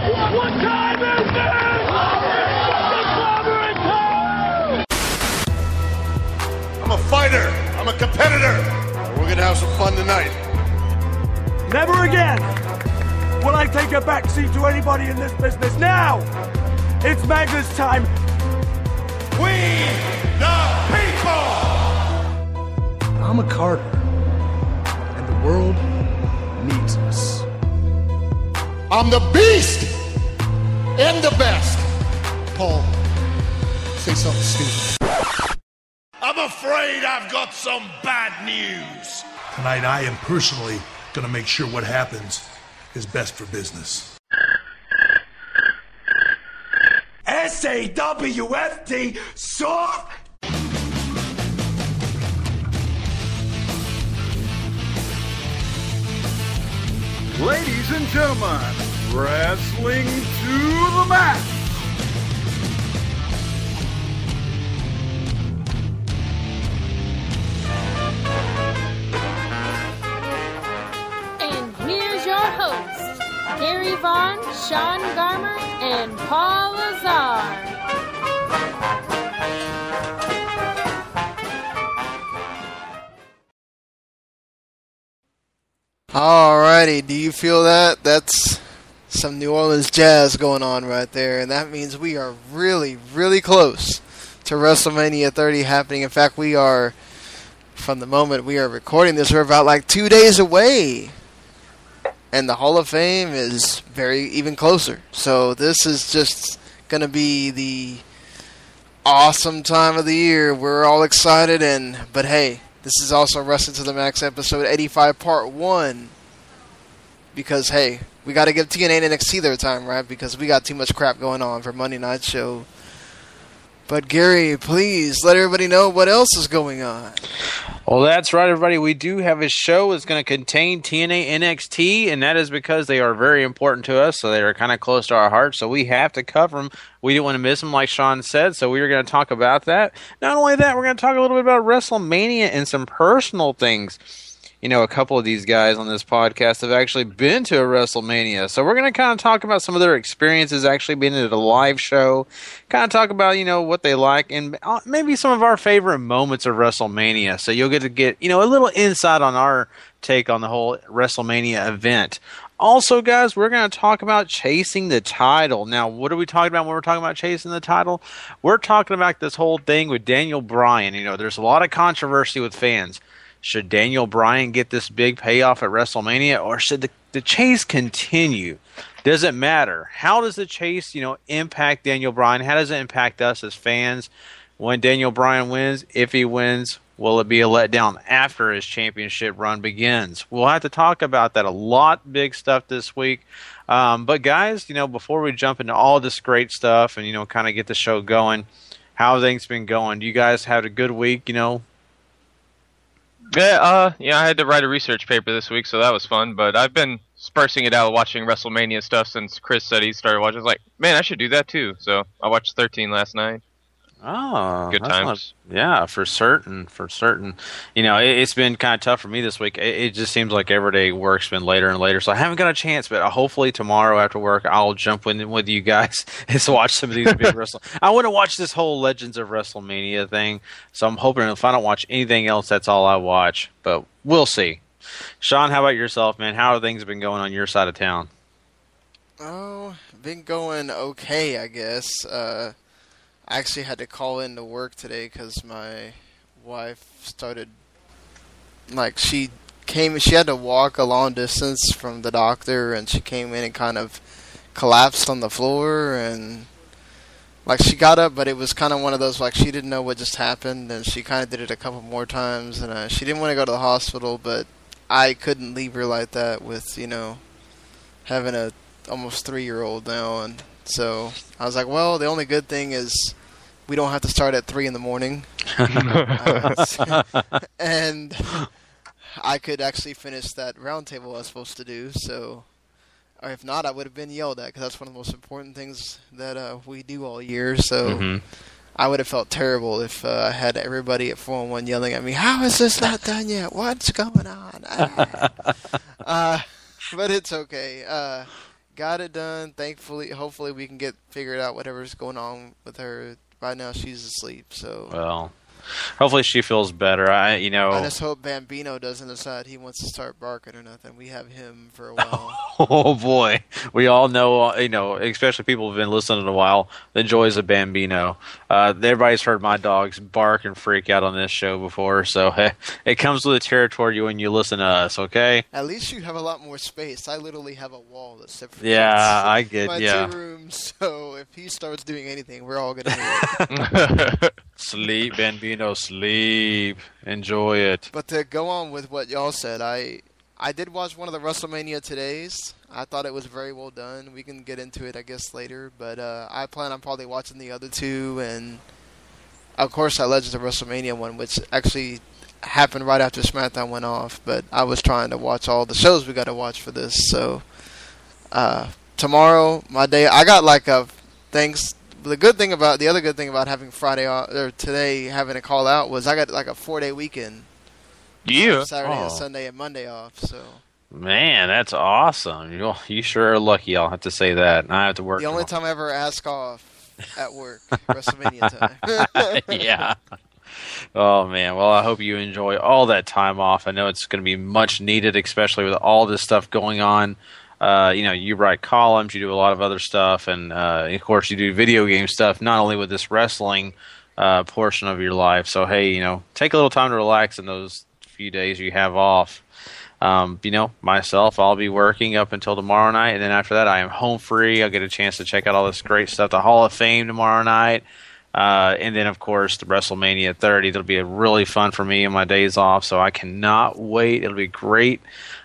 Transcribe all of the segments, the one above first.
What time is it? I'm a fighter. I'm a competitor. We're gonna have some fun tonight. Never again will I take a backseat to anybody in this business. Now, it's Magnus time. We the people. I'm a Carter, and the world needs us. I'm the beast and the best. Paul, say something stupid. I'm afraid I've got some bad news. Tonight, I am personally going to make sure what happens is best for business. S-A-W-F-T, soft. Ladies and gentlemen, Wrestling to the Max. And here's your host, Gary Vaughn, Sean Garmer, and Paul Lazar. Alrighty, do you feel that? That's some New Orleans jazz going on right there, and that means we are really, really close to WrestleMania 30 happening. In fact, we are, from the moment we are recording this, we're about like two days away. And the Hall of Fame is very even closer. So this is just going to be the awesome time of the year. We're all excited, and but hey, this is also Wrestling to the Max episode 85, part one. Because hey, we got to give TNA and NXT their time, right? Because we got too much crap going on for Monday Night Show. But Gary, please let everybody know what else is going on. Well, that's right, everybody. We do have a show that's going to contain TNA NXT, and that is because they are very important to us. So they are kind of close to our hearts. So we have to cover them. We didn't want to miss them, like Sean said. So we are going to talk about that. Not only that, we're going to talk a little bit about WrestleMania and some personal things. You know, a couple of these guys on this podcast have actually been to a WrestleMania. So we're going to kind of talk about some of their experiences actually being at a live show. Kind of talk about, you know, what they like and uh, maybe some of our favorite moments of WrestleMania. So you'll get to get, you know, a little insight on our take on the whole WrestleMania event. Also, guys, we're going to talk about chasing the title. Now, what are we talking about when we're talking about chasing the title? We're talking about this whole thing with Daniel Bryan. You know, there's a lot of controversy with fans. Should Daniel Bryan get this big payoff at WrestleMania, or should the, the chase continue? Does it matter? How does the chase, you know, impact Daniel Bryan? How does it impact us as fans when Daniel Bryan wins? If he wins, will it be a letdown after his championship run begins? We'll have to talk about that a lot. Big stuff this week. Um, but guys, you know, before we jump into all this great stuff and you know, kind of get the show going, how things been going? Do you guys have a good week? You know, Yeah, uh, yeah, I had to write a research paper this week, so that was fun. But I've been sparsing it out watching WrestleMania stuff since Chris said he started watching. I was like, man, I should do that too. So I watched 13 last night. Oh, Good times. not- yeah, for certain, for certain. You know, it, it's been kind of tough for me this week. It, it just seems like everyday work's been later and later, so I haven't got a chance. But hopefully tomorrow after work, I'll jump in with you guys and watch some of these big wrestling. I want to watch this whole Legends of WrestleMania thing, so I'm hoping if I don't watch anything else, that's all I watch. But we'll see. Sean, how about yourself, man? How have things been going on your side of town? Oh, been going okay, I guess. Uh, Actually had to call in to work today because my wife started, like, she came, she had to walk a long distance from the doctor, and she came in and kind of collapsed on the floor, and like she got up, but it was kind of one of those like she didn't know what just happened, and she kind of did it a couple more times, and uh, she didn't want to go to the hospital, but I couldn't leave her like that with you know having a almost three year old now, and so I was like, well, the only good thing is we don't have to start at three in the morning, uh, and I could actually finish that roundtable I was supposed to do. So, or if not, I would have been yelled at because that's one of the most important things that uh, we do all year. So. Mhm. I would have felt terrible if uh, I had everybody at 411 yelling at me, How is this not done yet? What's going on? Ah." uh, but it's okay. Uh, got it done. Thankfully, hopefully, we can get figured out whatever's going on with her. Right now, she's asleep. So Well, hopefully she feels better. I, you know, I just hope Bambino doesn't decide he wants to start barking or nothing. We have him for a while. oh boy, we all know, uh, you know, especially people who've been listening a while, the joys of Bambino. Uh, everybody's heard my dogs bark and freak out on this show before, so hey, it comes with the territory when you listen to us. Okay? At least you have a lot more space. I literally have a wall that separates Yeah, I get- my yeah. two rooms. So if he starts doing anything, we're all gonna hear it. Sleep, Bambino, sleep. Enjoy it. But to go on with what y'all said, I I did watch one of the WrestleMania todays. I thought it was very well done. We can get into it, I guess, later. But uh, I plan on probably watching the other two, and of course, that Legends of WrestleMania one, which actually happened right after SmackDown went off. But I was trying to watch all the shows we got to watch for this. So uh, tomorrow, my day, I got like a thanks. The good thing about the other good thing about having Friday off, or today having a call out was I got like a four day weekend. Yeah. Saturday and Oh. Sunday and Monday off. So Man, that's awesome. You oh, you sure are lucky. I'll have to say that. And I have to work. the only time I ever ask off at work, WrestleMania time. yeah. Oh man. Well, I hope you enjoy all that time off. I know it's going to be much needed, especially with all this stuff going on. Uh, you know, you write columns, you do a lot of other stuff, and uh, of course, you do video game stuff. Not only with this wrestling uh, portion of your life. So, hey, you know, take a little time to relax in those few days you have off. Um, you know, myself, I'll be working up until tomorrow night, and then after that, I am home free. I'll get a chance to check out all this great stuff. The Hall of Fame tomorrow night. Uh, and then, of course, the WrestleMania 30. It'll be really fun for me and my days off, so I cannot wait. It'll be great.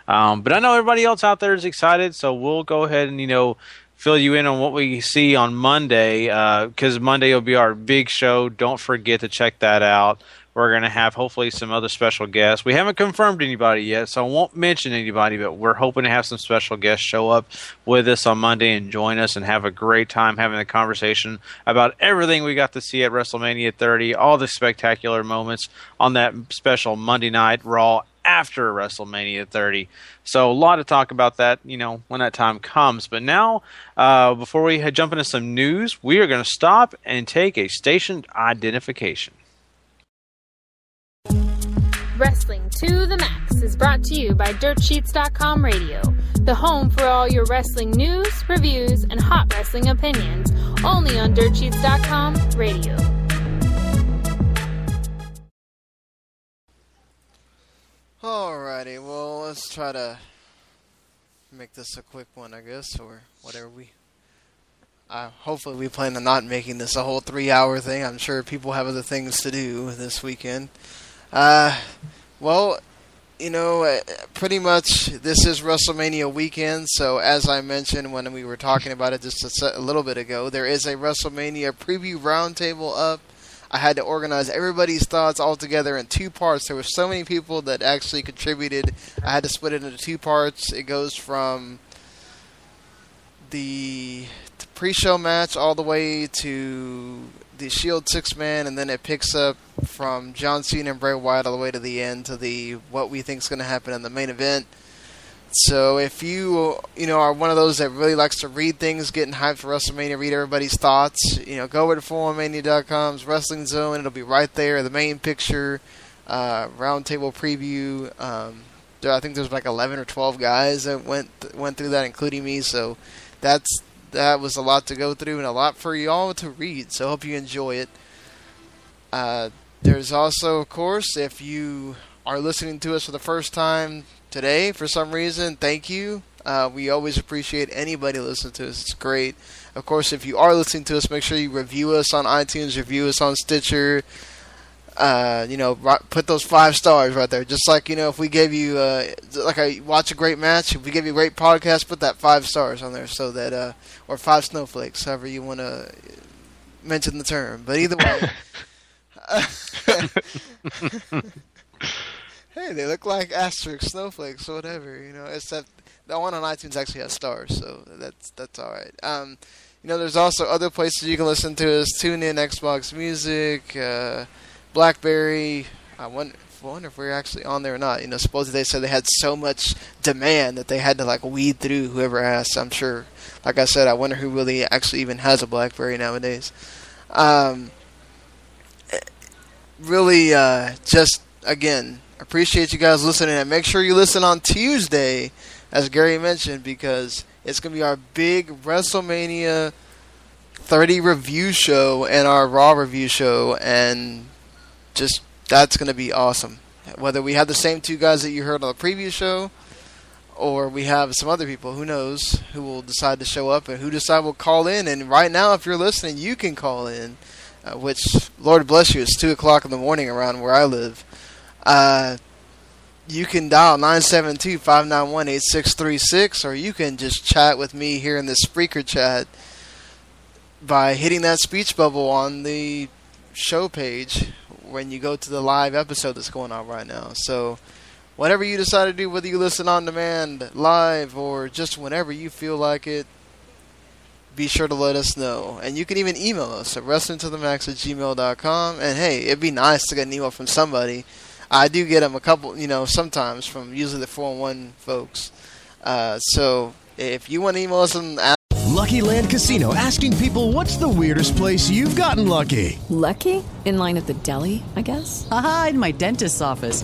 Um, but I know everybody else out there is excited, so we'll go ahead and, you know, fill you in on what we see on Monday, because Monday will be our big show. Don't forget to check that out. We're going to have hopefully some other special guests. We haven't confirmed anybody yet, so I won't mention anybody, but we're hoping to have some special guests show up with us on Monday and join us and have a great time having a conversation about everything we got to see at WrestleMania 30, all the spectacular moments on that special Monday night Raw after WrestleMania 30. So a lot to talk about that, you know, when that time comes. But now, uh, before we jump into some news, we are going to stop and take a station identification. Wrestling to the Max is brought to you by DirtSheets.com Radio, the home for all your wrestling news, reviews, and hot wrestling opinions, only on DirtSheets.com Radio. Alrighty, well, let's try to make this a quick one, I guess, or whatever we. Uh, hopefully, we plan on not making this a whole three-hour thing. I'm sure people have other things to do this weekend. Uh, well, you know, uh, pretty much this is WrestleMania weekend. So, as I mentioned when we were talking about it just a, a little bit ago, there is a WrestleMania preview roundtable up. I had to organize everybody's thoughts all together in two parts. There were so many people that actually contributed. I had to split it into two parts. It goes from the pre-show match all the way to the Shield six man, and then it picks up from John Cena and Bray Wyatt all the way to the end to the what we think is going to happen in the main event. So if you you know are one of those that really likes to read things, getting hyped for WrestleMania, read everybody's thoughts, you know, go over to 411mania.com's Wrestling Zone. It'll be right there, the main picture, uh, roundtable preview. Um, I think there's like 11 or 12 guys that went went through that, including me. So that's that was a lot to go through and a lot for y'all to read. So hope you enjoy it. Uh, there's also, of course, if you are listening to us for the first time today for some reason, thank you. Uh, we always appreciate anybody listening to us. It's great. Of course, if you are listening to us, make sure you review us on iTunes, review us on Stitcher. Uh, you know, put those five stars right there. Just like you know, if we gave you uh, like I watch a great match, if we give you a great podcast, put that five stars on there so that uh, or five snowflakes, however you want to mention the term. But either way. hey, they look like asterisk snowflakes or whatever, you know. Except that one on iTunes actually has stars, so that's that's all right. Um, you know, there's also other places you can listen to us: TuneIn, Xbox Music, uh, BlackBerry. I wonder, wonder if we're actually on there or not. You know, supposedly they said they had so much demand that they had to like weed through whoever asked. I'm sure. Like I said, I wonder who really actually even has a BlackBerry nowadays. Um, really, uh, just again, appreciate you guys listening, and make sure you listen on Tuesday as Gary mentioned, because it's going to be our big WrestleMania 30 review show and our Raw review show, and just that's going to be awesome. Whether we have the same two guys that you heard on the previous show, or we have some other people, who knows, who will decide to show up and who decide will call in. And right now, if you're listening, you can call in, uh, which, Lord bless you, it's 2 o'clock in the morning around where I live. Uh, you can dial 972-591-8636 or you can just chat with me here in the Spreaker chat by hitting that speech bubble on the show page when you go to the live episode that's going on right now. So whatever you decide to do, whether you listen on demand, live, or just whenever you feel like it, be sure to let us know. And you can even email us at wrestlingtothemax at gmail.com. And hey, it'd be nice to get an email from somebody I do get them a couple, you know, sometimes from usually the 401 folks. Uh, so if you want to email us an Lucky Land Casino asking people what's the weirdest place you've gotten lucky? Lucky? In line at the deli, I guess? Aha, in my dentist's office.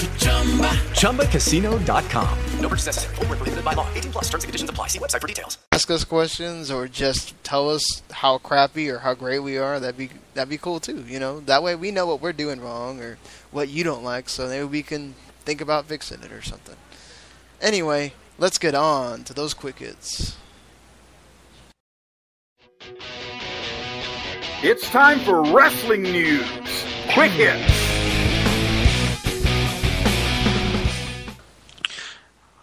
ChumbaCasino.com. No purchase necessary. Full prohibited by law. 18 plus terms and conditions apply. See website for details. Ask us questions or just tell us how crappy or how great we are. That'd be that'd be cool too. You know, that way we know what we're doing wrong or what you don't like, so maybe we can think about fixing it or something. Anyway, let's get on to those quick hits. It's time for wrestling news. Quick hits.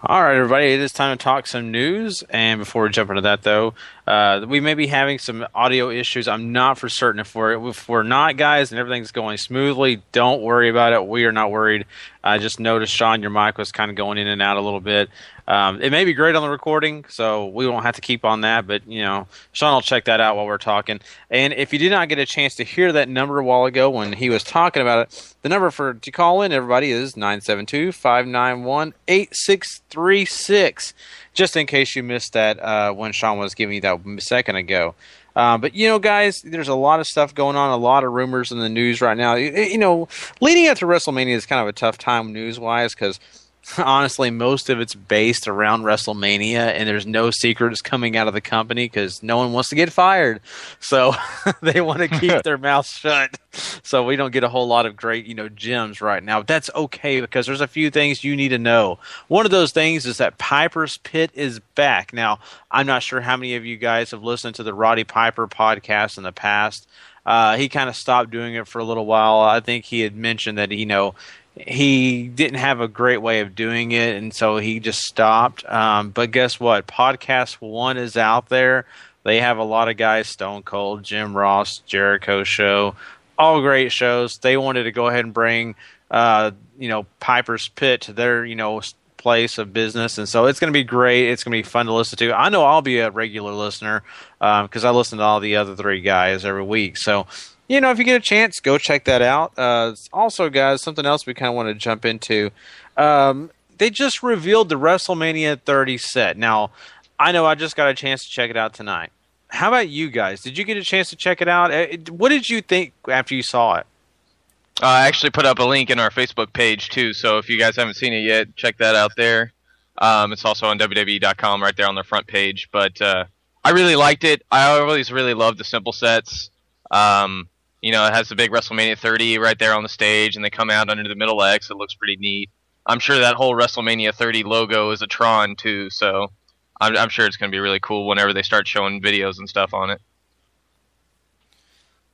All right, everybody, it is time to talk some news. And before we jump into that, though, uh, we may be having some audio issues. I'm not for certain if we're if we're not, guys, and everything's going smoothly. Don't worry about it. We are not worried. I just noticed, Sean, your mic was kind of going in and out a little bit. Um, it may be great on the recording, so we won't have to keep on that. But you know, Sean will check that out while we're talking. And if you did not get a chance to hear that number a while ago when he was talking about it, the number for to call in, everybody, is 972-591-8636. Just in case you missed that uh, when Sean was giving you that second ago. Uh, but you know, guys, there's a lot of stuff going on, a lot of rumors in the news right now. You, you know, leading up to WrestleMania is kind of a tough time news wise because honestly, most of it's based around WrestleMania, and there's no secrets coming out of the company because no one wants to get fired. So they want to keep their mouths shut. So we don't get a whole lot of great, you know, gems right now. But that's okay because there's a few things you need to know. One of those things is that Piper's Pit is back. Now, I'm not sure how many of you guys have listened to the Roddy Piper podcast in the past. Uh, he kind of stopped doing it for a little while. I think he had mentioned that you know he didn't have a great way of doing it, and so he just stopped. Um, but guess what? Podcast One is out there. They have a lot of guys: Stone Cold, Jim Ross, Jericho Show, all great shows. They wanted to go ahead and bring, uh, you know, Piper's Pit to their, you know, place of business, and so it's going to be great. It's going to be fun to listen to. I know I'll be a regular listener because um, I listen to all the other three guys every week. So you know, if you get a chance, go check that out. Uh, also, guys, something else we kind of want to jump into. Um, they just revealed the WrestleMania 30 set. Now, I know I just got a chance to check it out tonight. How about you guys? Did you get a chance to check it out? Uh, what did you think after you saw it? Uh, I actually put up a link in our Facebook page too, so if you guys haven't seen it yet, check that out there. Um, it's also on WWE.com right there on the front page. But uh, I really liked it. I always really loved the simple sets. Um, you know, it has the big WrestleMania 30 right there on the stage, and they come out under the middle X. It looks pretty neat. I'm sure that whole WrestleMania 30 logo is a Tron too, so I'm, I'm sure it's going to be really cool whenever they start showing videos and stuff on it.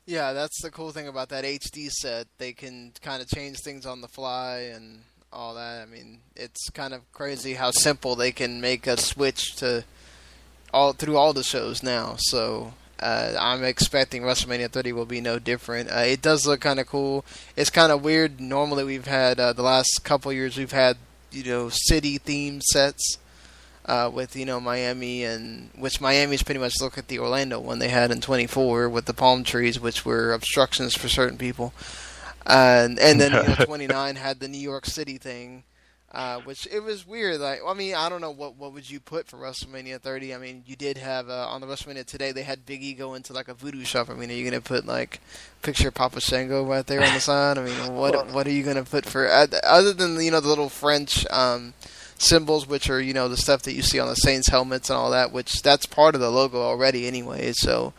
Yeah, that's the cool thing about that HD set. They can kind of change things on the fly and all that. I mean, it's kind of crazy how simple they can make a switch to all through all the shows now. So uh, I'm expecting WrestleMania 30 will be no different. Uh, it does look kind of cool. It's kind of weird. Normally, we've had uh, the last couple years we've had you know city themed sets uh, with you know Miami and which Miami's pretty much look at the Orlando one they had in 24 with the palm trees, which were obstructions for certain people, and and then you know, 29 had the New York City thing. Uh, which it was weird. Like, I mean, I don't know what what would you put for WrestleMania 30. I mean, you did have uh, on the WrestleMania today they had Big E go into like a voodoo shop. I mean, are you gonna put like picture Papa Shango right there on the side? I mean, what what are you gonna put for other than you know the little French um, symbols, which are you know the stuff that you see on the Saints helmets and all that, which that's part of the logo already anyway. So.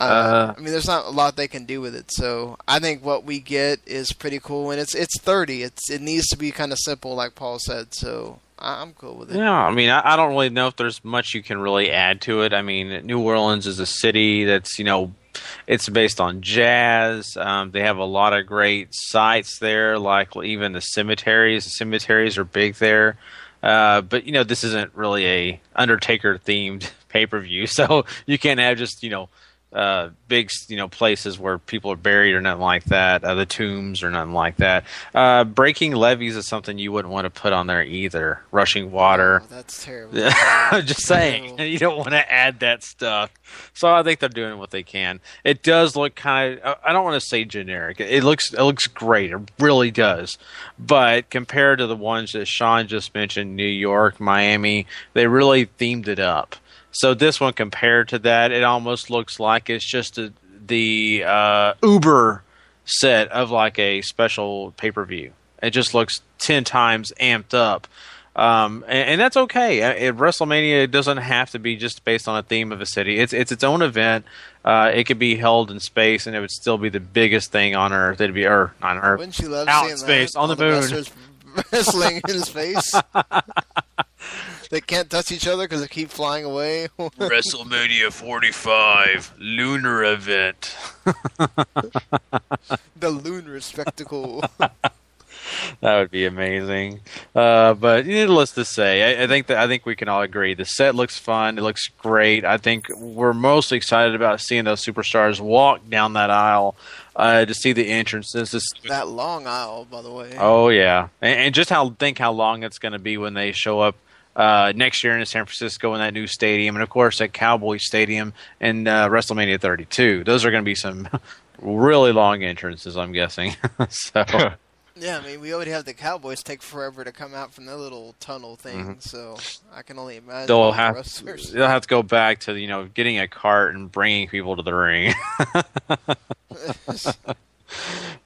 Uh, I mean, there's not a lot they can do with it, so I think what we get is pretty cool, and it's it's 30. It's it needs to be kind of simple, like Paul said. So I'm cool with it. Yeah, I mean, I, I don't really know if there's much you can really add to it. I mean, New Orleans is a city that's you know it's based on jazz. Um, they have a lot of great sites there, like even the cemeteries. The cemeteries are big there. Uh, but you know, this isn't really a Undertaker themed pay per view, so you can't have just you know uh, big you know places where people are buried or nothing like that. Uh, the tombs or nothing like that. Uh, breaking levees is something you wouldn't want to put on there either. Rushing water. Oh, that's terrible. Just saying, you don't want to add that stuff. So I think they're doing what they can. It does look kind of. I don't want to say generic. It looks it looks great. It really does. But compared to the ones that Sean just mentioned, New York, Miami, they really themed it up. So this one, compared to that, it almost looks like it's just a, the uh, Uber set of like a special pay per view. It just looks ten times amped up, um, and, and, that's okay. Uh, it, WrestleMania doesn't have to be just based on a theme of a city. It's it's its own event. Uh, it could be held in space, and it would still be the biggest thing on Earth. It'd be or on Earth. Wouldn't you love out seeing space that on the moon? wrestling in space. they can't touch each other because they keep flying away. WrestleMania 45 lunar event. the lunar spectacle. that would be amazing. Uh, but needless to say, I, I, think that I think we can all agree the set looks fun. It looks great. I think we're most excited about seeing those superstars walk down that aisle uh, to see the entrance. This is that long aisle, by the way. Oh yeah, and, and just how think how long it's going to be when they show up uh, next year in San Francisco in that new stadium, and of course at Cowboy Stadium in uh, WrestleMania 32. Those are going to be some really long entrances, I'm guessing. so. Yeah, I mean, we already have the Cowboys take forever to come out from their little tunnel thing, mm-hmm. so I can only imagine. They'll have they'll have to go back to you know getting a cart and bringing people to the ring.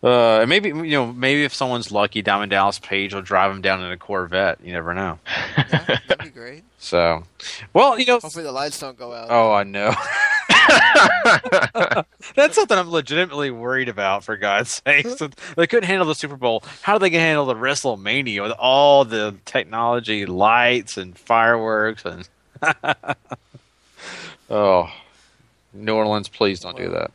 uh, maybe you know maybe if someone's lucky, Diamond Dallas Page will drive him down in a Corvette. You never know. yeah, that'd be great. So, well, you know, hopefully the lights don't go out. Oh, I know. That's something I'm legitimately worried about. For God's sake, so they couldn't handle the Super Bowl. How do they gonna handle the WrestleMania with all the technology, lights, and fireworks? And oh, New Orleans, please don't do that.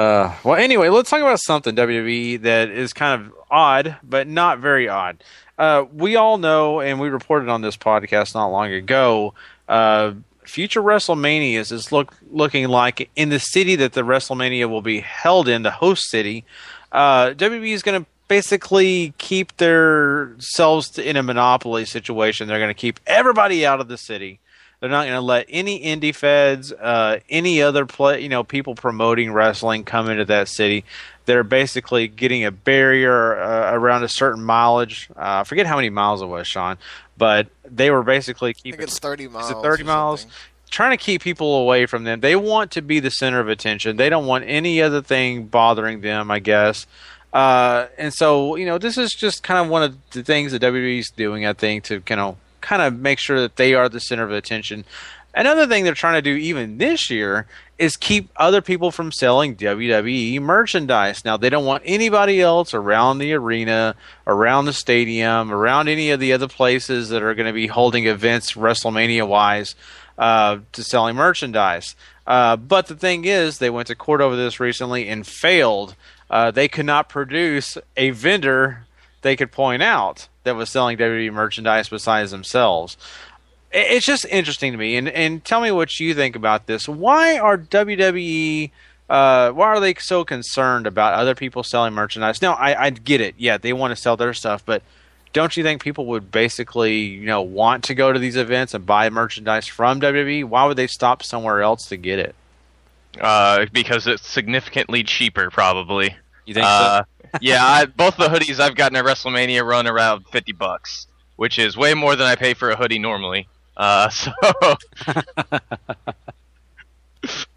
Uh, well, anyway, let's talk about something WWE that is kind of odd, but not very odd. Uh, we all know, and we reported on this podcast not long ago. Uh, future WrestleManias is look looking like in the city that the WrestleMania will be held in, the host city. Uh, WWE is going to basically keep themselves in a monopoly situation. They're going to keep everybody out of the city. They're not going to let any indie feds, uh, any other play, you know, people promoting wrestling come into that city. They're basically getting a barrier uh, around a certain mileage. Uh, I forget how many miles it was, Sean, but they were basically keeping. I think it's thirty miles. Is it thirty miles? Trying to keep people away from them. They want to be the center of attention. They don't want any other thing bothering them. I guess. Uh, and so, you know, this is just kind of one of the things that WWE's doing, I think, to kind of kind of make sure that they are the center of attention. Another thing they're trying to do even this year is keep other people from selling WWE merchandise. Now, they don't want anybody else around the arena, around the stadium, around any of the other places that are going to be holding events WrestleMania wise uh, to selling merchandise. Uh, but the thing is, they went to court over this recently and failed. Uh, they could not produce a vendor they could point out that was selling WWE merchandise besides themselves. It's just interesting to me, and and tell me what you think about this. Why are WWE? Uh, why are they so concerned about other people selling merchandise? Now, I, I get it. Yeah, they want to sell their stuff, but don't you think people would basically, you know, want to go to these events and buy merchandise from WWE? Why would they stop somewhere else to get it? Uh, because it's significantly cheaper, probably. You think uh, so? Yeah, I, both the hoodies I've gotten at WrestleMania run around fifty bucks, which is way more than I pay for a hoodie normally. Uh, so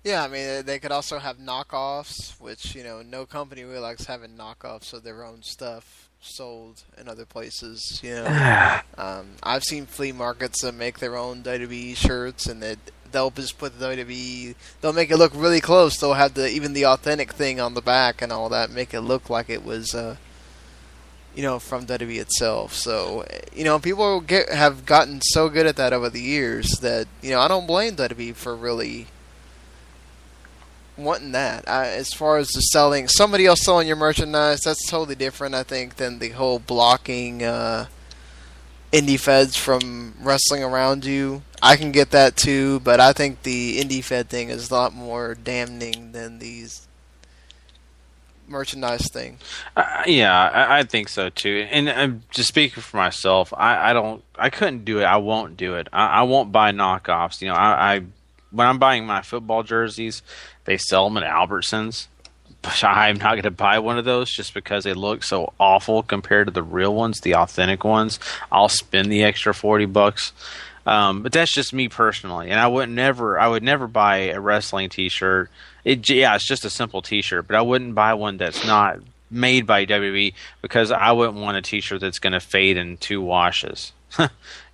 Yeah, I mean they could also have knockoffs, which you know no company really likes having knockoffs of their own stuff sold in other places. You know, um, I've seen flea markets that make their own WWE shirts, and that they'll just put the WWE. They'll make it look really close. They'll have the even the authentic thing on the back and all that, make it look like it was. Uh, you know, from WWE itself. So, you know, people get have gotten so good at that over the years that you know I don't blame WWE for really wanting that. I, as far as the selling, somebody else selling your merchandise, that's totally different, I think, than the whole blocking uh, indie feds from wrestling around you. I can get that too, but I think the indie fed thing is a lot more damning than these merchandise thing. Uh, yeah, I, I think so too. And just speaking for myself, I, I don't, I couldn't do it. I won't do it. I, I won't buy knockoffs. You know, I, I when I'm buying my football jerseys, they sell them at Albertsons. I'm not going to buy one of those just because they look so awful compared to the real ones, the authentic ones. I'll spend the extra forty bucks. Um, but that's just me personally, and I would never, I would never buy a wrestling T-shirt. It, yeah, it's just a simple T-shirt, but I wouldn't buy one that's not made by WWE because I wouldn't want a T-shirt that's going to fade in two washes.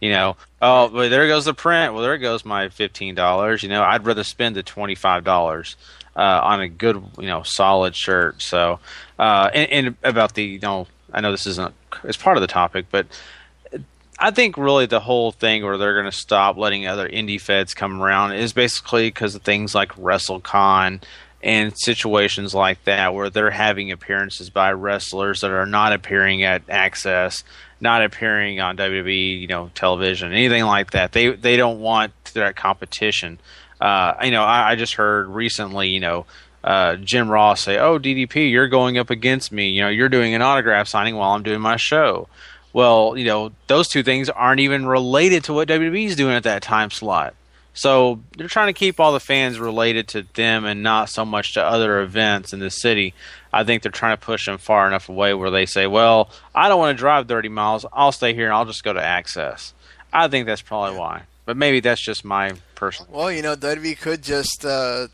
you know, oh, well, there goes the print. Well, there goes my fifteen dollars. You know, I'd rather spend the twenty five dollars uh, on a good, you know, solid shirt. So, uh, and, and about the, you know, I know this isn't it's part of the topic, but I think really the whole thing where they're going to stop letting other indie feds come around is basically because of things like WrestleCon and situations like that where they're having appearances by wrestlers that are not appearing at Axxess, not appearing on WWE, you know, television, anything like that. They they don't want that competition. Uh, you know, I, I just heard recently, you know, uh, Jim Ross say, "Oh, DDP, you're going up against me. You know, you're doing an autograph signing while I'm doing my show." Well, you know, those two things aren't even related to what WWE's doing at that time slot. So they're trying to keep all the fans related to them and not so much to other events in the city. I think they're trying to push them far enough away where they say, "Well, I don't want to drive 30 miles. I'll stay here and I'll just go to Axxess." I think that's probably why. But maybe that's just my personal. Well, you know, WWE could just uh,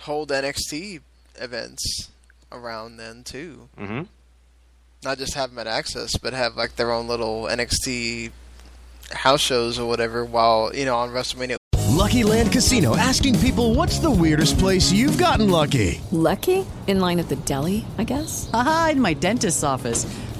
hold NXT events around then too. Mm-hmm. Not just have them at Axxess, but have like their own little NXT house shows or whatever while you know on WrestleMania. Lucky Land Casino asking people what's the weirdest place you've gotten lucky? Lucky? In line at the deli, I guess? Aha, in my dentist's office.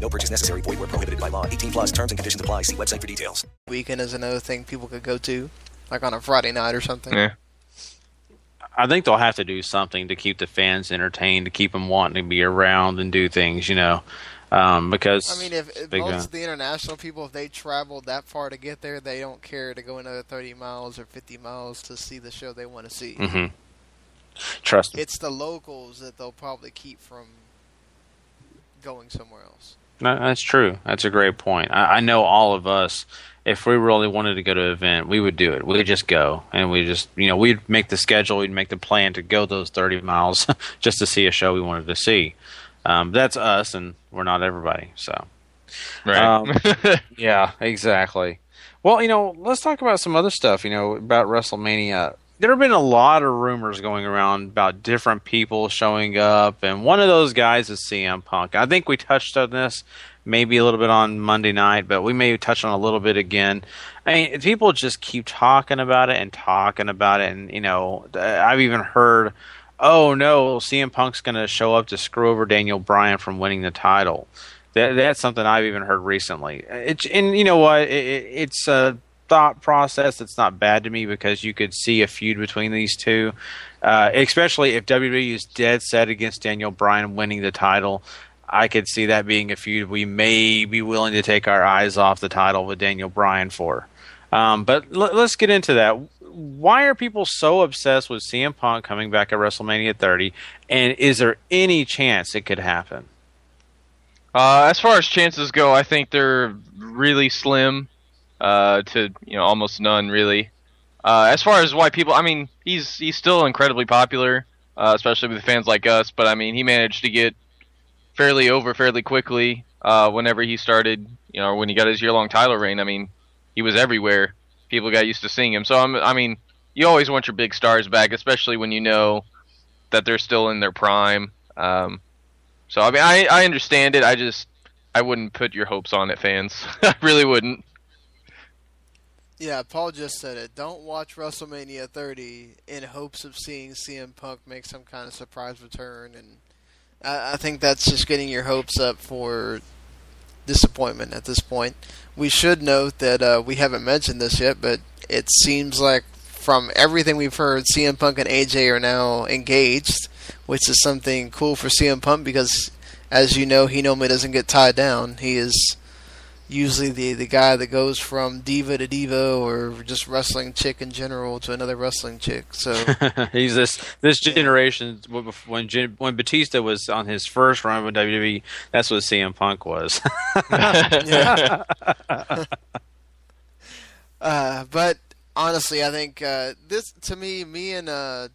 No purchase necessary. Void where prohibited by law. 18 plus terms and conditions apply. See website for details. Weekend is another thing people could go to, like on a Friday night or something. Yeah. I think they'll have to do something to keep the fans entertained, to keep them wanting to be around and do things, you know. Um, because I mean, if, if most uh, of the international people, if they traveled that far to get there, they don't care to go another 30 miles or 50 miles to see the show they want to see. Mhm. Trust me. It's the locals that they'll probably keep from going somewhere else. No, that's true. That's a great point. I, I know all of us, if we really wanted to go to an event, we would do it. We'd just go, and we just, you know, we'd make the schedule, we'd make the plan to go those 30 miles just to see a show we wanted to see. Um, that's us, and we're not everybody. So, Right. Um, yeah, exactly. Well, you know, let's talk about some other stuff. You know, about WrestleMania. There have been a lot of rumors going around about different people showing up, and one of those guys is CM Punk. I think we touched on this maybe a little bit on Monday night, but we may touch on a little bit again. I mean, people just keep talking about it and talking about it, and you know, I've even heard, "Oh no, CM Punk's going to show up to screw over Daniel Bryan from winning the title." That, that's something I've even heard recently. It's and you know what? It, it, it's a thought process that's not bad to me because you could see a feud between these two, uh, especially if WWE is dead set against Daniel Bryan winning the title. I could see that being a feud we may be willing to take our eyes off the title with Daniel Bryan for. Um, but l- let's get into that. Why are people so obsessed with CM Punk coming back at WrestleMania 30? And is there any chance it could happen? Uh, as far as chances go, I think they're really slim, uh, to you know almost none really. Uh, as far as why people, I mean, he's he's still incredibly popular, uh, especially with fans like us. But I mean, he managed to get fairly over fairly quickly uh, whenever he started, you know, when he got his year-long title reign. I mean, he was everywhere. People got used to seeing him. So I'm, I mean, you always want your big stars back, especially when you know that they're still in their prime. Um, so I mean, I I understand it. I just I wouldn't put your hopes on it, fans. I really wouldn't. Yeah, Paul just said it. Don't watch WrestleMania 30 in hopes of seeing CM Punk make some kind of surprise return, and I, I think that's just getting your hopes up for disappointment at this point. We should note that uh, we haven't mentioned this yet, but it seems like from everything we've heard, CM Punk and AJ are now engaged, which is something cool for CM Punk because, as you know, he normally doesn't get tied down. He is usually the the guy that goes from diva to diva or just wrestling chick in general to another wrestling chick. So He's this this generation when when Batista was on his first run with WWE. That's what CM Punk was. Uh, but honestly, I think uh, this to me, me and uh,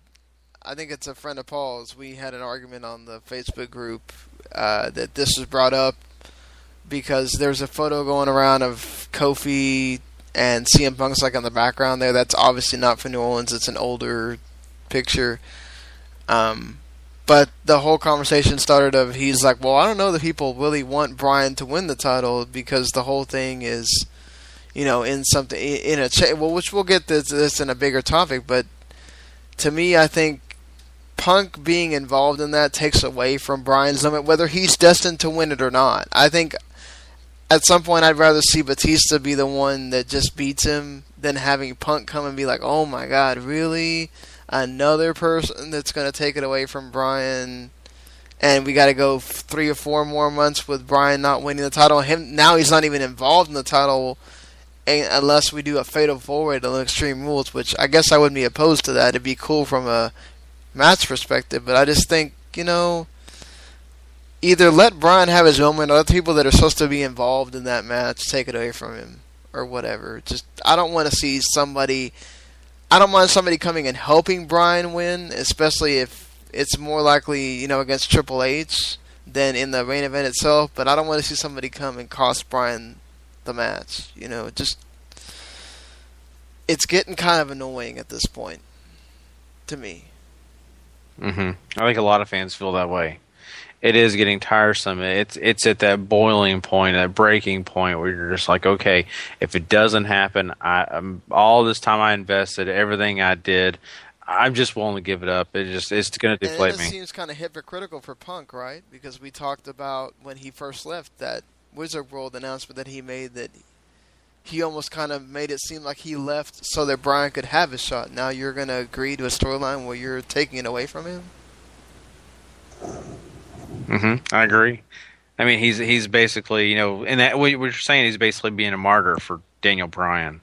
I think it's a friend of Paul's. We had an argument on the Facebook group uh, that this was brought up because there's a photo going around of Kofi and CM Punk's like on the background there. That's obviously not for New Orleans. It's an older picture. Um, but the whole conversation started of he's like, well, I don't know that people really want Bryan to win the title because the whole thing is, you know, in something in a cha- well, which we'll get this, this in a bigger topic. But to me, I think Punk being involved in that takes away from Bryan's limit, whether he's destined to win it or not. I think at some point I'd rather see Batista be the one that just beats him than having Punk come and be like, "Oh my God, really? Another person that's going to take it away from Bryan." And we got to go three or four more months with Bryan not winning the title. Him now he's not even involved in the title unless we do a fatal four way to Extreme Rules, which I guess I wouldn't be opposed to that. It'd be cool from a match perspective, but I just think you know either let Bryan have his moment, or let the people that are supposed to be involved in that match take it away from him, or whatever. Just I don't want to see somebody. I don't mind somebody coming and helping Bryan win, especially if it's more likely you know against Triple H than in the main event itself. But I don't want to see somebody come and cost Bryan the match. You know, just it's getting kind of annoying at this point to me. hmm I think a lot of fans feel that way. It is getting tiresome. It's it's at that boiling point, that breaking point where you're just like, okay, if it doesn't happen, I um, all this time I invested, everything I did, I'm just willing to give it up. It just it's going to deflate and it me. seems kind of hypocritical for Punk, right? Because we talked about when he first left that Wizard World announcement that he made that he almost kind of made it seem like he left so that Bryan could have his shot. Now you're going to agree to a storyline where you're taking it away from him? Hmm I agree. I mean, he's he's basically you know, and that what you're saying, he's basically being a martyr for Daniel Bryan.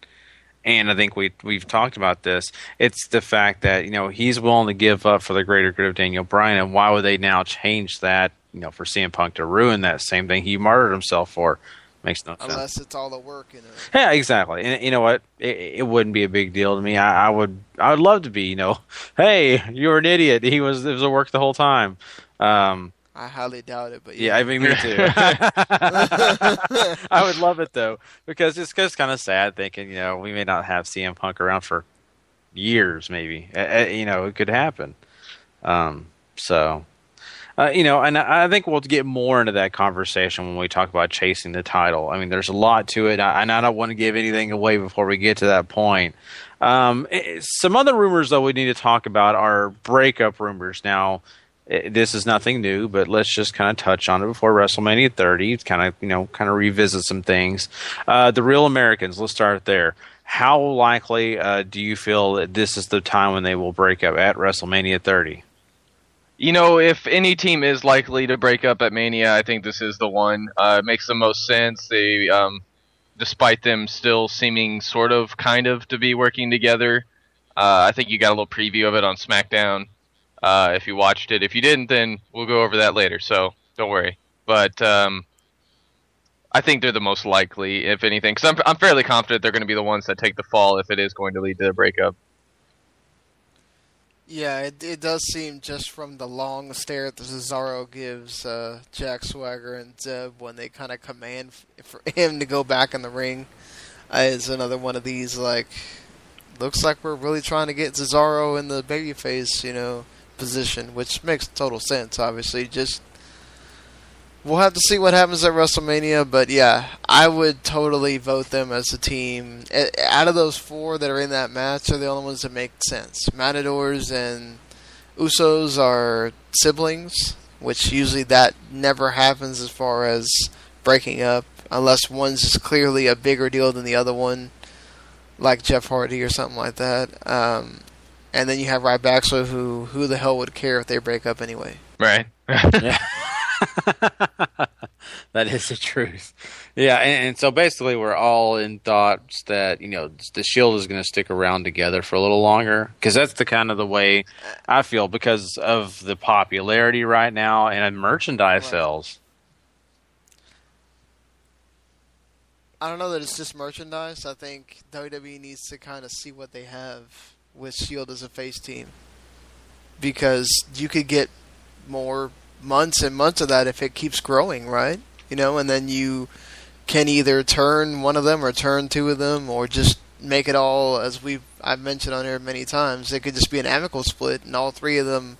And I think we we've talked about this. It's the fact that you know he's willing to give up for the greater good of Daniel Bryan, and why would they now change that? You know, for CM Punk to ruin that same thing he martyred himself for makes no sense. Unless it's all the work in it. Yeah, exactly. And you know what? It, it wouldn't be a big deal to me. I, I would I would love to be. You know, hey, you were an idiot. He was it was a work the whole time. Um, I highly doubt it, but yeah, I mean, me too. I would love it though, because it's just kind of sad thinking, you know, we may not have CM Punk around for years, maybe. Uh, you know, it could happen. Um, so, uh, you know, and I think we'll get more into that conversation when we talk about chasing the title. I mean, there's a lot to it, I- and I don't want to give anything away before we get to that point. Um, eh, some other rumors, though, we need to talk about are breakup rumors. Now, eh, this is nothing new, but let's just kind of touch on it before WrestleMania 30. Kind of, you know, kind of revisit some things. Uh, the Real Americans. Let's start there. How likely uh, do you feel that this is the time when they will break up at WrestleMania 30? You know, if any team is likely to break up at Mania, I think this is the one. Uh, it makes the most sense. They, um, despite them still seeming sort of, kind of to be working together, uh, I think you got a little preview of it on SmackDown. Uh, if you watched it, if you didn't, then we'll go over that later. So don't worry. But um, I think they're the most likely, if anything, because I'm I'm fairly confident they're going to be the ones that take the fall if it is going to lead to a breakup. Yeah, it, it does seem just from the long stare that Cesaro gives uh, Jack Swagger and Zeb when they kind of command for him to go back in the ring. Uh, it's another one of these like looks like we're really trying to get Cesaro in the babyface, you know, position, which makes total sense. Obviously, just we'll have to see what happens at WrestleMania, but yeah, I would totally vote them as a team. Out of those four that are in that match, are the only ones that make sense. Matadors and Usos are siblings, which usually that never happens as far as breaking up, unless one's just clearly a bigger deal than the other one, like Jeff Hardy or something like that. Um, and then you have Ryback, who who the hell would care if they break up anyway? Right. yeah. that is the truth. Yeah, and, and so basically, we're all in thoughts that you know the Shield is going to stick around together for a little longer because that's the kind of the way I feel because of the popularity right now and merchandise sales. I don't know that it's just merchandise. I think WWE needs to kind of see what they have with Shield as a face team because you could get more months and months of that if it keeps growing, right? You know, and then you can either turn one of them or turn two of them or just make it all as we've I've mentioned on here many times. It could just be an amicable split and all three of them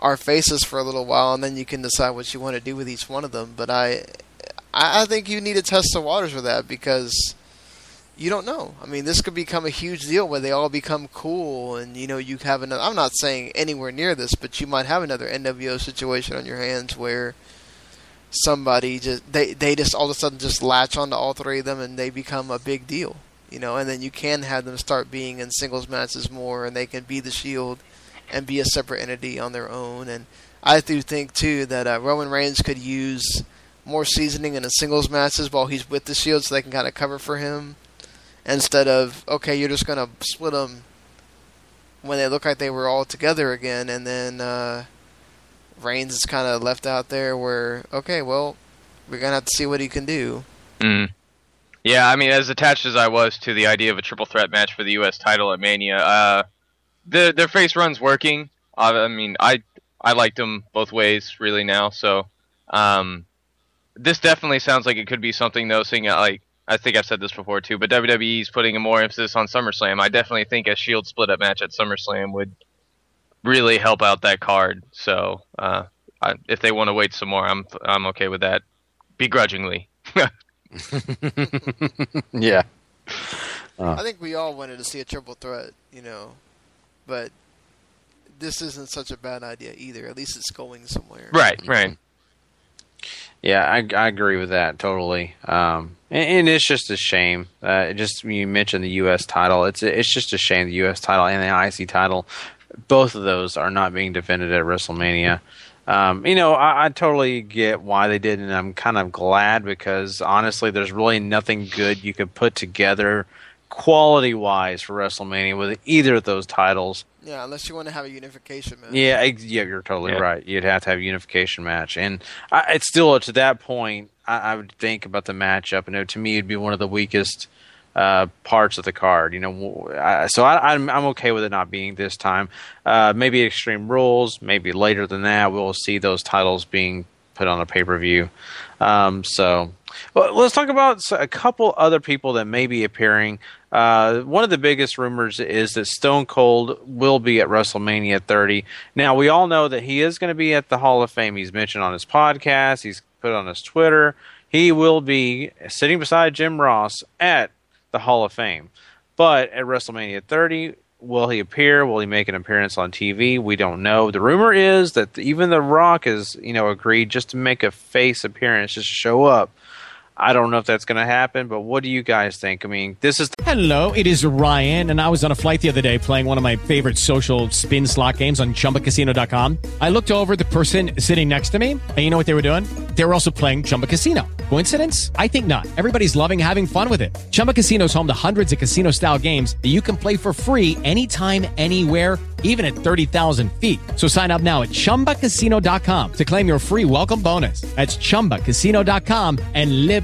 are faces for a little while and then you can decide what you want to do with each one of them. But I, I think you need to test the waters with that because you don't know. I mean, this could become a huge deal where they all become cool, and you know, you have another. I'm not saying anywhere near this, but you might have another NWO situation on your hands where somebody just they they just all of a sudden just latch onto all three of them, and they become a big deal. You know, and then you can have them start being in singles matches more, and they can be the Shield and be a separate entity on their own. And I do think too that uh, Roman Reigns could use more seasoning in the singles matches while he's with the Shield, so they can kind of cover for him instead of okay, you're just gonna split them when they look like they were all together again, and then uh, Reigns is kind of left out there where okay, well, we're gonna have to see what he can do. Mm. Yeah, I mean, as attached as I was to the idea of a triple threat match for the U.S. title at Mania, uh, the their face run's working. Uh, I mean, I I liked them both ways really now. So, um, this definitely sounds like it could be something though. Seeing like I think I've said this before too, but WWE's putting more emphasis on SummerSlam. I definitely think a Shield split up match at SummerSlam would really help out that card. So, uh, I, if they want to wait some more, I'm I'm okay with that, begrudgingly. yeah. I think we all wanted to see a triple threat, you know, but this isn't such a bad idea either. At least it's going somewhere. Right, right. Yeah, I, I agree with that totally. Um, and, and it's just a shame. Uh, just you mentioned the U.S. title. It's it's just a shame the U.S. title and the IC title, both of those are not being defended at WrestleMania. Um, you know, I, I totally get why they did, and I'm kind of glad because honestly, there's really nothing good you could put together quality wise for WrestleMania with either of those titles. Yeah, unless you want to have a unification match. Yeah, yeah, you're totally Yeah. right. You'd have to have a unification match, and I, it's still to that point. I, I would think about the matchup, and it, to me, it'd be one of the weakest uh, parts of the card. You know, w- I, so I, I'm I'm okay with it not being this time. Uh, maybe Extreme Rules, maybe later than that, we'll see those titles being put on a pay per view. Um, so, well, let's talk about a couple other people that may be appearing. Uh, one of the biggest rumors is that Stone Cold will be at WrestleMania 30. Now, we all know that he is going to be at the Hall of Fame. He's mentioned on his podcast, he's put on his Twitter. He will be sitting beside Jim Ross at the Hall of Fame. But at WrestleMania 30, will he appear? Will he make an appearance on TV? We don't know. The rumor is that even The Rock has, you know, agreed just to make a face appearance, just to show up. I don't know if that's going to happen, but what do you guys think? I mean, this is Hello, it is Ryan, and I was on a flight the other day playing one of my favorite social spin slot games on chumbacasino.com. I looked over the person sitting next to me, and you know what they were doing? They were also playing Chumba Casino. Coincidence? I think not. Everybody's loving having fun with it. Chumba Casino is home to hundreds of casino style games that you can play for free anytime, anywhere even at 30,000 feet. So sign up now at ChumbaCasino.com to claim your free welcome bonus. That's ChumbaCasino.com and live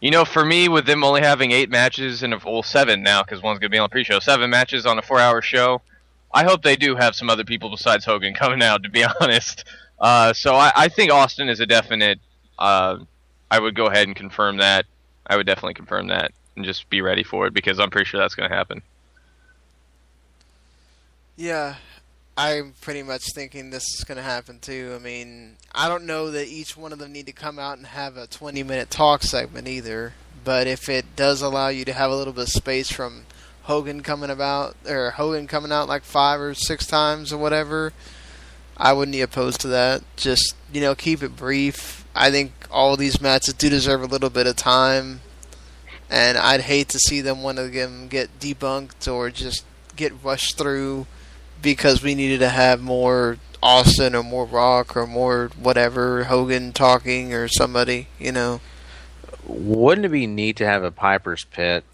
You know, for me, with them only having eight matches and well seven now, because one's gonna be on pre-show, seven matches on a four-hour show. I hope they do have some other people besides Hogan coming out. To be honest, uh, so I, I think Austin is a definite. Uh, I would go ahead and confirm that. I would definitely confirm that and just be ready for it because I'm pretty sure that's going to happen. Yeah, I'm pretty much thinking this is going to happen too. I mean, I don't know that each one of them need to come out and have a 20 minute talk segment either. But if it does allow you to have a little bit of space from Hogan coming about or Hogan coming out like five or six times or whatever, I wouldn't be opposed to that. Just you know, keep it brief. I think all these matches do deserve a little bit of time, and I'd hate to see them one of them get debunked or just get rushed through because we needed to have more Austin or more Rock or more whatever Hogan talking or somebody, you know. Wouldn't it be neat to have a Piper's Pit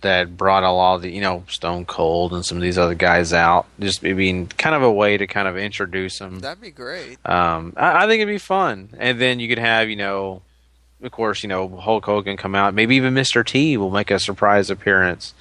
that brought a lot of the, you know, Stone Cold and some of these other guys out? Just being kind of a way to kind of introduce them. That'd be great. Um, I, I think it'd be fun, and then you could have, you know, of course, you know, Hulk Hogan come out. Maybe even Mr. T will make a surprise appearance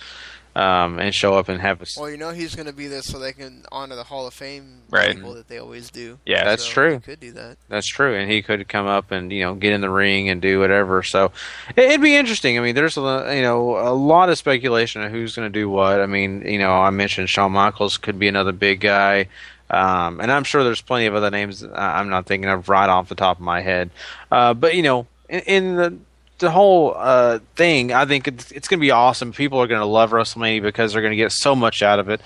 um, and show up and have a. Well, you know he's going to be there so they can honor the Hall of Fame Right. people that they always do. Yeah, that's So true. could do that. That's true, and he could come up and you know get in the ring and do whatever. So it- it'd be interesting. I mean, there's a you know a lot of speculation of who's going to do what. I mean, you know, I mentioned Shawn Michaels could be another big guy. Um, and I'm sure there's plenty of other names I'm not thinking of right off the top of my head. Uh, but you know, in, in the the whole uh, thing, I think it's, it's going to be awesome. People are going to love WrestleMania because they're going to get so much out of it.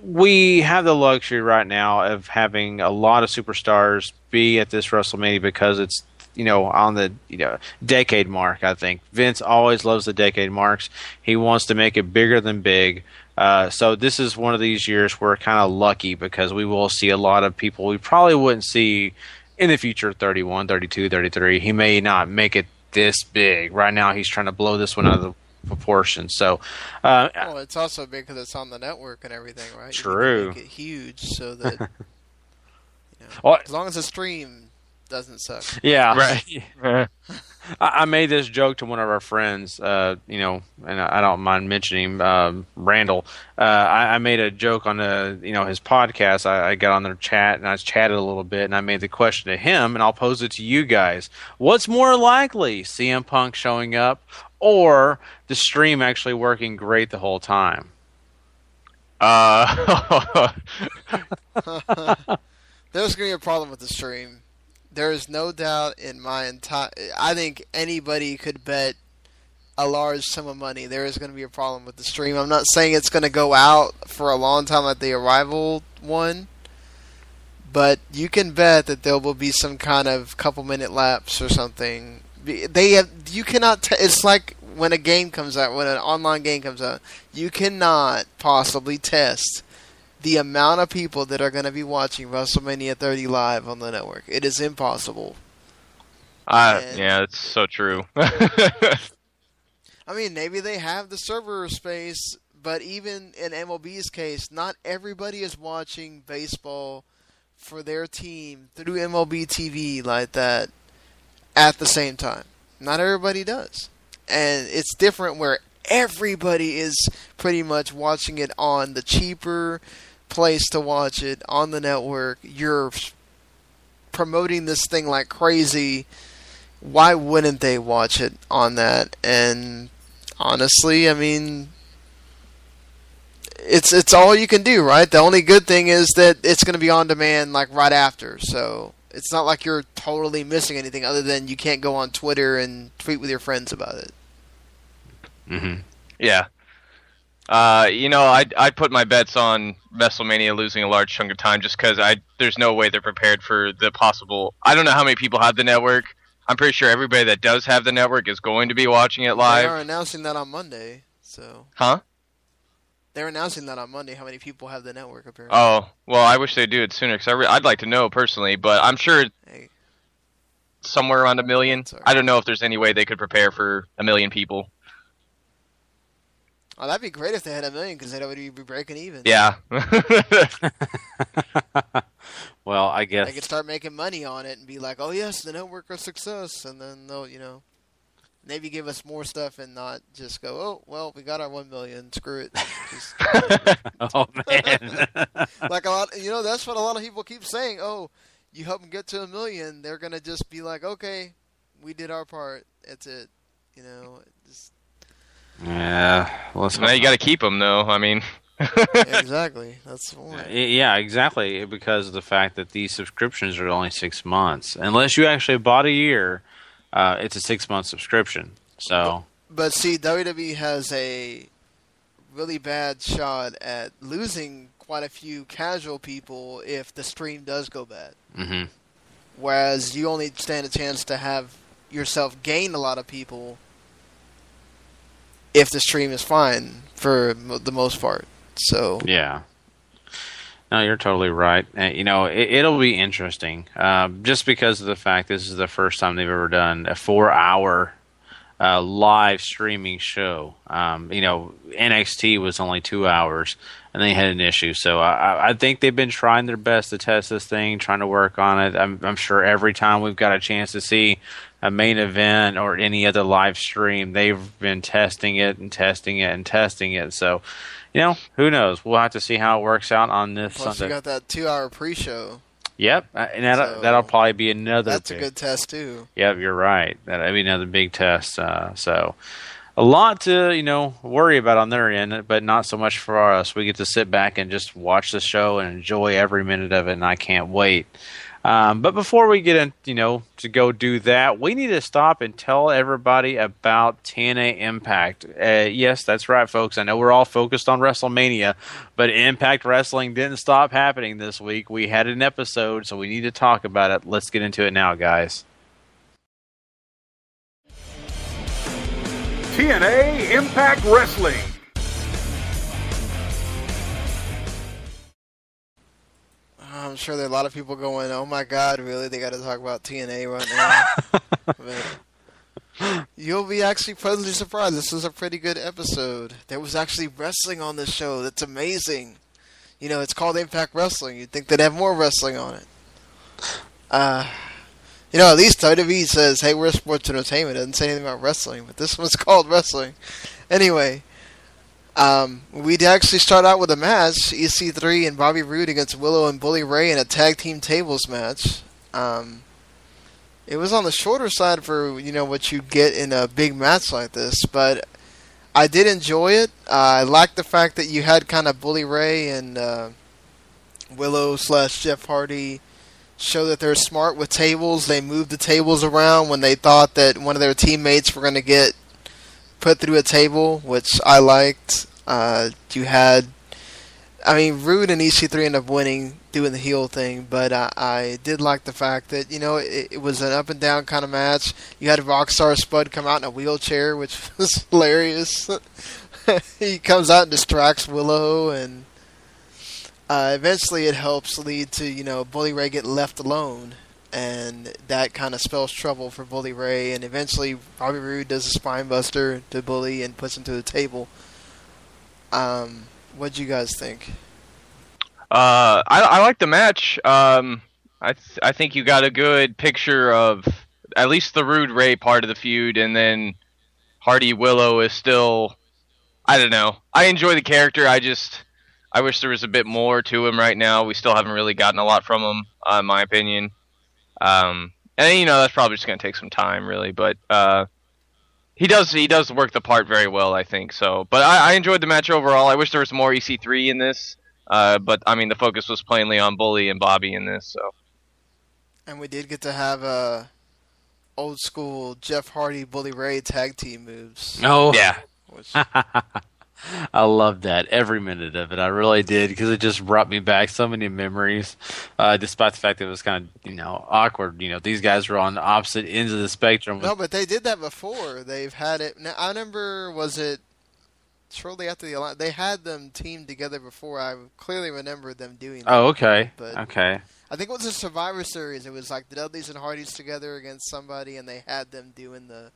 We have the luxury right now of having a lot of superstars be at this WrestleMania because it's you know on the you know decade mark. I think Vince always loves the decade marks. He wants to make it bigger than big. Uh, so this is one of these years we're kind of lucky because we will see a lot of people we probably wouldn't see in the future 31 32 33 he may not make it this big right now he's trying to blow this one out of the proportion so uh, well, it's also big because it's on the network and everything, right? True. can make it huge so that you know, Well- as long as the stream doesn't suck. Yeah, right. I, I made this joke to one of our friends, uh, you know, and I I don't mind mentioning him, um, Randall. Uh, I, I made a joke on the, you know, his podcast. I, I got on their chat and I chatted a little bit, and I made the question to him, and I'll pose it to you guys: What's more likely, CM Punk showing up, or the stream actually working great the whole time? Uh, There's going to be a problem with the stream. There is no doubt in my entire. I think anybody could bet a large sum of money there is going to be a problem with the stream. I'm not saying it's going to go out for a long time at the arrival one, but you can bet that there will be some kind of couple minute lapse or something. They have. You cannot. T- it's like when a game comes out, when an online game comes out, you cannot possibly test the amount of people that are going to be watching WrestleMania 30 live on the network. It is impossible. uh, yeah, it's so true. I mean, maybe they have the server space, but even in MLB's case, not everybody is watching baseball for their team through MLB TV like that at the same time. Not everybody does. And it's different where everybody is pretty much watching it on the cheaper place to watch it on the network. You're promoting this thing like crazy. Why wouldn't they watch it on that? And honestly, I mean, it's it's all you can do, right? The only good thing is that it's going to be on demand like right after. So it's not like you're totally missing anything other than you can't go on Twitter and tweet with your friends about it. Mm-hmm. Yeah. Uh, you know, I'd I'd put my bets on WrestleMania losing a large chunk of time just because I there's no way they're prepared for the possible. I don't know how many people have the network. I'm pretty sure everybody that does have the network is going to be watching it live. They are announcing that on Monday. So Huh? they're announcing that on Monday. How many people have the network? Apparently. Oh, well, I wish they'd do it sooner because I re- I'd like to know personally, but I'm sure somewhere around a million. I don't know if there's any way they could prepare for a million people. Oh, that'd be great if they had a million because they'd already be breaking even. Yeah. Well, I guess They could start making money on it and be like, "Oh yes, the network a success," and then they'll, you know, maybe give us more stuff and not just go, "Oh, well, we got our one million. Screw it." Just- oh man. like a lot, you know, that's what a lot of people keep saying. Oh, you help them get to a million, they're gonna just be like, "Okay, we did our part. That's it." You know, just Yeah. Well, now you got to keep them though. I mean, exactly. That's the point. Yeah, exactly. Because of the fact that these subscriptions are only six months, unless you actually bought a year, uh, it's a six month subscription. So But see, WWE has a really bad shot at losing quite a few casual people if the stream does go bad. hmm Whereas you only stand a chance to have yourself gain a lot of people if the stream is fine for the most part. So yeah. No, you're totally right. Uh, you know, it, it'll be interesting, uh, just because of the fact this is the first time they've ever done a four-hour uh, live streaming show. Um, you know, NXT was only two hours, and they had an issue. So I, I- I think they've been trying their best to test this thing, trying to work on it. I'm, I'm sure every time we've got a chance to see a main event or any other live stream, they've been testing it and testing it and testing it. So, you know, who knows? We'll have to see how it works out on this plus you got that two-hour pre-show. Yep, uh, and that'll, So- that'll probably be another. That's a good test too. Yep, you're right. That'll be another big test. Uh, so, a lot to you know worry about on their end, but not so much for us. We get to sit back and just watch the show and enjoy every minute of it, and I can't wait. Um, but before we get in, you know, to go do that, we need to stop and tell everybody about TNA Impact. Uh, yes, that's right, folks. I know we're all focused on WrestleMania, but Impact Wrestling didn't stop happening this week. We had an episode, so we need to talk about it. Let's get into it now, guys. TNA Impact Wrestling. I'm sure there are a lot of people going, "Oh my God, really? They got to talk about TNA right now." but you'll be actually pleasantly surprised. This was a pretty good episode. There was actually wrestling on this show. That's amazing. You know, it's called Impact Wrestling. You'd think they'd have more wrestling on it. Uh, you know, at least WWE says, "Hey, we're sports entertainment." It doesn't say anything about wrestling, but this one's called wrestling. Anyway, um, we'd actually start out with a match: EC3 and Bobby Roode against Willow and Bully Ray in a tag team tables match. Um, it was on the shorter side for you know what you get in a big match like this, but I did enjoy it. Uh, I liked the fact that you had kind of Bully Ray and uh, Willow slash Jeff Hardy show that they're smart with tables. They moved the tables around when they thought that one of their teammates were going to get put through a table, which I liked. Uh, you had, I mean, Roode and EC3 ended up winning doing the heel thing, but I, I did like the fact that you know it, it was an up and down kind of match. You had Rockstar Spud come out in a wheelchair, which was hilarious. he comes out and distracts Willow, and uh, eventually it helps lead to you know Bully Ray get left alone, and that kind of spells trouble for Bully Ray. And eventually Bobby Roode does a spine buster to Bully and puts him to the table. Um, what do you guys think? Uh, I, I like the match. Um, I th- I think you got a good picture of at least the Roode Ray part of the feud, and then Hardy Willow is still. I don't know. I enjoy the character. I just I wish there was a bit more to him right now. We still haven't really gotten a lot from him, uh, in my opinion. Um, and you know that's probably just going to take some time, really. But uh, he does he does work the part very well, I think. So, but I, I enjoyed the match overall. I wish there was more EC3 in this. Uh, but I mean, the focus was plainly on Bully and Bobby in this. So, And we did get to have uh, old school Jeff Hardy Bully Ray tag team moves. Oh yeah. Which, I loved that every minute of it. I really did because it just brought me back so many memories. Uh, despite the fact that it was kind of you know awkward. You know, these guys were on opposite ends of the spectrum. no, but they did that before. They've had it. Now, I remember, was it shortly after the Alliance? They had them teamed together before. I clearly remember them doing that. Oh, okay, But okay. I think it was a Survivor Series. It was like the Dudleys and Hardys together against somebody, and they had them doing the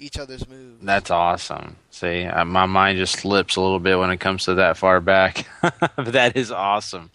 each other's moves. That's awesome. See, uh, my mind just slips a little bit when it comes to that far back. but that is awesome.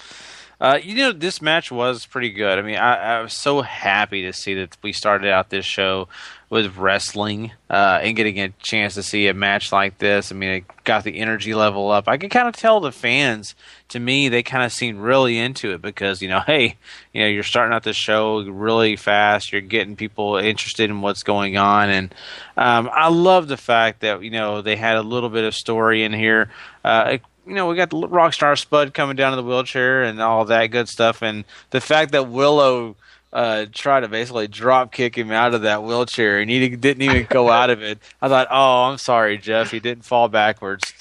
Uh, you know, this match was pretty good. I mean, I, I was so happy to see that we started out this show with wrestling uh, and getting a chance to see a match like this. I mean, it got the energy level up. I can kind of tell the fans, to me, they kind of seemed really into it because, you know, hey, you know, you're starting out the show really fast. You're getting people interested in what's going on. And um, I love the fact that, you know, they had a little bit of story in here. Uh, you know, we got the Rockstar Spud coming down in the wheelchair and all that good stuff, and the fact that Willow uh, tried to basically drop kick him out of that wheelchair, and he didn't even go out of it. I thought, oh, I'm sorry, Jeff, he didn't fall backwards.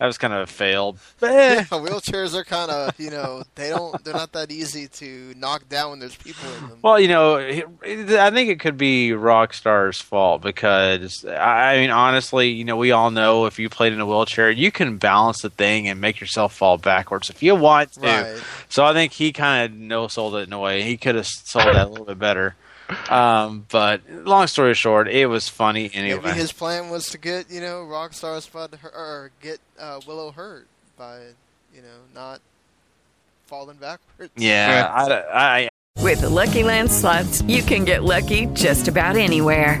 That was kind of a failed. But eh. Yeah, wheelchairs are kind of you know they don't they're not that easy to knock down when there's people in them. Well, you know, it, it, I think it could be Rockstar's fault because I mean, honestly, you know, we all know if you played in a wheelchair, you can balance the thing and make yourself fall backwards if you want to. Right. So I think he kind of no sold it in a way. He could have sold that a little bit better. Um, but long story short, it was funny anyway. Maybe his plan was to get you know Rockstar Spud hu- or get uh, Willow hurt by you know not falling backwards. yeah, I, I, With the Lucky Land slots, you can get lucky just about anywhere.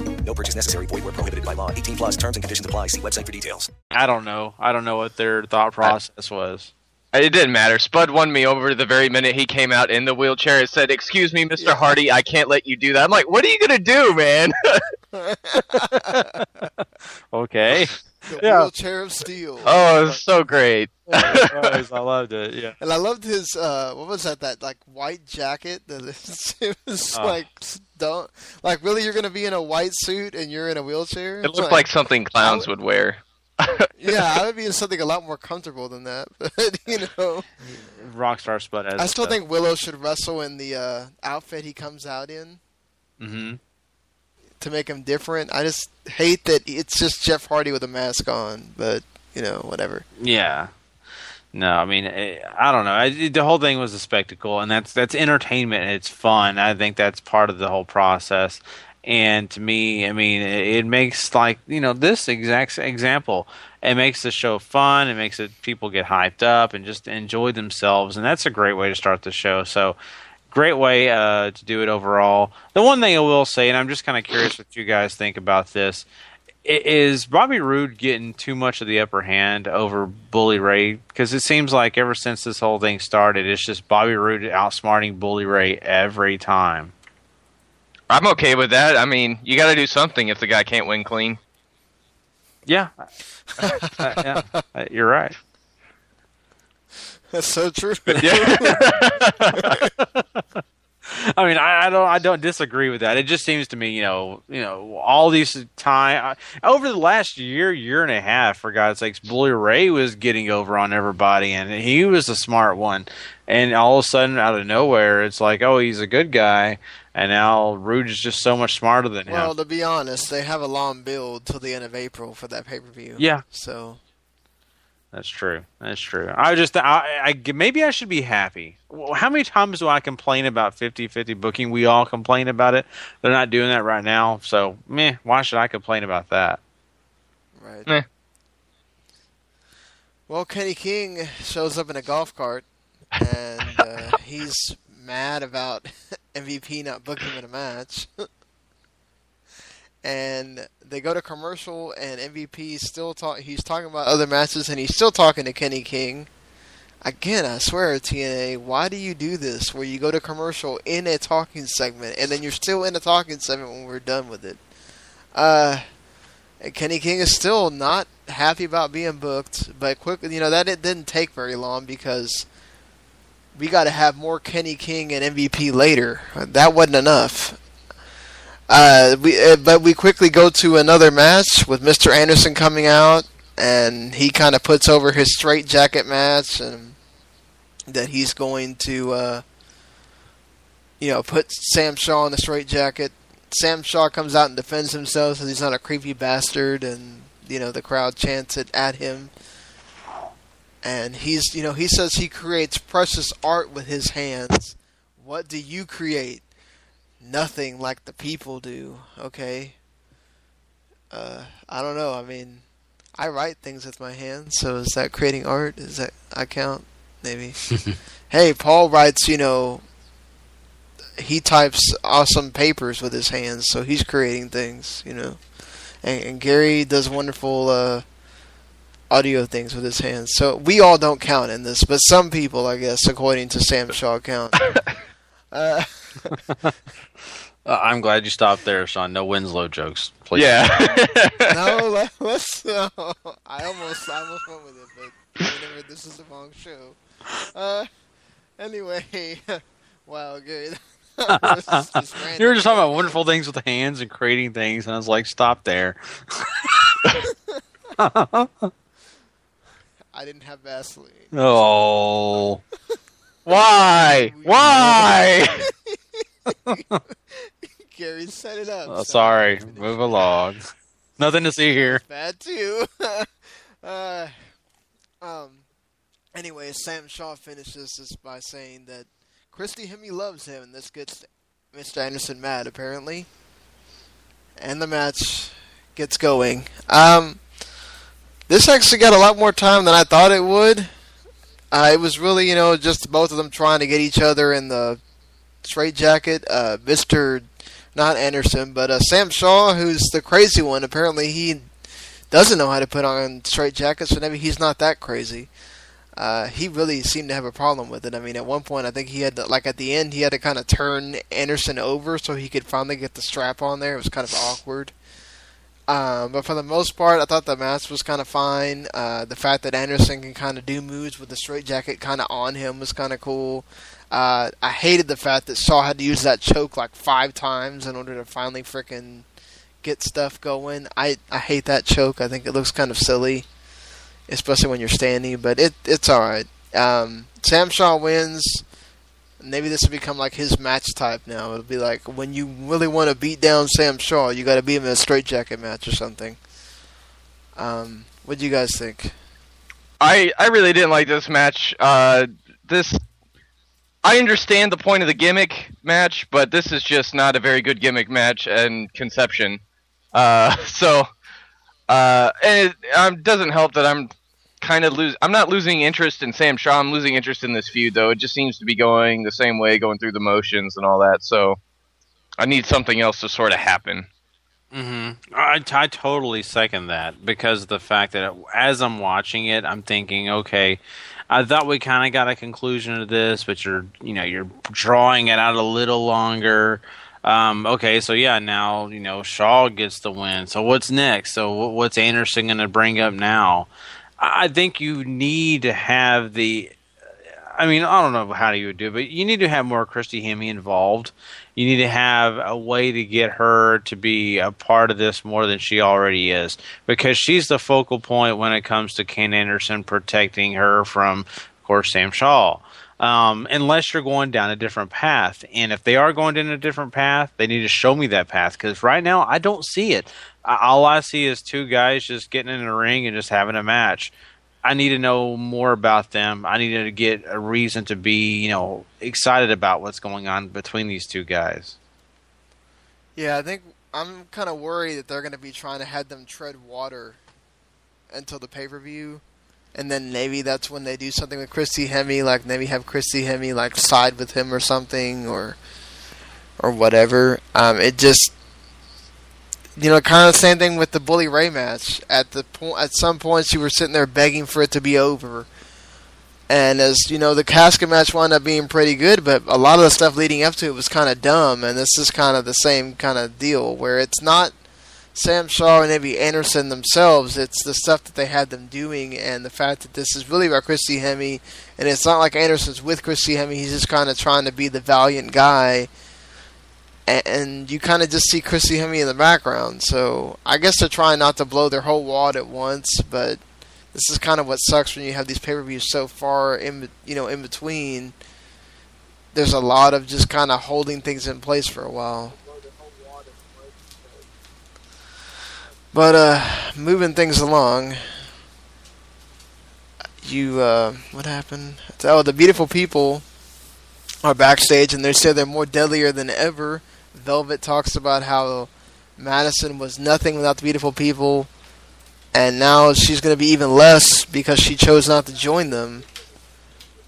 No purchase necessary. Void where prohibited by law. 18 plus terms and conditions apply. See website for details. I don't know. I don't know what their thought process was. It didn't matter. Spud won me over the very minute he came out in the wheelchair and said, "Excuse me, Mr. Hardy, I can't let you do that." I'm like, "What are you gonna do, man?" Okay. The Yeah. wheelchair of steel. oh, it was so great. I loved it. Yeah. And I loved his uh what was that that like white jacket that it was Oh. like don't like really you're gonna be in a white suit and you're in a wheelchair. It looked like something clowns would wear. yeah, I would be in something a lot more comfortable than that. But you know, Rockstar Spud. I still think Willow should wrestle in the uh, outfit he comes out in Mm-hmm. to make him different. I just hate that it's just Jeff Hardy with a mask on, but you know, whatever. Yeah. No, I mean, eh, I don't know. I, the whole thing was a spectacle, and that's that's entertainment. And it's fun. I think that's part of the whole process. And to me, I mean, it, it makes like you know this exact example. It makes the show fun. It makes it people get hyped up and just enjoy themselves, and that's a great way to start the show. So, great way uh, to do it overall. The one thing I will say, and I'm just kind of curious what you guys think about this, is Bobby Roode getting too much of the upper hand over Bully Ray? Because it seems like ever since this whole thing started, it's just Bobby Roode outsmarting Bully Ray every time. I'm okay with that. I mean, you got to do something if the guy can't win clean. Yeah, Uh, yeah, uh, you're right. That's so true. I mean, I, I don't, I don't disagree with that. It just seems to me, you know, you know, all these time over the last year, year and a half, for God's sakes, Bully Ray was getting over on everybody, and he was a smart one. And all of a sudden, out of nowhere, it's like, oh, he's a good guy, and now Roode is just so much smarter than him. Well, to be honest, they have a long build till the end of April for that pay per view. Yeah. So That's true. That's true. I just, I, I, maybe I should be happy. How many times do I complain about 50-50 booking? We all complain about it. They're not doing that right now, so meh. Why should I complain about that? right. Eh. Well, Kenny King shows up in a golf cart, and uh, he's mad about MVP not booking him in a match. and they go to commercial, and MVP still talk. He's talking about other matches, and he's still talking to Kenny King. Again, I swear, TNA, why do you do this? Where you go to commercial in a talking segment, and then you're still in a talking segment when we're done with it. Uh, Kenny King is still not happy about being booked, but quickly, you know, that it didn't take very long because we got to have more Kenny King and MVP later. That wasn't enough. Uh, we uh, but we quickly go to another match with Mr. Anderson coming out, and he kind of puts over his straight jacket match, and that he's going to, uh, you know, put Sam Shaw in the straight jacket. Sam Shaw comes out and defends himself, says he's not a creepy bastard, and you know the crowd chants it at him. And he's, you know, he says he creates precious art with his hands. What do you create? Nothing like the people do. Okay. Uh, I don't know. I mean, I write things with my hands, so is that creating art? Is that I count? Maybe. hey, Paul writes. You know, he types awesome papers with his hands, so he's creating things. You know, and, and Gary does wonderful uh, audio things with his hands. So we all don't count in this, but some people, I guess, according to Sam Shaw, count. uh, I'm glad you stopped there, Sean. No Winslow jokes, please. Yeah. no, let, let's. No, I almost, I almost went with it, but whenever this is the wrong show. Uh, anyway, wow, good. Is just you were just talking about wonderful things with the hands and creating things, and I was like, stop there. I didn't have Vaseline. oh. Why? Why? Gary, set it up. Oh, sorry. Move along. Nothing to see here. Bad too. uh, um. Anyway, Sam Shaw finishes this by saying that Christy Hemme loves him, and this gets Mr. Anderson mad apparently. And the match gets going. Um, this actually got a lot more time than I thought it would. Uh, it was really, you know, just both of them trying to get each other in the straight jacket. Uh, Mr. Not Anderson, but uh, Sam Shaw, who's the crazy one. Apparently, he doesn't know how to put on straight jackets, so maybe he's not that crazy. Uh, he really seemed to have a problem with it. I mean, at one point, I think he had to, like at the end, he had to kind of turn Anderson over so he could finally get the strap on there. It was kind of awkward. Um, but for the most part, I thought the match was kind of fine. Uh, the fact that Anderson can kind of do moves with the straight jacket kind of on him was kind of cool. Uh, I hated the fact that Shaw had to use that choke like five times in order to finally fricking get stuff going. I, I hate that choke. I think it looks kind of silly, especially when you're standing. But it it's all right. Um, Sam Shaw wins. Maybe this will become like his match type now. It'll be like when you really want to beat down Sam Shaw, you got to beat him in a straight jacket match or something. Um, what do you guys think? I I really didn't like this match. Uh, this I understand the point of the gimmick match, but this is just not a very good gimmick match and conception. Uh, so uh, and it um, doesn't help that I'm kind of lose. I'm not losing interest in Sam Shaw. I'm losing interest in this feud, though. It just seems to be going the same way, going through the motions and all that. So I need something else to sort of happen. Mm-hmm. I, I totally second that because the fact that as I'm watching it, I'm thinking, okay, I thought we kind of got a conclusion to this, but you're, you know, you're drawing it out a little longer. Um, okay, so yeah, now you know Shaw gets the win. So what's next? So what's Anderson going to bring up now? I think you need to have the. I mean, I don't know how you would do, it, but you need to have more Christy Hemme involved. You need to have a way to get her to be a part of this more than she already is, because she's the focal point when it comes to Ken Anderson protecting her from, of course, Sam Shaw. Um, unless you're going down a different path, and if they are going down a different path, they need to show me that path. Because right now, I don't see it. All I see is two guys just getting in a ring and just having a match. I need to know more about them. I need to get a reason to be, you know, excited about what's going on between these two guys. Yeah, I think I'm kind of worried that they're going to be trying to have them tread water until the pay per view, and then maybe that's when they do something with Christy Hemme, like maybe have Christy Hemme like side with him or something, or or whatever. Um, it just you know, kind of the same thing with the Bully Ray match. At the point, at some points, you were sitting there begging for it to be over. And as you know, the casket match wound up being pretty good, but a lot of the stuff leading up to it was kind of dumb. And this is kind of the same kind of deal, where it's not Sam Shaw and maybe Anderson themselves; it's the stuff that they had them doing, and the fact that this is really about Christy Hemme, and it's not like Anderson's with Christy Hemme; he's just kind of trying to be the valiant guy and you kind of just see Christy Hemme in the background. So I guess they're trying not to blow their whole wad at once, but this is kind of what sucks when you have these pay-per-views so far in you know in between. There's a lot of just kind of holding things in place for a while. But uh, moving things along, you uh, what happened? Oh, the beautiful people are backstage, and they say they're more deadlier than ever. Velvet talks about how Madison was nothing without the beautiful people, and now she's going to be even less because she chose not to join them.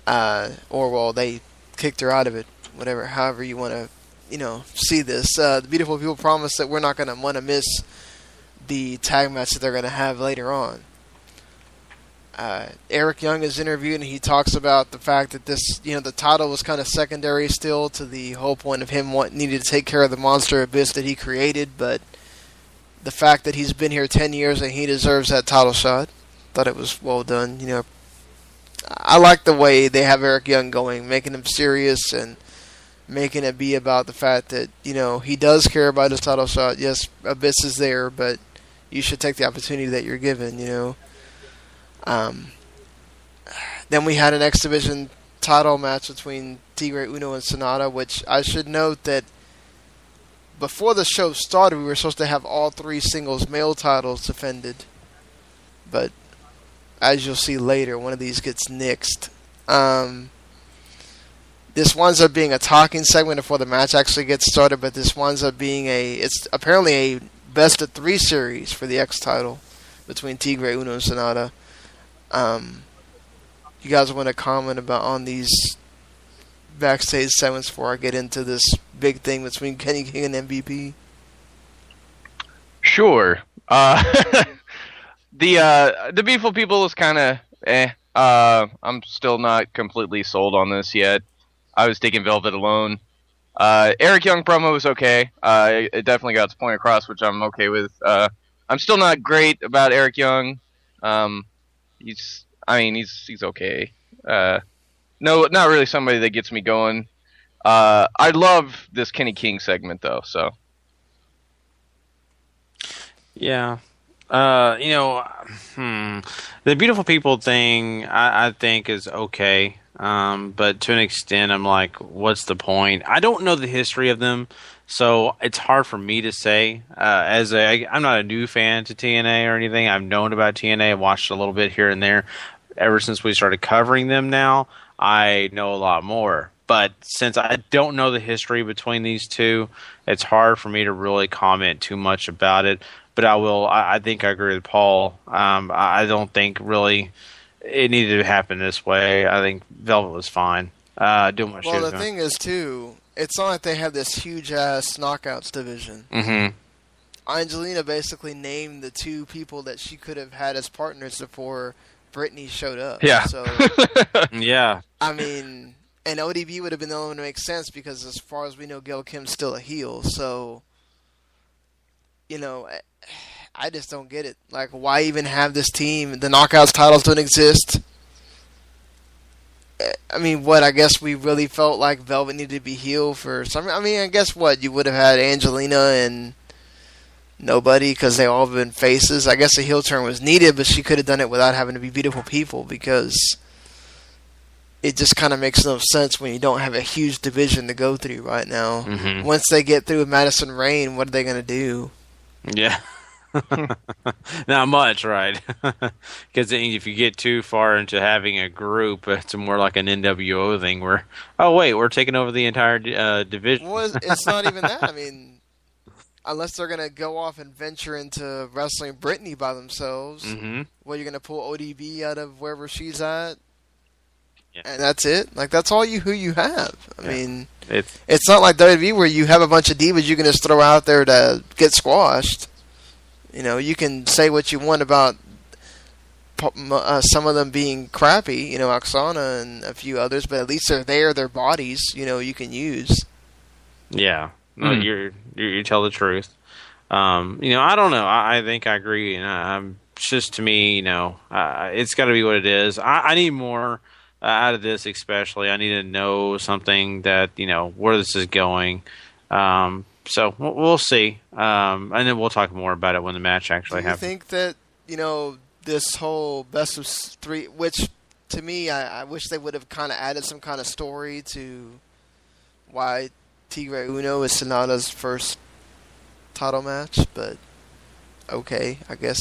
Uh, or well, they kicked her out of it. Whatever, however you want to, you know, see this. Uh, the beautiful people promise that we're not going to want to miss the tag match that they're going to have later on. Uh, Eric Young is interviewed and he talks about the fact that this, you know, the title was kind of secondary still to the whole point of him wanting needing to take care of the monster abyss that he created, but the fact that he's been here 10 years and he deserves that title shot. Thought it was well done, you know. I like the way they have Eric Young going, making him serious and making it be about the fact that, you know, he does care about his title shot. Yes, Abyss is there, but you should take the opportunity that you're given, you know. Um, then we had an X Division title match between Tigre Uno and Sanada, which I should note that before the show started, we were supposed to have all three singles male titles defended. But as you'll see later, one of these gets nixed. Um, this winds up being a talking segment before the match actually gets started, but this winds up being a it's apparently a best of three series for the X title between Tigre Uno and Sanada. Um, you guys want to comment about on these backstage segments before I get into this big thing between Kenny King and MVP? Sure. Uh, the uh, the Beautiful People is kind of eh. Uh, I'm still not completely sold on this yet. I was taking Velvet alone. Uh, Eric Young promo was okay. Uh, it, it definitely got its point across, which I'm okay with. Uh, I'm still not great about Eric Young. Um, he's, I mean, he's he's okay. Uh, no, not really somebody that gets me going. Uh, I love this Kenny King segment though. So Yeah. Uh, you know, hmm, the beautiful people thing I, I think is okay. Um, but to an extent, I'm like, what's the point? I don't know the history of them, so it's hard for me to say. Uh, as a, I, I'm not a new fan to TNA or anything. I've known about TNA. I've watched a little bit here and there. Ever since we started covering them, now I know a lot more. But since I don't know the history between these two, it's hard for me to really comment too much about it. But I will. I, I think I agree with Paul. Um, I don't think really it needed to happen this way. I think Velvet was fine. Uh, doing what Well, the doing. thing is too, it's not like they have this huge ass knockouts division. Mhm. Angelina basically named the two people that she could have had as partners before Brittany showed up. Yeah. So yeah. I mean, and ODB would have been the only one to make sense because, as far as we know, Gail Kim's still a heel. So, you know, I- I just don't get it. Like, why even have this team? The Knockouts titles don't exist. I mean, what? I guess we really felt like Velvet needed to be healed for some. I mean, I guess what you would have had Angelina and nobody because they all have been faces. I guess a heel turn was needed, but she could have done it without having to be beautiful people because it just kind of makes no sense when you don't have a huge division to go through right now. Mhm. Once they get through with Madison Rayne, what are they going to do? Yeah. Not much, right? Because if you get too far into having a group, it's more like an NWO thing where, oh wait, we're taking over the entire uh, division. Well, it's- not even that. I mean, unless they're going to go off and venture into wrestling Brittany by themselves, Mhm. well, you're going to pull ODB out of wherever she's at, and that's it. Like that's all you who you have. I mean, It's it's not like WWE where you have a bunch of divas you can just throw out there to get squashed. You know, you can say what you want about uh, some of them being crappy, you know, Aksana and a few others, but at least they're there, their bodies, you know, you can use. Yeah, no, Hmm. you're, you you tell the truth. Um, you know, I don't know. I, I think I agree, and I, I'm it's just to me, you know, uh, it's got to be what it is. I, I need more uh, out of this, especially. I need to know something that you know where this is going. Um, so we'll, we'll see, um, and then we'll talk more about it when the match actually happens. Do you happens. think that you know this whole best of three, which to me, I, I wish they would have kind of added some kind of story to why Tigre Uno is Sanada's first title match, but okay, I guess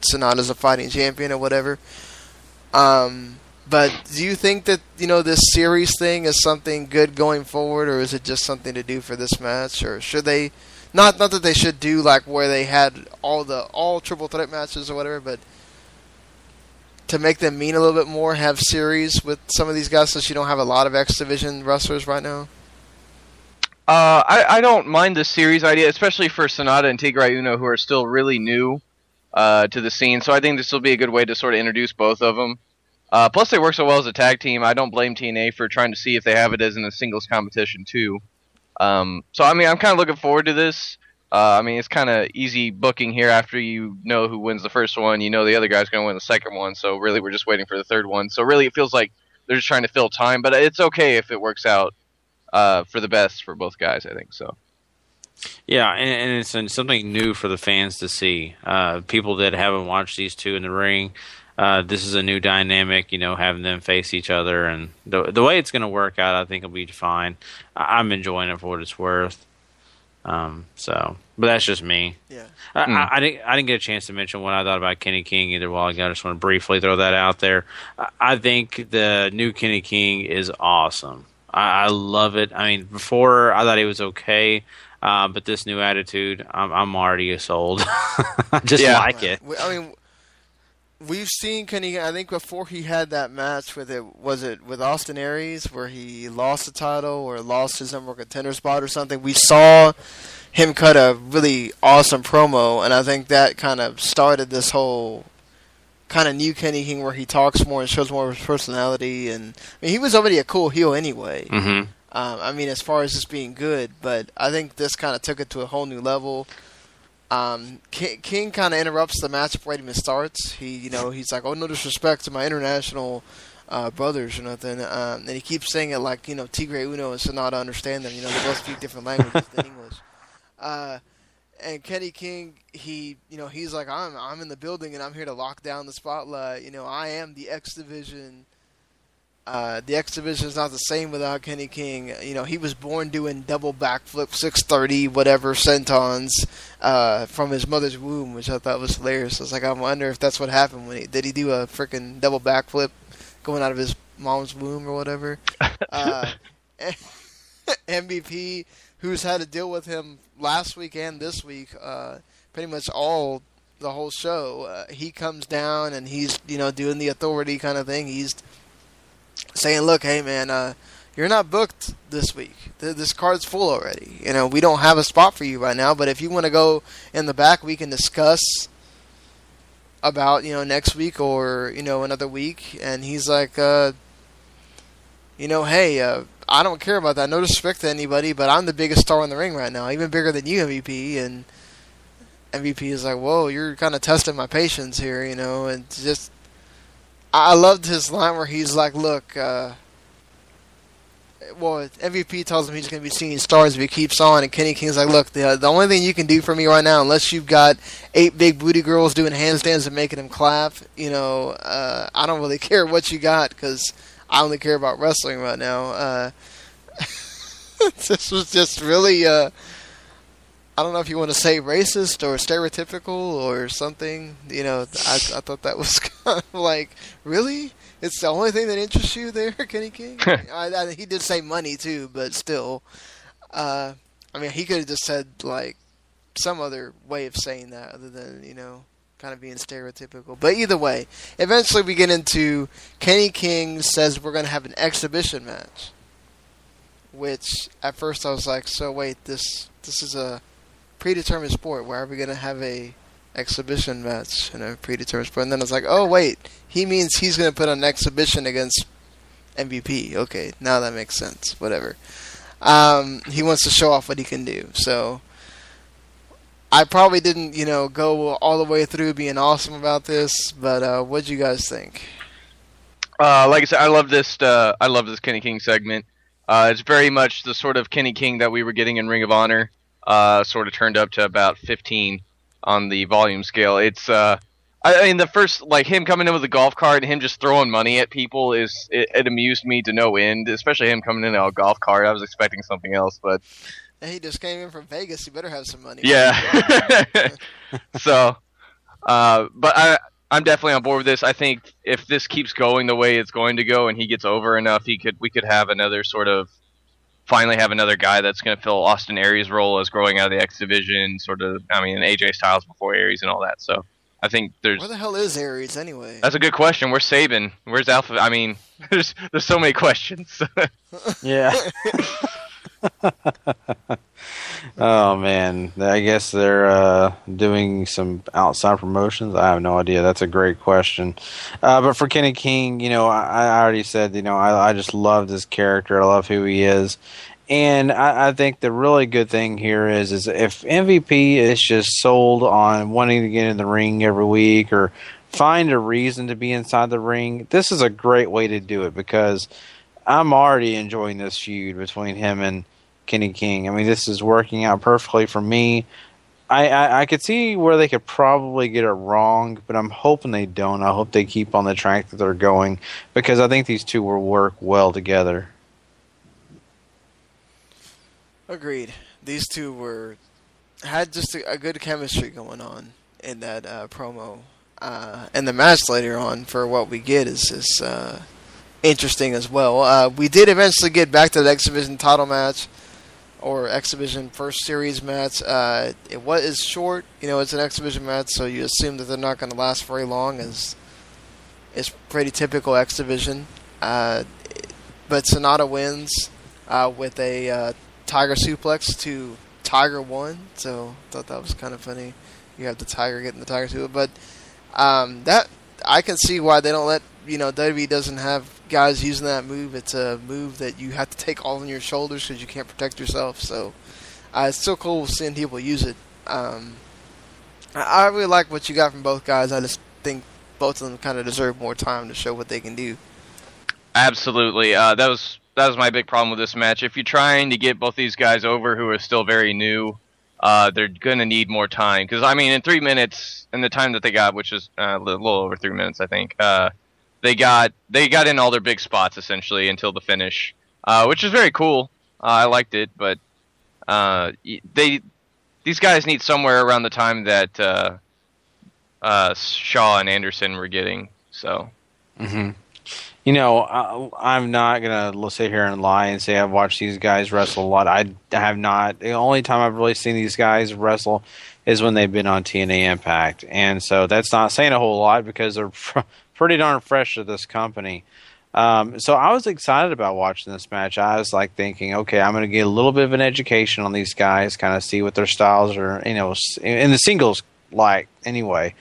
Sanada's a fighting champion or whatever. Um, but do you think that you know this series thing is something good going forward, or is it just something to do for this match, or should they? Not not that they should do like where they had all the all triple threat matches or whatever, but to make them mean a little bit more, have series with some of these guys, since you don't have a lot of X division wrestlers right now. Uh, I, I don't mind the series idea, especially for Sanada and Tigre Uno, who are still really new uh, to the scene. So I think this will be a good way to sort of introduce both of them. Uh, plus, they work so well as a tag team. I don't blame TNA for trying to see if they have it as in a singles competition too. Um, so I mean, I'm kind of looking forward to this. Uh, I mean, it's kind of easy booking here after you know who wins the first one. You know the other guy's going to win the second one. So really, we're just waiting for the third one. So really, it feels like they're just trying to fill time. But it's okay if it works out uh, for the best for both guys. I think so. Yeah, and, and it's something new for the fans to see. Uh, people that haven't watched these two in the ring, uh, this is a new dynamic. You know, having them face each other and the the way it's going to work out, I think will be fine. I, I'm enjoying it for what it's worth. Um, so, but that's just me. Yeah. I, Hmm. I, I didn't. I didn't get a chance to mention what I thought about Kenny King either while ago. I just want to briefly throw that out there. I, I think the new Kenny King is awesome. I, I love it. I mean, before I thought he was okay, uh, but this new attitude, I'm, I'm already sold. I just Yeah. like it. I mean, we've seen Kenny. I think before he had that match with it, was it with Austin Aries where he lost the title or lost his number one contender spot or something? We saw him cut a really awesome promo, and I think that kind of started this whole kind of new Kenny King where he talks more and shows more of his personality. And I mean, he was already a cool heel anyway. hmm Um, I mean, as far as just being good, but I think this kind of took it to a whole new level. Um, King, King kind of interrupts the match before it even starts. He, you know, he's like, "Oh, no disrespect to my international uh, brothers or nothing," um, and he keeps saying it like, you know, Tigre Uno and Sanada understand them. You know, they both speak different languages than English. Uh, and Kenny King, he, you know, he's like, "I'm, I'm in the building and I'm here to lock down the spotlight." You know, I am the X Division. Uh, the X Division is not the same without Kenny King. You know, he was born doing double backflip, 630, whatever, sentons uh, from his mother's womb, which I thought was hilarious. I was like, I wonder if that's what happened when he did he do a freaking double backflip going out of his mom's womb or whatever. Uh, MVP, who's had to deal with him last week and this week, uh, pretty much all the whole show. Uh, he comes down and he's you know doing the authority kind of thing. He's saying, "Look, hey man, uh, you're not booked this week. Th- This card's full already. You know, we don't have a spot for you right now. But if you want to go in the back, we can discuss about you know next week or you know another week." And he's like, uh, "You know, hey, uh, I don't care about that. No disrespect to anybody, but I'm the biggest star in the ring right now, even bigger than you, MVP." And MVP is like, "Whoa, you're kind of testing my patience here, you know," and just I loved his line where he's like, "Look, uh, well, MVP tells him he's going to be seeing stars if he keeps on, and Kenny King's like, "Look, the the only thing you can do for me right now, unless you've got eight big booty girls doing handstands and making him clap, you know, uh, I don't really care what you got because I only care about wrestling right now." Uh, this was just really. Uh, I don't know if you want to say racist or stereotypical or something. You know, I, I thought that was kind of like, really? It's the only thing that interests you there, Kenny King? I, I, he did say money too, but still. Uh, I mean, he could have just said like some other way of saying that other than you know kind of being stereotypical. But either way, eventually we get into Kenny King says we're going to have an exhibition match. Which at first I was like, so wait, this this is a predetermined sport. Why are we going to have a exhibition match in a predetermined sport? And then I was like, oh wait, he means he's going to put on an exhibition against MVP. Okay, now that makes sense. Whatever. Um, he wants to show off what he can do. So I probably didn't, you know, go all the way through being awesome about this. But uh, what do you guys think? Uh, like I said, I love this. Uh, I love this Kenny King segment. Uh, it's very much the sort of Kenny King that we were getting in Ring of Honor. Uh, sort of turned up to about 15 on the volume scale. It's, uh, I mean, the first like him coming in with a golf cart and him just throwing money at people is it, it amused me to no end. Especially him coming in on a golf cart. I was expecting something else, but he just came in from Vegas. He better have some money. yeah. so, uh, but I I'm definitely on board with this. I think if this keeps going the way it's going to go, and he gets over enough, he could we could have another sort of finally have another guy that's going to fill Austin Aries' role as growing out of the X division, sort of. I mean, AJ Styles before Aries and all that. So I think there's Where the hell is Aries anyway? that's a good question. Where's Sabin? Where's Alpha? I mean, there's there's so many questions. Yeah. oh man, I guess they're uh, doing some outside promotions. I have no idea. That's a great question. Uh, but for Kenny King, you know, I, I already said, you know, I, I just love this character. I love who he is. And I, I think the really good thing here is, is if MVP is just sold on wanting to get in the ring every week or find a reason to be inside the ring, this is a great way to do it because I'm already enjoying this feud between him and Kenny King. I mean, this is working out perfectly for me. I, I I could see where they could probably get it wrong, but I'm hoping they don't. I hope they keep on the track that they're going because I think these two will work well together. Agreed. These two were had just a, a good chemistry going on in that uh, promo, uh, and the match later on for what we get is is uh, interesting as well. Uh, we did eventually get back to the X Division title match or exhibition first series match. Uh, it was is short, you know, it's an exhibition match, so you assume that they're not going to last very long, as it's pretty typical exhibition. Uh, but Sanada wins uh, with a uh, Tiger suplex to Tigre Uno, so I thought that was kind of funny. You have the Tiger getting the Tiger suplex, but um, that I can see why they don't let you know WWE doesn't have guys using that move. It's a move that you have to take all on your shoulders because you can't protect yourself. So uh, it's still cool seeing people use it. Um, I, I really like what you got from both guys. I just think both of them kind of deserve more time to show what they can do. Absolutely. Uh, that was that was my big problem with this match. If you're trying to get both these guys over who are still very new, uh, they're gonna need more time. Because I mean, in three minutes, in the time that they got, which is uh, a little over three minutes, I think, uh, they got they got in all their big spots essentially until the finish, uh, which is very cool. Uh, I liked it, but uh, they these guys need somewhere around the time that uh, uh, Shaw and Anderson were getting. So. hmm You know, I, I'm not gonna sit here and lie and say I've watched these guys wrestle a lot. I have not. The only time I've really seen these guys wrestle is when they've been on TNA Impact, and so that's not saying a whole lot because they're pretty darn fresh to this company. Um, so I was excited about watching this match. I was like thinking, okay, I'm going to get a little bit of an education on these guys, kind of see what their styles are, you know, in the singles like anyway.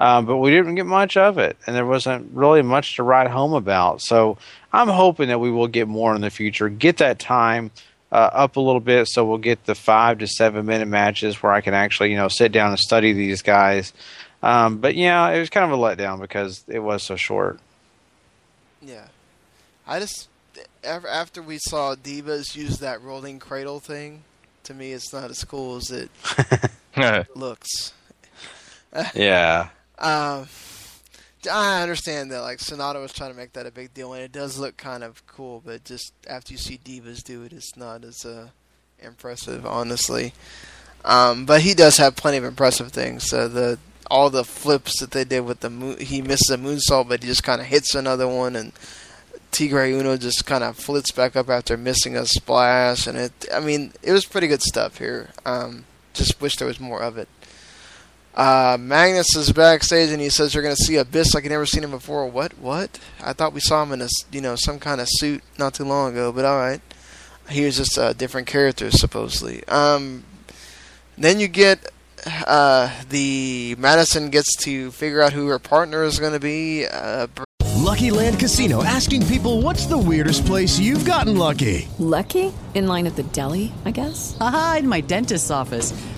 Um, but we didn't get much of it, and there wasn't really much to write home about. So I'm hoping that we will get more in the future. Get that time uh, up a little bit, so we'll get the five to seven minute matches where I can actually, you know, sit down and study these guys. Um, but yeah, it was kind of a letdown because it was so short. Yeah, I just after we saw Divas use that rolling cradle thing, to me it's not as cool as it looks. Yeah. Um, I understand that like Sanada was trying to make that a big deal, and it does look kind of cool. But just after you see Divas do it, it's not as uh, impressive, honestly. Um, but he does have plenty of impressive things. So the all the flips that they did with the moon, he misses a moonsault, but he just kind of hits another one, and Tigre Uno just kind of flits back up after missing a splash, and it. I mean, it was pretty good stuff here. Um, just wish there was more of it. Uh, Magnus is backstage and he says you're to see Abyss like you never seen him before. What? What? I thought we saw him in a you know some kind of suit not too long ago, but all right. He was just a different character supposedly. Um, then you get uh, the Madison gets to figure out who her partner is going to be. Uh, Lucky Land Casino asking people what's the weirdest place you've gotten lucky? Lucky? In line at the deli, I guess? Aha, in my dentist's office.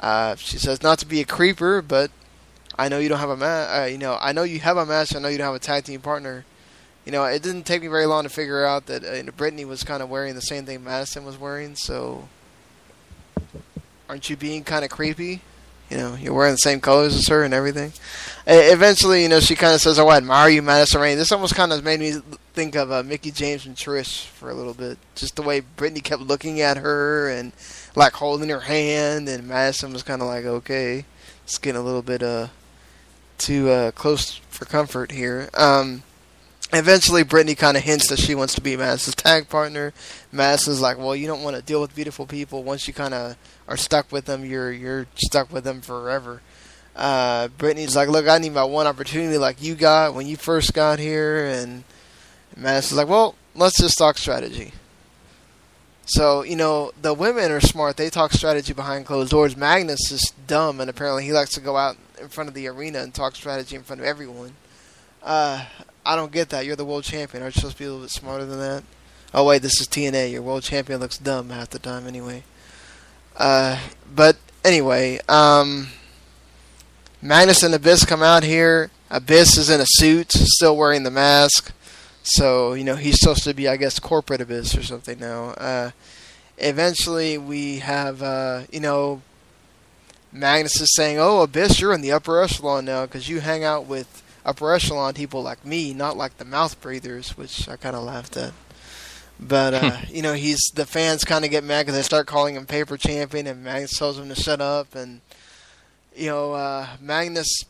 Uh, she says not to be a creeper, but I know you don't have a match. Uh, you know, I know you have a match. I know you don't have a tag team partner. You know, it didn't take me very long to figure out that uh, Brittany was kind of wearing the same thing Madison was wearing. So, aren't you being kind of creepy? You know, you're wearing the same colors as her and everything. Uh, eventually, you know, she kind of says, "Oh, I admire you, Madison Rayne." This almost kind of made me think of uh, Mickie James and Trish for a little bit. Just the way Brittany kept looking at her and like holding her hand, and Madison was kind of like, "Okay, it's getting a little bit uh too uh, close for comfort here. Um, eventually, Brittany kind of hints that she wants to be Madison's tag partner. Madison's like, "Well, you don't want to deal with beautiful people. Once you kind of are stuck with them, you're you're stuck with them forever." Uh, Brittany's like, "Look, I need my one opportunity, like you got when you first got here," and Madison's like, "Well, let's just talk strategy." So, you know, the women are smart. They talk strategy behind closed doors. Magnus is dumb, and apparently he likes to go out in front of the arena and talk strategy in front of everyone. Uh, I don't get that. You're the world champion. Aren't you supposed to be a little bit smarter than that? Oh, wait, this is TNA. Your world champion looks dumb half the time anyway. Uh, but anyway, um, Magnus and Abyss come out here. Abyss is in a suit, still wearing the mask. So, you know, he's supposed to be, I guess, corporate Abyss or something now. Uh, eventually, we have, uh, you know, Magnus is saying, "Oh, Abyss, you're in the upper echelon now because you hang out with upper echelon people like me, not like the mouth breathers," which I kind of laughed at. But uh, you know, he's the fans kind of get mad because they start calling him paper champion, and Magnus tells him to shut up. And you know, uh, Magnus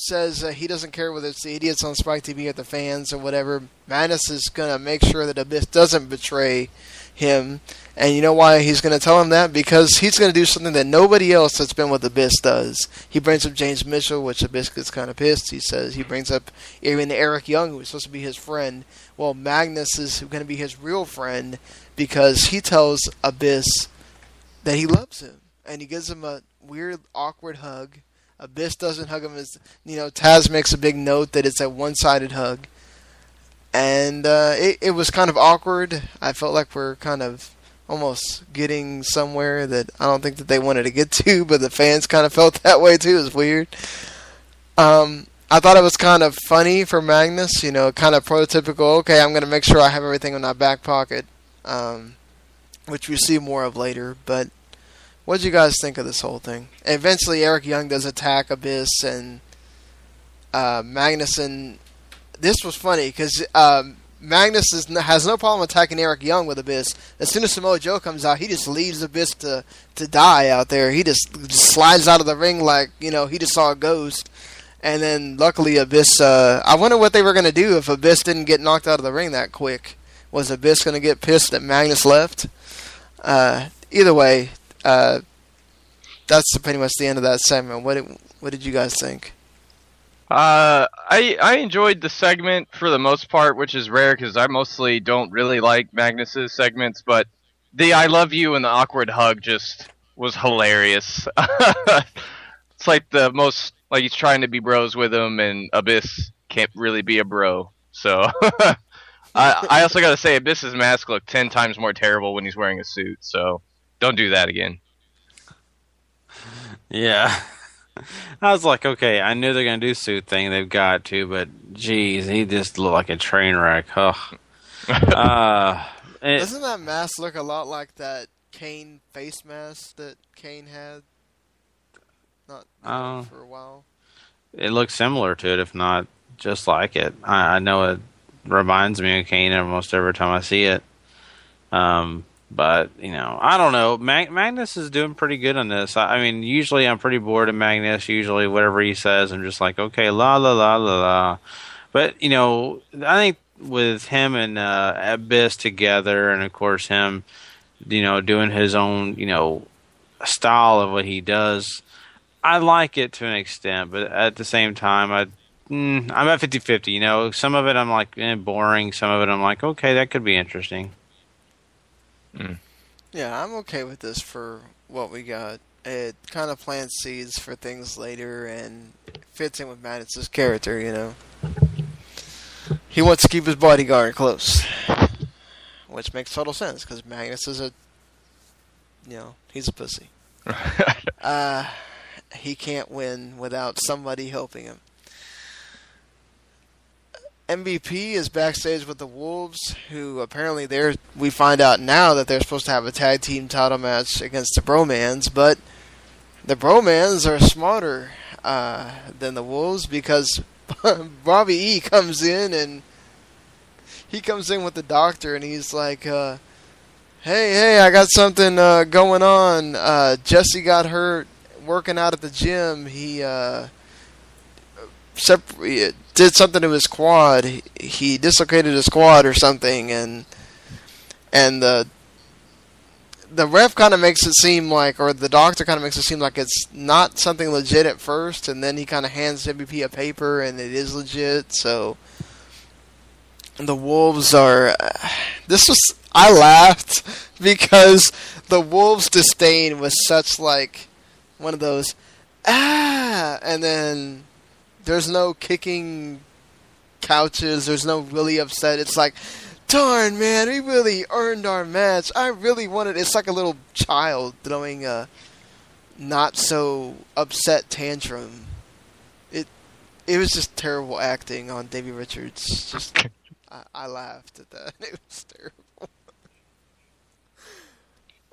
says uh, he doesn't care whether it's the idiots on Spike TV or the fans or whatever. Magnus is gonna make sure that Abyss doesn't betray him. And you know why he's going to tell him that? Because he's going to do something that nobody else that's been with Abyss does. He brings up James Mitchell, which Abyss gets kind of pissed. He says he brings up even Eric Young, who was supposed to be his friend. Well, Magnus is going to be his real friend because he tells Abyss that he loves him, and he gives him a weird, awkward hug. Abyss doesn't hug him as you know. Taz makes a big note that it's a one-sided hug, and uh, it it was kind of awkward. I felt like we're kind of almost getting somewhere that I don't think that they wanted to get to, but the fans kind of felt that way too. It was weird. Um, I thought it was kind of funny for Magnus, you know, kind of prototypical. Okay, I'm to make sure I have everything in my back pocket, um, which we see more of later. But what did you guys think of this whole thing? Eventually, Eric Young does attack Abyss, and uh, Magnus and this was funny because um, Magnus is, has no problem attacking Eric Young with Abyss. As soon as Samoa Joe comes out, he just leaves Abyss to, to die out there. He just, just slides out of the ring like, you know, he just saw a ghost. And then luckily Abyss, uh, I wonder what they were going to do if Abyss didn't get knocked out of the ring that quick. Was Abyss going to get pissed that Magnus left? Uh, either way, uh, that's pretty much the end of that segment. What did, what did you guys think? Uh, I I enjoyed the segment for the most part, which is rare because I mostly don't really like Magnus's segments. But the "I love you" and the awkward hug just was hilarious. it's like the most like he's trying to be bros with him, and Abyss can't really be a bro. So I I also got to say Abyss's mask looked ten times more terrible when he's wearing a suit. So don't do that again. Yeah. I was like, okay, I knew they're gonna do suit thing. They've got to, but geez, he just looked like a train wreck. Ugh. uh, it, Doesn't that mask look a lot like that Kane face mask that Kane had? Not you know, Oh. for a while. it looks similar to it, if not just like it. I, I know it reminds me of Kane almost every time I see it. Um, but you know, I don't know. Mag- Magnus is doing pretty good on this. I, I mean, usually I'm pretty bored of Magnus. Usually, whatever he says, I'm just like, okay, la la la la la. But you know, I think with him and uh, Abyss together, and of course him, you know, doing his own, you know, style of what he does. I like it to an extent, but at the same time, I mm, I'm at 50-50, You know, some of it I'm like eh, boring. Some of it I'm like, okay, that could be interesting. Yeah, I'm okay with this for what we got. It kind of plants seeds for things later and fits in with Magnus's character, you know. He wants to keep his bodyguard close, which makes total sense because Magnus is a, you know, he's a pussy. uh, he can't win without somebody helping him. MVP is backstage with the Wolves, who apparently they're. We find out now that they're supposed to have a tag team title match against the Bromans, but the Bromans are smarter uh, than the Wolves because Robbie E comes in and he comes in with the doctor and he's like, uh, "Hey, hey, I got something uh, going on. Uh, Jesse got hurt working out at the gym. He." Did something to his quad. He, he dislocated his quad or something, and and the the ref kind of makes it seem like, or the doctor kind of makes it seem like it's not something legit at first, and then he kind of hands MVP a paper, and it is legit. So the Wolves are. This was I laughed because the Wolves' disdain was such like one of those ah, and then there's no kicking couches. There's no really upset. It's like, darn man, we really earned our match. I really wanted. It's like a little child throwing a not so upset tantrum. It it was just terrible acting on Davey Richards. Just I, I laughed at that. It was terrible.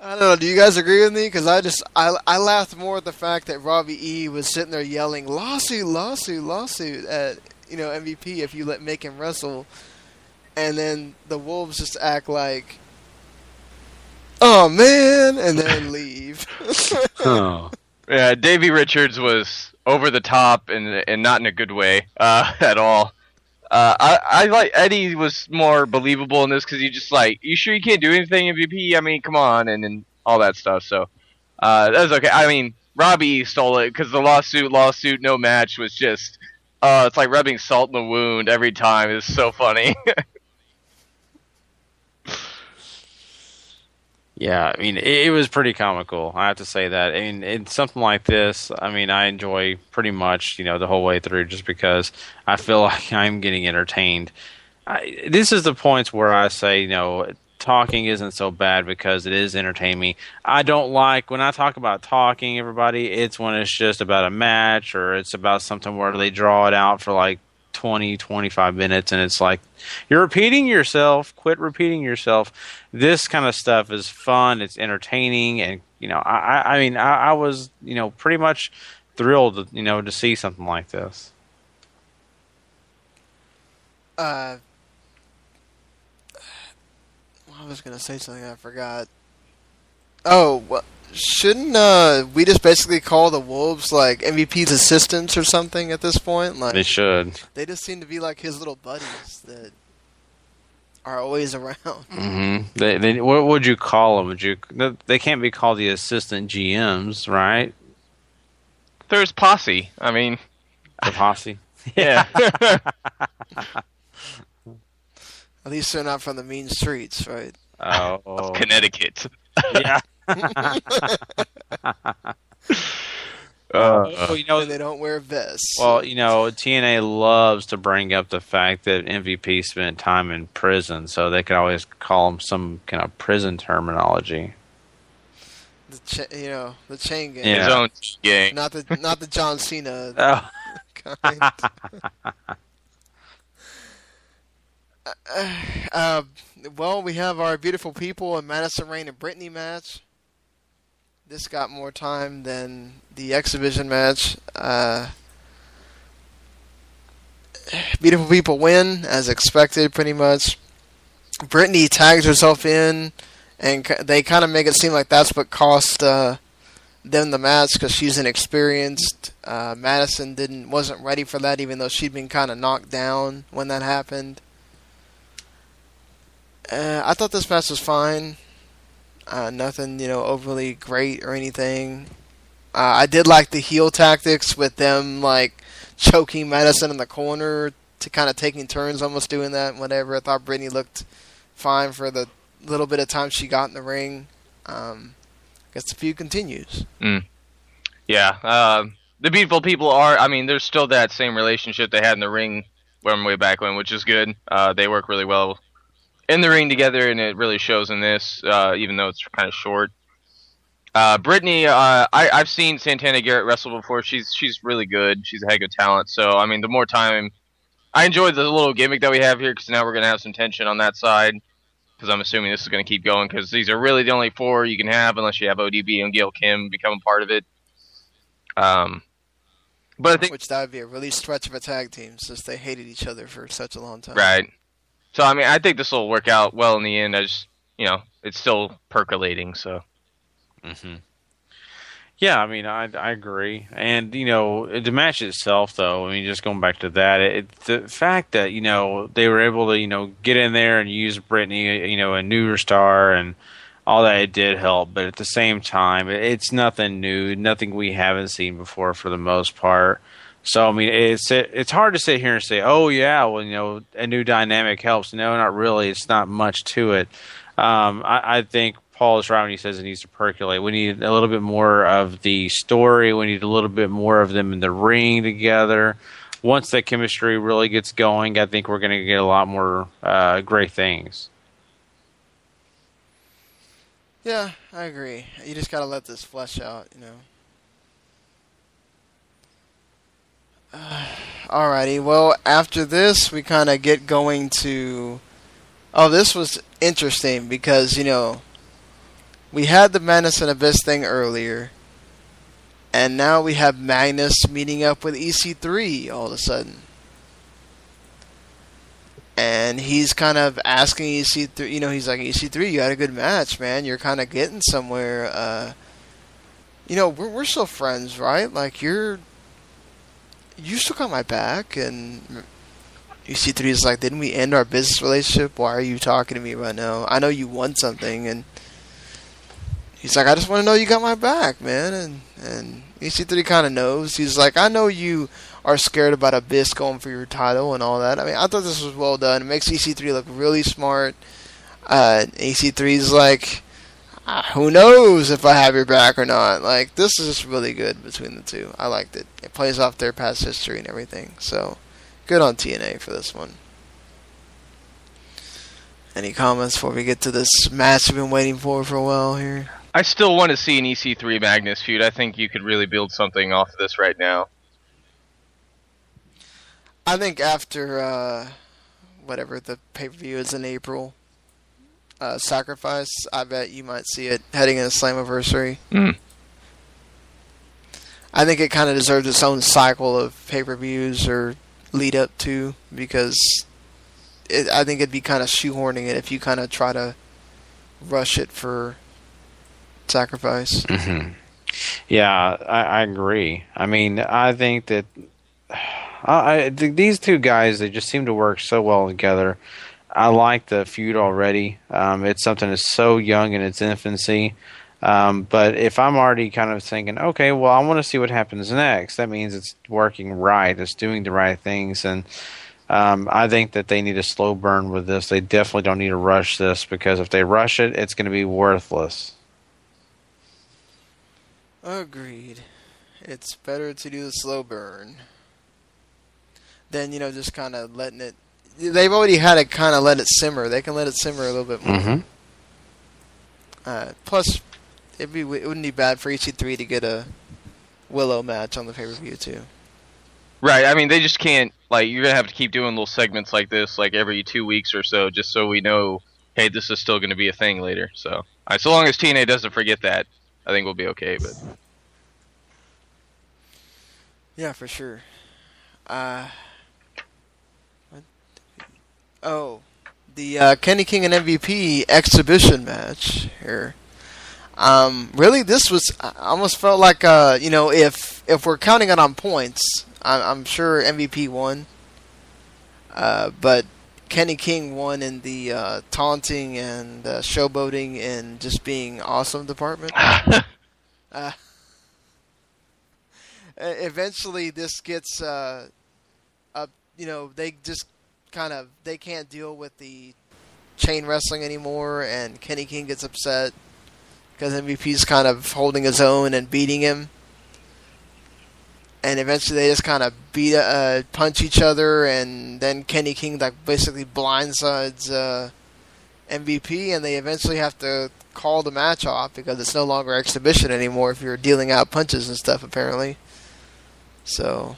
I don't know. Do you guys agree with me? Because I just I I laughed more at the fact that Robbie E was sitting there yelling lawsuit, lawsuit, lawsuit at you know MVP if you let make him wrestle, and then the Wolves just act like, oh man, and then leave. oh. Yeah, Davey Richards was over the top and and not in a good way uh, at all. Uh, I, I like Eddie was more believable in this because he just like, you sure you can't do anything MVP? I mean, come on, and and all that stuff. So uh, that was okay. I mean, Robbie stole it because the lawsuit, lawsuit, no match was just, uh, it's like rubbing salt in the wound every time. It's so funny. Yeah, I mean, it, it, was pretty comical. I have to say that. I mean, in something like this, I mean, I enjoy pretty much, you know, the whole way through, just because I feel like I'm getting entertained. I, this is the points where I say, you know, talking isn't so bad because it is entertaining me. I don't like when I talk about talking, everybody. It's when it's just about a match or it's about something where they draw it out for like 20, 25 minutes, and it's like you're repeating yourself. Quit repeating yourself. This kind of stuff is fun. It's entertaining, and you know, I, I mean, I, I was, you know, pretty much thrilled, you know, to see something like this. Uh, I was gonna say something I forgot. Oh, well, shouldn't uh, we just basically call the Wolves like MVP's assistants or something at this point? Like they should. They just seem to be like his little buddies that are always around. Mm-hmm. They, they, what would you call them? Would you? They can't be called the assistant GMs, right? There's posse. I mean, the posse. yeah. At least they're not from the mean streets, right? Oh, of Connecticut. yeah. Uh, well, you know, they don't wear vests. Well, you know, TNA loves to bring up the fact that MVP spent time in prison, so they could always call him some kind of prison terminology. The cha- you know the chain gang, yeah. his own gang, not the not the John Cena oh. kind. uh, uh, well, we have our beautiful people in Madison Rayne and Brittany match this got more time than the exhibition match. Uh, beautiful people win as expected, pretty much. Brittany tags herself in, and they kind of make it seem like that's what cost uh, them the match because she's inexperienced. Uh, Madison didn't wasn't ready for that, even though she'd been kind of knocked down when that happened. Uh, I thought this match was fine. Uh, nothing, you know, overly great or anything. Uh, I did like the heel tactics with them, like choking Madison in the corner to kind of taking turns, almost doing that. And whatever. I thought Brittany looked fine for the little bit of time she got in the ring. Um, I guess the feud continues. Mm. Yeah, uh, the beautiful people are. I mean, there's still that same relationship they had in the ring from way back when, which is good. Uh, they work really well in the ring together, and it really shows in this, uh, even though it's kind of short. Uh, Brittany, uh, I, I've seen Santana Garrett wrestle before. She's she's really good. She's a heck of talent. So I mean, the more time, I enjoyed the little gimmick that we have here because now we're gonna have some tension on that side. Because I'm assuming this is gonna keep going because these are really the only four you can have unless you have ODB and Gail Kim become a part of it. Um, but I think which that would be a really stretch of a tag team since they hated each other for such a long time. Right. So I mean, I think this will work out well in the end. I just, you know, it's still percolating. So. Mm-hmm. Yeah, I mean, I I agree, and you know, the match itself, though. I mean, just going back to that, it, the fact that you know they were able to you know get in there and use Brittany, you know, a newer star and all that, it did help. But at the same time, it's nothing new, nothing we haven't seen before for the most part. So I mean, it's it's hard to sit here and say, oh yeah, well you know, a new dynamic helps. No, not really. It's not much to it. Um, I, I think Paul is right when he says it needs to percolate. We need a little bit more of the story. We need a little bit more of them in the ring together. Once that chemistry really gets going, I think we're going to get a lot more uh, great things. Yeah, I agree. You just gotta let this flesh out, you know. Uh, alrighty, well, after this, we kind of get going to. Oh, this was interesting because, you know, we had the Madness and Abyss thing earlier, and now we have Magnus meeting up with EC3 all of a sudden. And he's kind of asking EC3, you know, he's like, EC3, you had a good match, man. You're kind of getting somewhere. Uh, you know, we're, we're still friends, right? Like, you're. You still got my back, and EC3 is like, didn't we end our business relationship? Why are you talking to me right now? I know you want something, and he's like, I just want to know you got my back, man. And and EC3 kind of knows. He's like, I know you are scared about Abyss going for your title and all that. I mean, I thought this was well done. It makes EC3 look really smart. Uh, EC3's like, who knows if I have your back or not. Like, this is just really good between the two. I liked it. It plays off their past history and everything. So, good on TNA for this one. Any comments before we get to this match we've been waiting for for a while here? I still want to see an EC3 Magnus feud. I think you could really build something off of this right now. I think after uh, whatever the pay per view is in April, uh, Sacrifice, I bet you might see it heading into Slammiversary. Mm. I think it kind of deserves its own cycle of pay per views or lead up to because it, I think it'd be kind of shoehorning it if you kind of try to rush it for Sacrifice. Mm-hmm. Yeah, I, I agree. I mean, I think that I, I th- these two guys they just seem to work so well together. I like the feud already. Um, it's something that's so young in its infancy. Um, but if I'm already kind of thinking, okay, well, I want to see what happens next, that means it's working right. It's doing the right things. And um, I think that they need a slow burn with this. They definitely don't need to rush this because if they rush it, it's going to be worthless. Agreed. It's better to do the slow burn than you know just kind of letting it. They've already had it kind of let it simmer. They can let it simmer a little bit more. Mm-hmm. Uh, plus, it'd be it wouldn't be bad for EC3 to get a Willow match on the pay per view too. Right. I mean, they just can't. Like, you're gonna have to keep doing little segments like this, like every two weeks or so, just so we know, hey, this is still gonna be a thing later. So, right, so long as TNA doesn't forget that, I think we'll be okay. But yeah, for sure. Uh, what? Oh, the uh, Kenny King and MVP exhibition match here. Um, really, this was I almost felt like uh, you know if if we're counting it on points, I'm, I'm sure MVP won. Uh, but Kenny King won in the uh, taunting and uh, showboating and just being awesome department. uh, eventually, this gets uh, up. You know, they just kind of they can't deal with the chain wrestling anymore, and Kenny King gets upset because MVP's kind of holding his own and beating him. And eventually, they just kind of beat, uh, punch each other, and then Kenny King like basically blindsides uh, MVP, and they eventually have to call the match off because it's no longer exhibition anymore if you're dealing out punches and stuff. Apparently, so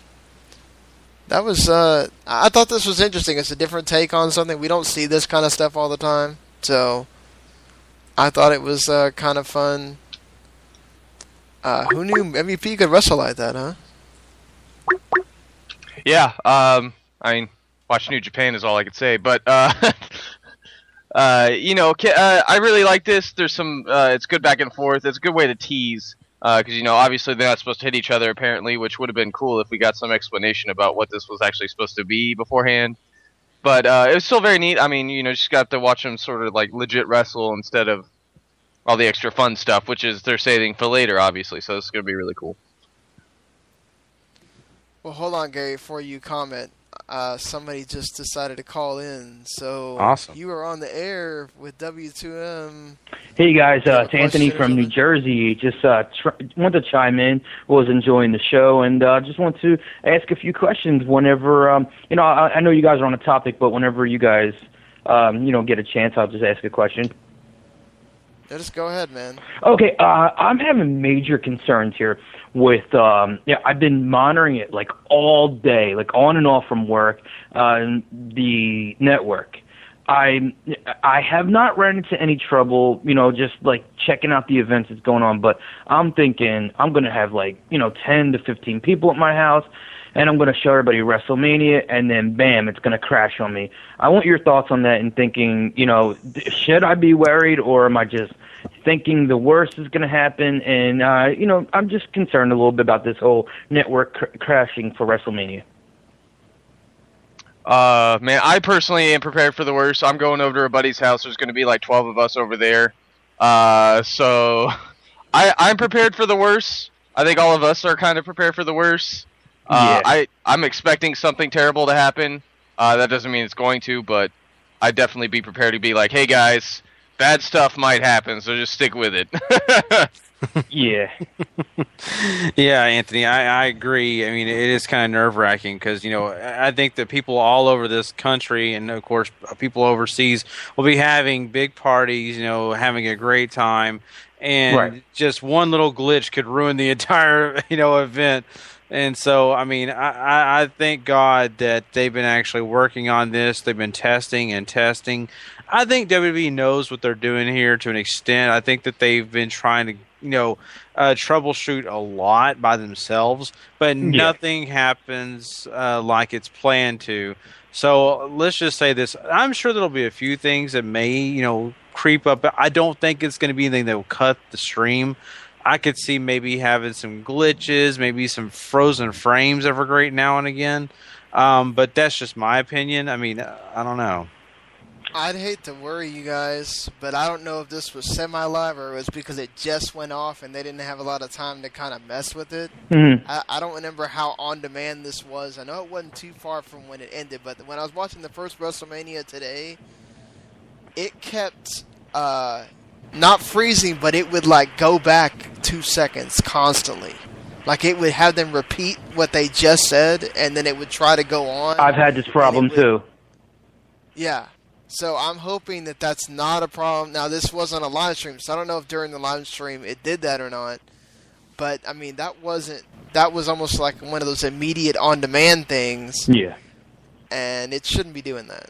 that was uh, I thought this was interesting. It's a different take on something. We don't see this kind of stuff all the time, so I thought it was uh, kind of fun. Uh, who knew MVP could wrestle like that, huh? yeah, um, I mean, watch New Japan is all I could say. But uh, uh, you know, uh, I really like this. There's some. It's good back and forth. It's a good way to tease because you know obviously they're not supposed to hit each other apparently, which would have been cool if we got some explanation about what this was actually supposed to be beforehand. But uh, it was still very neat. I mean, you know, just got to watch them sort of like legit wrestle instead of all the extra fun stuff, which is they're saving for later, obviously. So it's going to be really cool. Well, hold on, Gary, before you comment. Uh, somebody just decided to call in, so Awesome. you are on the air with W2M. Hey guys, uh, it's Anthony from New Jersey. Just uh, tr- want to chime in. Was enjoying the show, and uh, just want to ask a few questions. Whenever um, you know, I, I know you guys are on a topic, but whenever you guys um, you know get a chance, I'll just ask a question. Just go ahead, man. Okay, uh, I'm having major concerns here with. Um, yeah, I've been monitoring it like all day, like on and off from work, uh, the network. I I have not run into any trouble, you know, just like checking out the events that's going on. But I'm thinking I'm gonna have like you know 10 to 15 people at my house, and I'm gonna show everybody WrestleMania, and then bam, it's gonna crash on me. I want your thoughts on that and thinking, you know, should I be worried or am I just thinking the worst is gonna happen? And uh, you know, I'm just concerned a little bit about this whole network cr- crashing for WrestleMania. Uh, man, I personally am prepared for the worst. I'm going over to a buddy's house. There's going to be like 12 of us over there. Uh, so I I'm prepared for the worst. I think all of us are kind of prepared for the worst. Uh, Yeah. I I'm expecting something terrible to happen. Uh, that doesn't mean it's going to, but I'd definitely be prepared to be like, hey guys, bad stuff might happen, so just stick with it. yeah. Yeah, Anthony, I, I agree. I mean, it is kind of nerve wracking because you know I I think that people all over this country and of course people overseas will be having big parties, you know, having a great time, and Right. just one little glitch could ruin the entire you know event. And so, I mean, I, I, thank God that they've been actually working on this. They've been testing and testing. I think WWE knows what they're doing here to an extent. I think that they've been trying to, you know, uh, troubleshoot a lot by themselves, but Yeah. nothing happens uh, like it's planned to. So let's just say this: I'm sure there'll be a few things that may, you know, creep up. I don't think it's going to be anything that will cut the stream. I could see maybe having some glitches, maybe some frozen frames every great now and again. Um, but that's just my opinion. I mean, I don't know. I'd hate to worry you guys, but I don't know if this was semi-live or it was because it just went off and they didn't have a lot of time to kind of mess with it. Mhm. I, I don't remember how on demand this was. I know it wasn't too far from when it ended, but when I was watching the first WrestleMania today, it kept uh, not freezing, but it would like go back two seconds constantly. Like it would have them repeat what they just said, and then it would try to go on. I've had this problem too. Yeah. So I'm hoping that that's not a problem. Now this wasn't a live stream, so I don't know if during the live stream it did that or not. But I mean, that wasn't. That was almost like one of those immediate on-demand things, Yeah. and it shouldn't be doing that.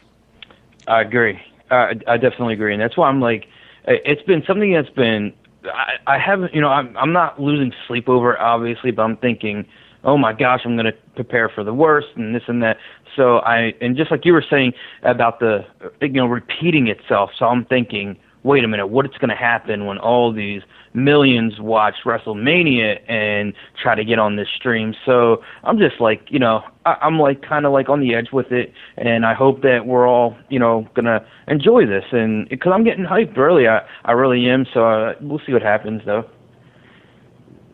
I agree. I, I definitely agree, and that's why I'm like, it's been something that's been. I, I haven't, you know, I'm I'm not losing sleep over it, obviously, but I'm thinking, oh my gosh, I'm going to prepare for the worst and this and that. So I, and just like you were saying about the, you know, repeating itself. So I'm thinking, wait a minute, what's going to happen when all these millions watch WrestleMania and try to get on this stream? So I'm just like, you know, I, I'm like kind of like on the edge with it, and I hope that we're all, you know, gonna enjoy this. And because I'm getting hyped early, I I really am. So uh, we'll see what happens though.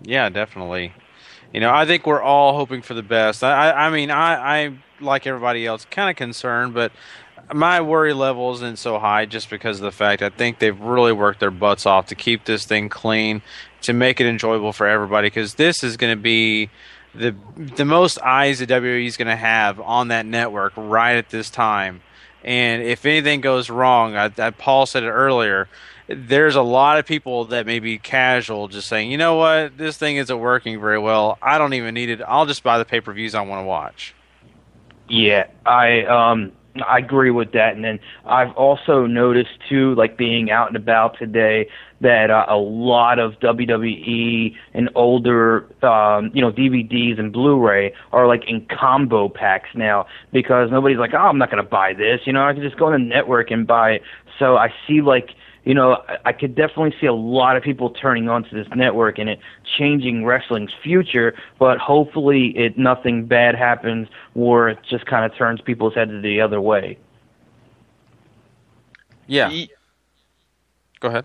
Yeah, definitely. You know, I think we're all hoping for the best. I, I, I mean, I, I like everybody else, kind of concerned, but my worry level isn't so high just because of the fact I think they've really worked their butts off to keep this thing clean, to make it enjoyable for everybody. Because this is going to be the the most eyes that WWE is going to have on that network right at this time. And if anything goes wrong, I, I, Paul said it earlier. There's a lot of people that may be casual, just saying, you know what, this thing isn't working very well. I don't even need it. I'll just buy the pay per views I want to watch. Yeah, I um I agree with that. And then I've also noticed too, like being out and about today, that uh, a lot of WWE and older, um, you know, DVDs and Blu-ray are like in combo packs now because nobody's like, oh, I'm not gonna buy this. You know, I can just go on the network and buy it. So I see like you know, I, I could definitely see a lot of people turning onto this network and it changing wrestling's future. But hopefully, it nothing bad happens or it just kind of turns people's heads the other way. Yeah. Go ahead.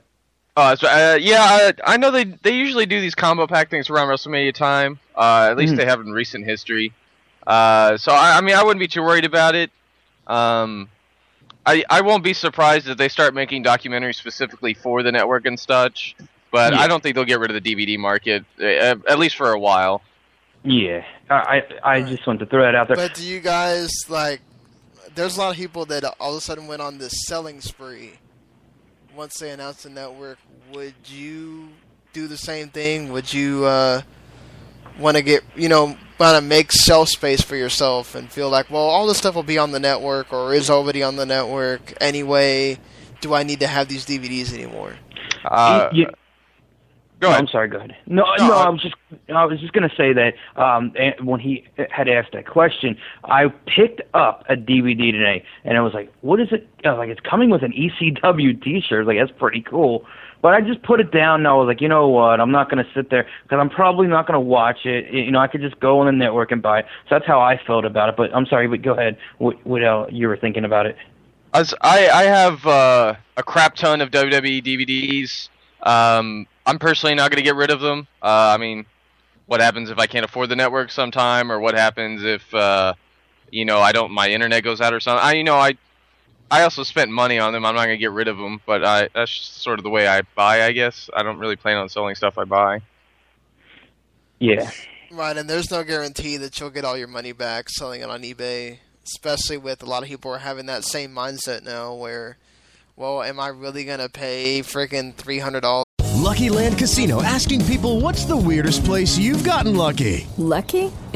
Uh, so, uh, yeah, I, I know they they usually do these combo pack things around WrestleMania time. Uh, at least Mhm. they have in recent history. Uh, so I, I mean, I wouldn't be too worried about it. Um, I I won't be surprised if they start making documentaries specifically for the network and such. But Yeah. I don't think they'll get rid of the DVD market uh, at least for a while. Yeah, I I, I just want to throw that out there. But do you guys like? There's a lot of people that all of a sudden went on this selling spree once they announced the network. Would you do the same thing? Would you uh, want to get you know want to make shelf space for yourself and feel like, well, all this stuff will be on the network or is already on the network anyway? Do I need to have these DVDs anymore? Uh, You- go No, ahead. I'm sorry. Go ahead. No, No, no, I- I was just, I was just going to say that um, when he had asked that question, I picked up a DVD today, and I was like, "What is it?" I was like, "It's coming with an ECW T-shirt." Like that's pretty cool. But I just put it down, and I was like, "You know what? I'm not going to sit there because I'm probably not going to watch it. You know, I could just go on the network and buy it." So that's how I felt about it. But I'm sorry, but go ahead. What, what else you were thinking about it? I, I have uh, a crap ton of WWE DVDs. Um, I'm personally not going to get rid of them. Uh, I mean, what happens if I can't afford the network sometime, or what happens if uh, you know I don't my internet goes out or something? I you know I I also spent money on them. I'm not going to get rid of them, but I that's just sort of the way I buy. I guess I don't really plan on selling stuff I buy. Yeah. Right, and there's no guarantee that you'll get all your money back selling it on eBay, especially with a lot of people are having that same mindset now where, well, am I really going to pay freaking $300? Lucky Land Casino asking people what's the weirdest place you've gotten lucky? Lucky?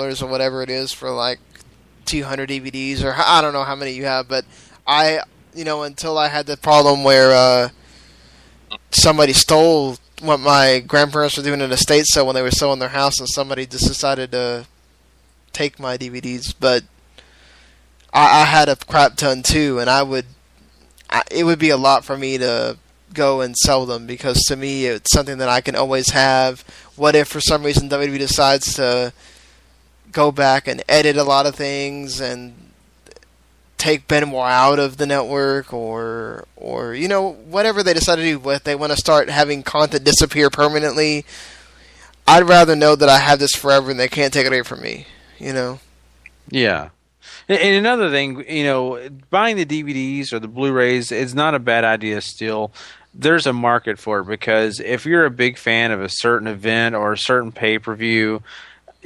Or whatever it is for like 200 DVDs or I don't know how many you have, but I, you know, until I had the problem where uh, somebody stole what my grandparents were doing in an state sale when they were selling their house, and somebody just decided to take my DVDs. But I, I had a crap ton too, and I would, I, it would be a lot for me to go and sell them because to me it's something that I can always have. What if for some reason WWE decides to go back and edit a lot of things and take Benoit out of the network or or you know whatever they decide to do with they want to start having content disappear permanently I'd rather know that I have this forever and they can't take it away from me you know Yeah. And another thing, you know, buying the DVDs or the Blu-rays is not a bad idea still. There's a market for it because if you're a big fan of a certain event or a certain pay-per-view,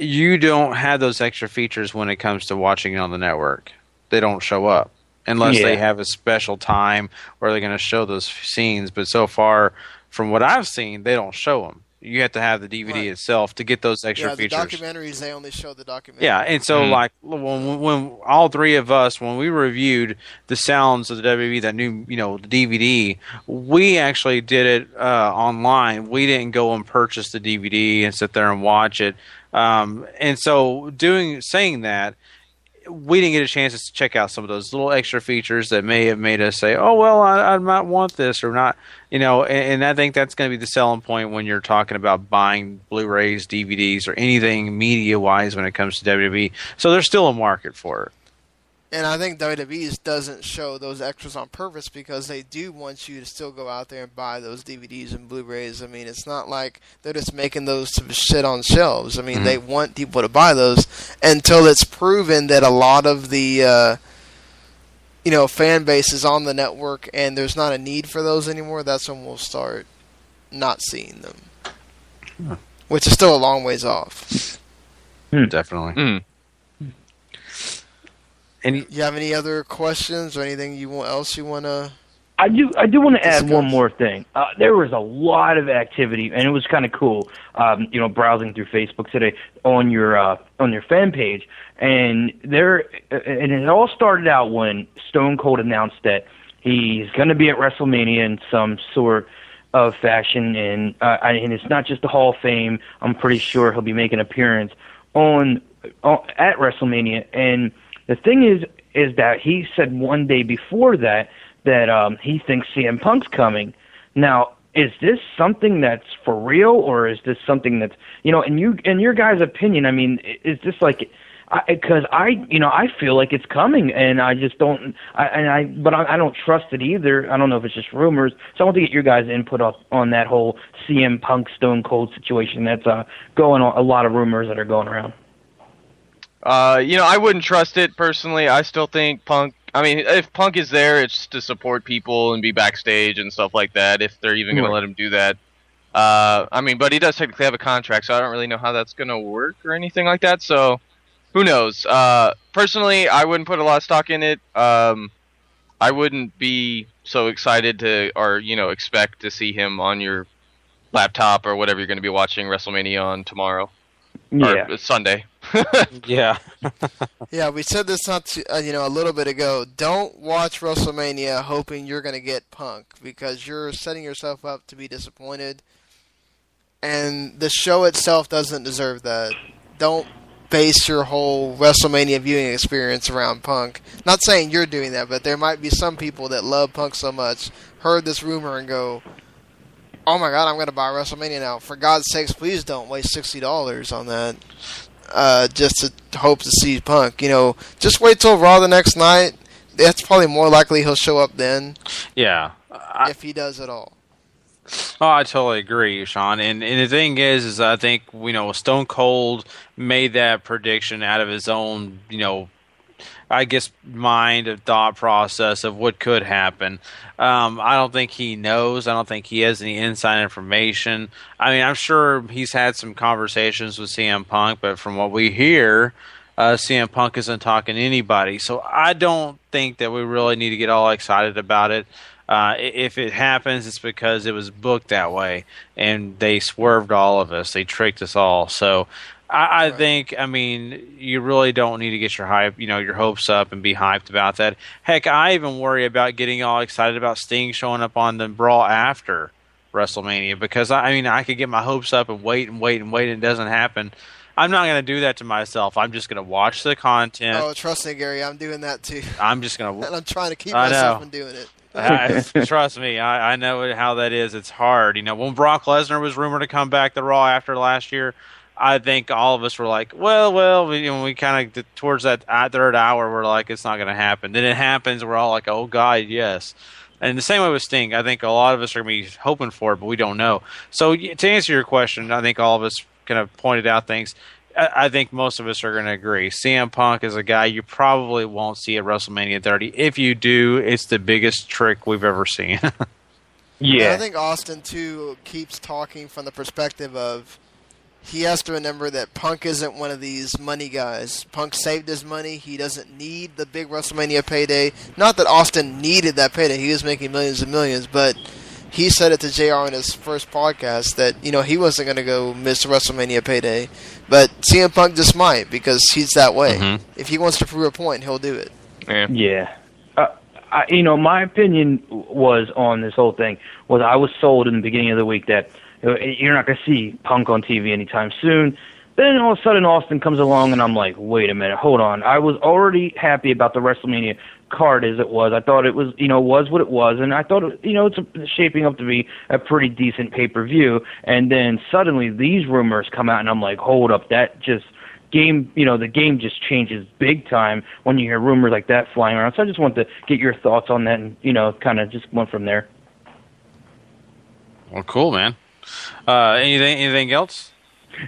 you don't have those extra features when it comes to watching it on the network. They don't show up unless they have a special time where they're going to show those scenes, but so far from what I've seen, they don't show them. You have to have the DVD itself to get those extra yeah the features. documentaries they only show the documentary Yeah, and so like when, when all three of us when we reviewed the sounds of the WWE that new you know the DVD, we actually did it uh, online. We didn't go and purchase the DVD and sit there and watch it. Um, and so doing saying that, we didn't get a chance to check out some of those little extra features that may have made us say, "Oh well, I, I might want this or not," you know. And, and I think that's going to be the selling point when you're talking about buying Blu-rays, DVDs, or anything media-wise when it comes to WWE. So there's still a market for it. And I think WWE doesn't show those extras on purpose because they do want you to still go out there and buy those DVDs and Blu-rays. I mean, it's not like they're just making those to shit on shelves. I mean, Mhm. they want people to buy those until it's proven that a lot of the uh, you know fan base is on the network and there's not a need for those anymore. That's when we'll start not seeing them, which is still a long ways off. Definitely. Any? You have any other questions or anything you want else you want to? I do. I do want to add one more thing. Uh, there was a lot of activity, and it was kind of cool. Um, you know, browsing through Facebook today on your uh, on your fan page, and there, and it all started out when Stone Cold announced that he's going to be at WrestleMania in some sort of fashion, and uh, and it's not just the Hall of Fame. I'm pretty sure he'll be making an appearance on, on at WrestleMania, and the thing is, is that he said one day before that that um, he thinks CM Punk's coming. Now, is this something that's for real, or is this something that's you know? In you, in your guys' opinion, I mean, i- is this like? Because I, you know, I feel like it's coming, and I just don't. I, and I, but I, I don't trust it either. I don't know if it's just rumors. So I want to get your guys' input on, on that whole CM Punk Stone Cold situation. That's uh, going on. A lot of rumors that are going around. Uh, you know, I wouldn't trust it personally. I still think Punk. I mean, if Punk is there, it's to support people and be backstage and stuff like that. If they're even going to let him do that. Uh, I mean, but he does technically have a contract, so I don't really know how that's going to work or anything like that. So, who knows? Uh, personally, I wouldn't put a lot of stock in it. Um, I wouldn't be so excited to, or you know, expect to see him on your laptop or whatever you're going to be watching WrestleMania on tomorrow. Yeah. Or Sunday. yeah. Yeah, we said this not too, uh, you know a little bit ago. Don't watch WrestleMania hoping you're going to get Punk because you're setting yourself up to be disappointed. And the show itself doesn't deserve that. Don't base your whole WrestleMania viewing experience around Punk. Not saying you're doing that, but there might be some people that love Punk so much, heard this rumor and go, "Oh my God, I'm going to buy WrestleMania now." For God's sakes, please don't waste sixty dollars on that uh, just to hope to see Punk. You know, just wait till Raw the next night. That's probably more likely he'll show up then, Yeah. if he does at all. Oh, I totally agree, Sean. And and the thing is, is I think you know Stone Cold made that prediction out of his own, you know, I guess mind and thought process of what could happen. Um, I don't think he knows. I don't think he has any inside information. I mean, I'm sure he's had some conversations with CM Punk, but from what we hear, uh, CM Punk isn't talking to anybody. So I don't think that we really need to get all excited about it. Uh, if it happens, it's because it was booked that way, and they swerved all of us. They tricked us all. So, I, I think, I mean, you really don't need to get your hype, you know, your hopes up and be hyped about that. Heck, I even worry about getting all excited about Sting showing up on the Raw after WrestleMania because I, I mean, I could get my hopes up and wait and wait and wait, and it doesn't happen. I'm not going to do that to myself. I'm just going to watch the content. Oh, trust me, Gary, I'm doing that too. I'm just going to And I'm trying to keep I myself know. from doing it. I, trust me, I, I know how that is. It's hard. You know, when Brock Lesnar was rumored to come back to Raw after last year, I think all of us were like, well, well, we, you know, we kind of towards that uh, third hour, we're like, it's not going to happen. Then it happens, we're all like, oh God, yes. And the same way with Sting, I think a lot of us are going to be hoping for it, but we don't know. So to answer your question, I think all of us kind of pointed out things. I I think most of us are going to agree. CM Punk is a guy you probably won't see at WrestleMania 30. If you do, it's the biggest trick we've ever seen. And I think Austin too keeps talking from the perspective of he has to remember that Punk isn't one of these money guys. Punk saved his money. He doesn't need the big WrestleMania payday. Not that Austin needed that payday. He was making millions and millions, but he said it to JR in his first podcast that, you know, he wasn't going to go miss WrestleMania payday. But CM Punk just might because he's that way. Mhm. If he wants to prove a point, he'll do it. Yeah. Uh, I, you know, my opinion was on this whole thing was I was sold in the beginning of the week that you know, you're not going to see Punk on TV anytime soon. Then all of a sudden Austin comes along and I'm like, wait a minute, hold on. I was already happy about the WrestleMania card as it was. I thought it was, you know, was what it was, and I thought, it, you know, it's shaping up to be a pretty decent pay per view. And then suddenly these rumors come out, and I'm like, hold up, that just game, you know, the game just changes big time when you hear rumors like that flying around. So I just want to get your thoughts on that, and you know, kind of just went from there. Well, cool, man. Uh, anything anything else?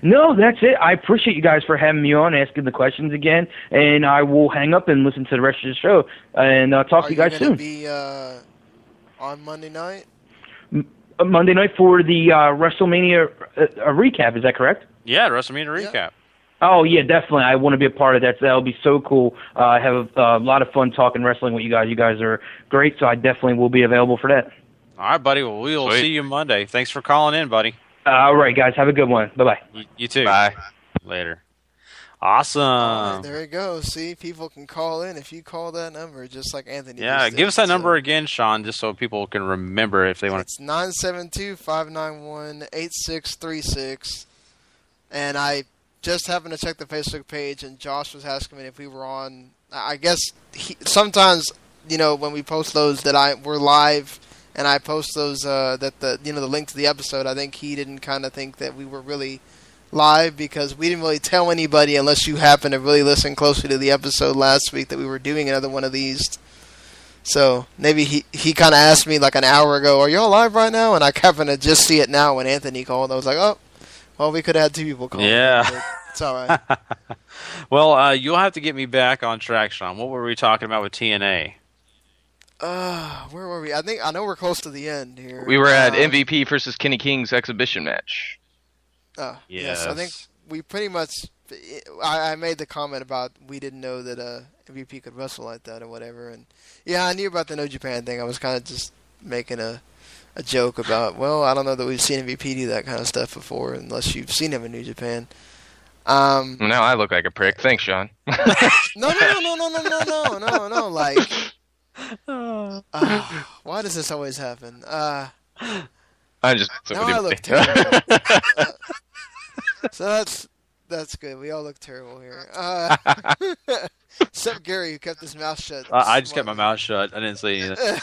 No, that's it. I appreciate you guys for having me on, asking the questions again, and I will hang up and listen to the rest of the show, and uh, talk Are to you guys gonna soon. Be uh, on Monday night. Uh, Monday night for the uh, WrestleMania uh, uh, recap. Is that correct? Yeah, WrestleMania recap. Oh yeah, definitely. I want to be a part of that. So that'll be so cool. Uh, I have a, a lot of fun talking wrestling with you guys. You guys are great, so I definitely will be available for that. All right, buddy. Well, we'll Sweet. see you Monday. Thanks for calling in, buddy. all right, guys. Have a good one. Bye bye. You, you too. Bye. Later. Awesome. There you go. See, people can call in if you call that number, just like Anthony. Yeah, just give us that So number again, Sean, just so people can remember if they want to It's nine seven two five nine one eight six three six, and I just happened to check the Facebook page, and Josh was asking me if we were on. I guess he, sometimes you know when we post those that I we're live, and I post those uh, that the you know the link to the episode. I think he didn't kind of think that we were really live because we didn't really tell anybody unless you happen to really listen closely to the episode last week that we were doing another one of these. So maybe he he kind of asked me like an hour ago, "Are y'all live right now?" And I happened to just see it now when Anthony called. I was like, "Oh, well, we could have had two people call." Yeah. it's all right. Well, uh, you'll have to get me back on track, Sean. What were we talking about with TNA? Uh, where were we? I think I know we're close to the end here. We were at Uh, MVP versus Kenny King's exhibition match. Oh, yes. I think we pretty much. I, I made the comment about we didn't know that uh, MVP could wrestle like that or whatever, and yeah, I knew about the New Japan thing. I was kind of just making a a joke about. Well, I don't know that we've seen MVP do that kind of stuff before, unless you've seen him in New Japan. Um, Now I look like a prick. Thanks, Sean. no, no, no, no, no, no, no, no, no, no. Like, uh, why does this always happen? Uh, I just now I look terrible. So that's that's good. We all look terrible here. Uh, except Gary, who kept his mouth shut. Uh, I just kept my mouth shut. I didn't say anything.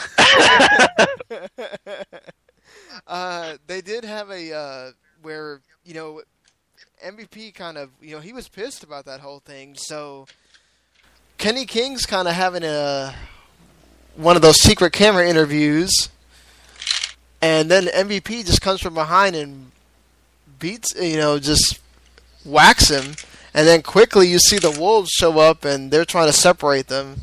uh, they did have a uh, where you know MVP kind of you know he was pissed about that whole thing. So Kenny King's kind of having a one of those secret camera interviews, and then MVP just comes from behind and beats you know just whacks him, and then quickly you see the wolves show up and they're trying to separate them.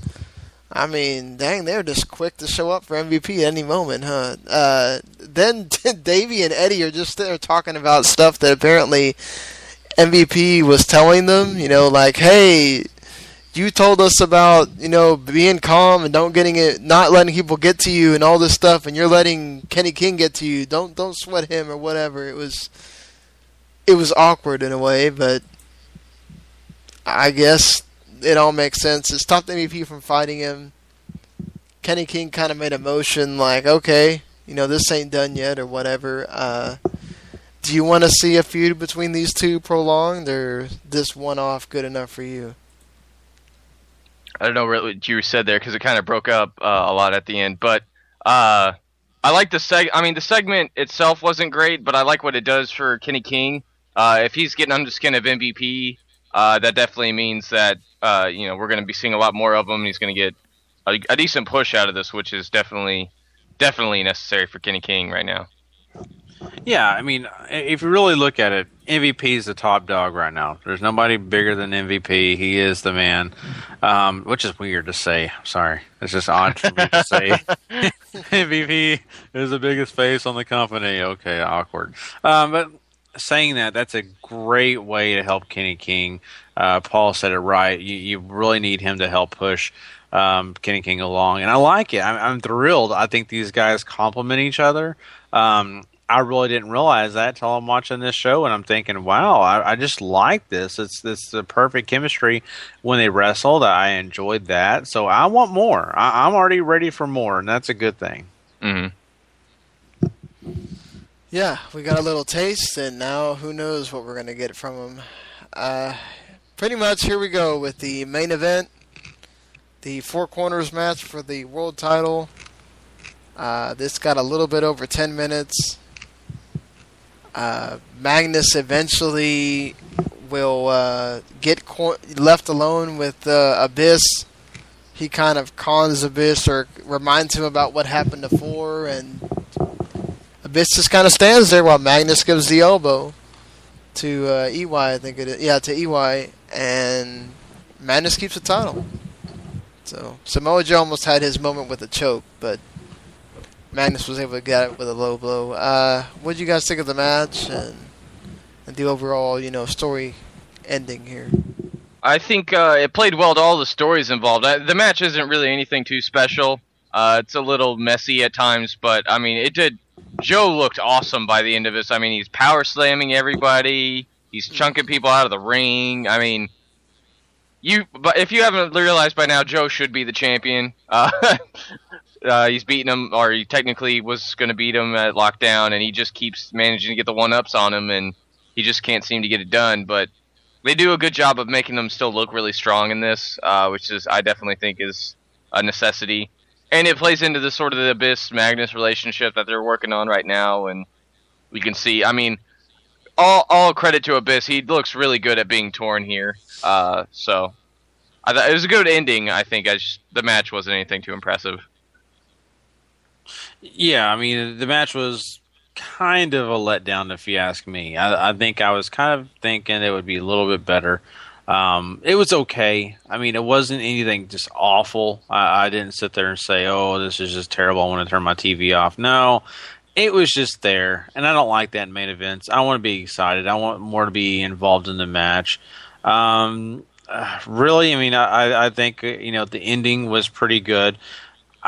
I mean, dang, they're just quick to show up for MVP at any moment, huh? Uh, then Davey and Eddie are just there talking about stuff that apparently MVP was telling them. You know, like, hey, you told us about you know being calm and don't getting it, not letting people get to you and all this stuff, and you're letting Kenny King get to you. Don't don't sweat him or whatever. It was it was awkward in a way, but I guess it all makes sense. It stopped MVP from fighting him. Kenny King kind of made a motion like, okay, you know, this ain't done yet or whatever. Uh, do you want to see a feud between these two prolonged, or this one off good enough for you? I don't know what you said there because it kind of broke up uh, a lot at the end. But uh, I like the seg. I mean, the segment itself wasn't great, but I like what it does for Kenny King. Uh, if he's getting under the skin of MVP, uh, that definitely means that uh, you know we're going to be seeing a lot more of him. He's going to get a, a decent push out of this, which is definitely definitely necessary for Kenny King right now. Yeah, I mean, if you really look at it, MVP is the top dog right now. There's nobody bigger than MVP. He is the man, um, which is weird to say. Sorry, it's just odd for me to say. MVP is the biggest face on the company. Okay, awkward. Um, but saying that, that's a great way to help Kenny King. Uh, Paul said it right. You, you really need him to help push um, Kenny King along, and I like it. I'm, I'm thrilled. I think these guys complement each other. Um, I really didn't realize that till I'm watching this show, and I'm thinking, "Wow, I, I just like this. It's it's the perfect chemistry when they wrestled. I enjoyed that, so I want more. I, I'm already ready for more, and that's a good thing." Mm-hmm. Yeah, we got a little taste, and now who knows what we're going to get from them. Uh, pretty much here we go with the main event, the Four Corners match for the world title. Uh, this got a little bit over 10 minutes. Uh, Magnus eventually will uh, get cor- left alone with uh, Abyss. He kind of cons Abyss or reminds him about what happened before, and Abyss just kind of stands there while Magnus gives the elbow to uh, EY. I think it is. Yeah, to EY, and Magnus keeps the title. So Samoa Joe almost had his moment with a choke, but Magnus was able to get it with a low blow. Uh, what did you guys think of the match and, and the overall, you know, story ending here? I think uh, it played well to all the stories involved. I, the match isn't really anything too special. Uh, it's a little messy at times, but I mean, it did. Joe looked awesome by the end of this. I mean, he's power slamming everybody. He's chunking people out of the ring. I mean, you. But if you haven't realized by now, Joe should be the champion. Uh, uh, he's beating him, or he technically was going to beat him at lockdown, and he just keeps managing to get the one ups on him, and he just can't seem to get it done. But they do a good job of making them still look really strong in this, uh, which is I definitely think is a necessity. And it plays into the sort of the Abyss Magnus relationship that they're working on right now, and we can see. I mean, all all credit to Abyss. He looks really good at being torn here. Uh, so it was a good ending. I think. Just, the match wasn't anything too impressive. Yeah, I mean the match was kind of a letdown if you ask me. I, I think I was kind of thinking it would be a little bit better. Um, it was okay. I mean, it wasn't anything just awful. I, I didn't sit there and say, "Oh, this is just terrible. I want to turn my TV off." No, it was just there, and I don't like that in main events. I want to be excited. I want more to be involved in the match. Um, uh, really, I mean, I, I think you know the ending was pretty good.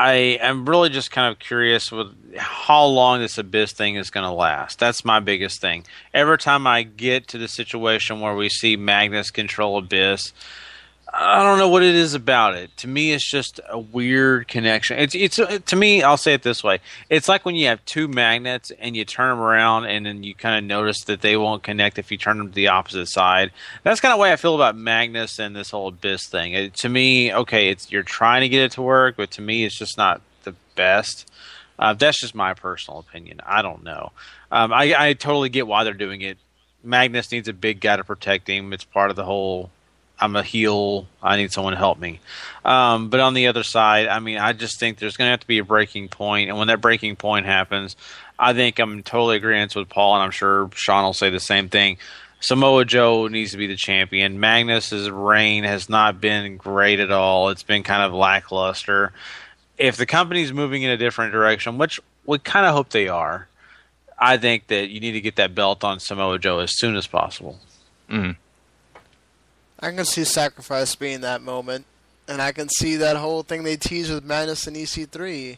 I am really just kind of curious with how long this abyss thing is going to last. That's my biggest thing. Every time I get to the situation where we see Magnus control abyss, I don't know what it is about it. To me, it's just a weird connection. It's it's to me. I'll say it this way: it's like when you have two magnets and you turn them around, and then you kind of notice that they won't connect if you turn them to the opposite side. That's kind of way I feel about Magnus and this whole abyss thing. It, to me, okay, it's you're trying to get it to work, but to me, it's just not the best. Uh, that's just my personal opinion. I don't know. Um, I, I totally get why they're doing it. Magnus needs a big guy to protect him. It's part of the whole I'm a heel. I need someone to help me. Um, but on the other side, I mean, I just think there's going to have to be a breaking point, and when that breaking point happens, I think I'm totally agreeing with Paul, and I'm sure Sean will say the same thing. Samoa Joe needs to be the champion. Magnus's reign has not been great at all. It's been kind of lackluster. If the company's moving in a different direction, which we kind of hope they are, I think that you need to get that belt on Samoa Joe as soon as possible. Mm. I can see Sacrifice being that moment, and I can see that whole thing they tease with Magnus and EC3.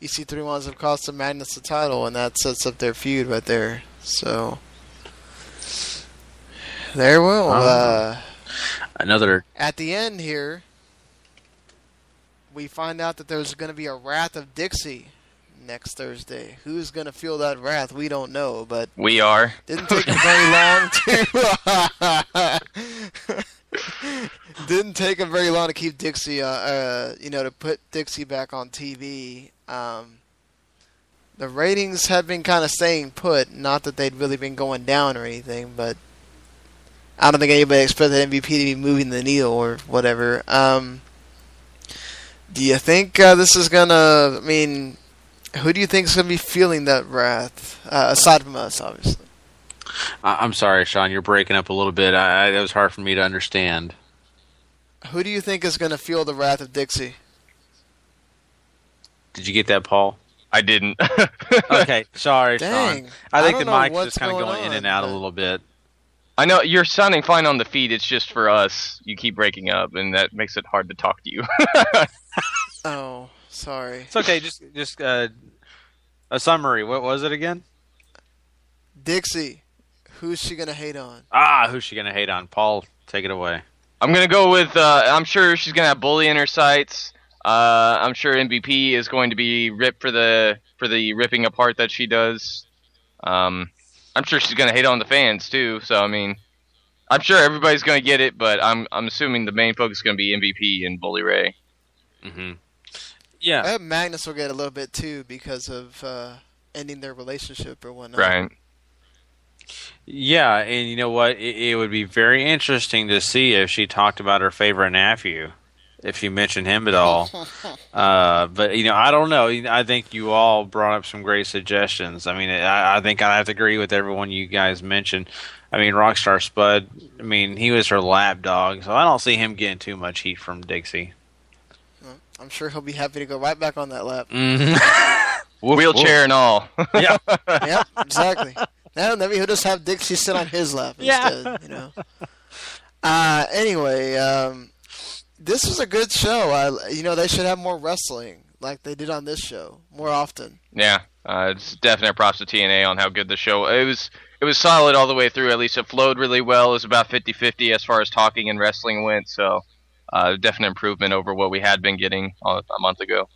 EC3 wants to cost them Magnus the title, and that sets up their feud right there. So there will. Uh, Another at the end here, we find out that there's going to be a Wrath of Dixie next Thursday. Who's going to feel that wrath? We don't know, but We are. didn't take very long to. didn't take them very long to keep Dixie, uh, uh, you know, to put Dixie back on TV. Um, the ratings have been kind of staying put. Not that they'd really been going down or anything, but I don't think anybody expected MVP to be moving the needle or whatever. Um, do you think uh, this is gonna? I mean, who do you think is gonna be feeling that wrath uh, aside from us, obviously? I- I'm sorry, Sean, you're breaking up a little bit. I, I, it was hard for me to understand. Who do you think is gonna feel the wrath of Dixie? Did you get that, Paul? I didn't. okay, sorry, Dang. Sean. I think I the don't know mic's just kind of going going in and out a little bit. I know you're sounding fine on the feed. It's just for us. You keep breaking up, and that makes it hard to talk to you. Oh, sorry. It's okay. Just just uh, a summary. What was it again? Dixie, who's she gonna hate on? Ah, who's she gonna hate on? Paul, take it away. I'm gonna go with. Uh, I'm sure she's gonna have bully in her sights. Uh, I'm sure MVP is going to be ripped for the for the ripping apart that she does. Um, I'm sure she's gonna hate on the fans too. So I mean, I'm sure everybody's gonna get it, but I'm I'm assuming the main focus is gonna be MVP and Bully Ray. Mm-hmm. I Yeah. Magnus will get a little bit too because of uh, ending their relationship or whatnot. Right. Yeah, and you know what? It, it would be very interesting to see if she talked about her favorite nephew, if she mentioned him at all. uh, but you know, I don't know. I think you all brought up some great suggestions. I mean, I, I think I have to agree with everyone you guys mentioned. I mean, Rockstar Spud. I mean, he was her lap dog, so I don't see him getting too much heat from Dixie. I'm sure he'll be happy to go right back on that lap. Wheelchair and all. yeah. yeah, exactly. Now maybe he'll just have Dixie sit on his lap instead, Yeah. You know. Uh, anyway, um, this was a good show. I, you know, they should have more wrestling like they did on this show more often. Yeah, uh, it's definite props to TNA on how good the show. It was it was solid all the way through. At least it flowed really well. It was about 50-50 as far as talking and wrestling went. So, uh, definite improvement over what we had been getting a, a month ago.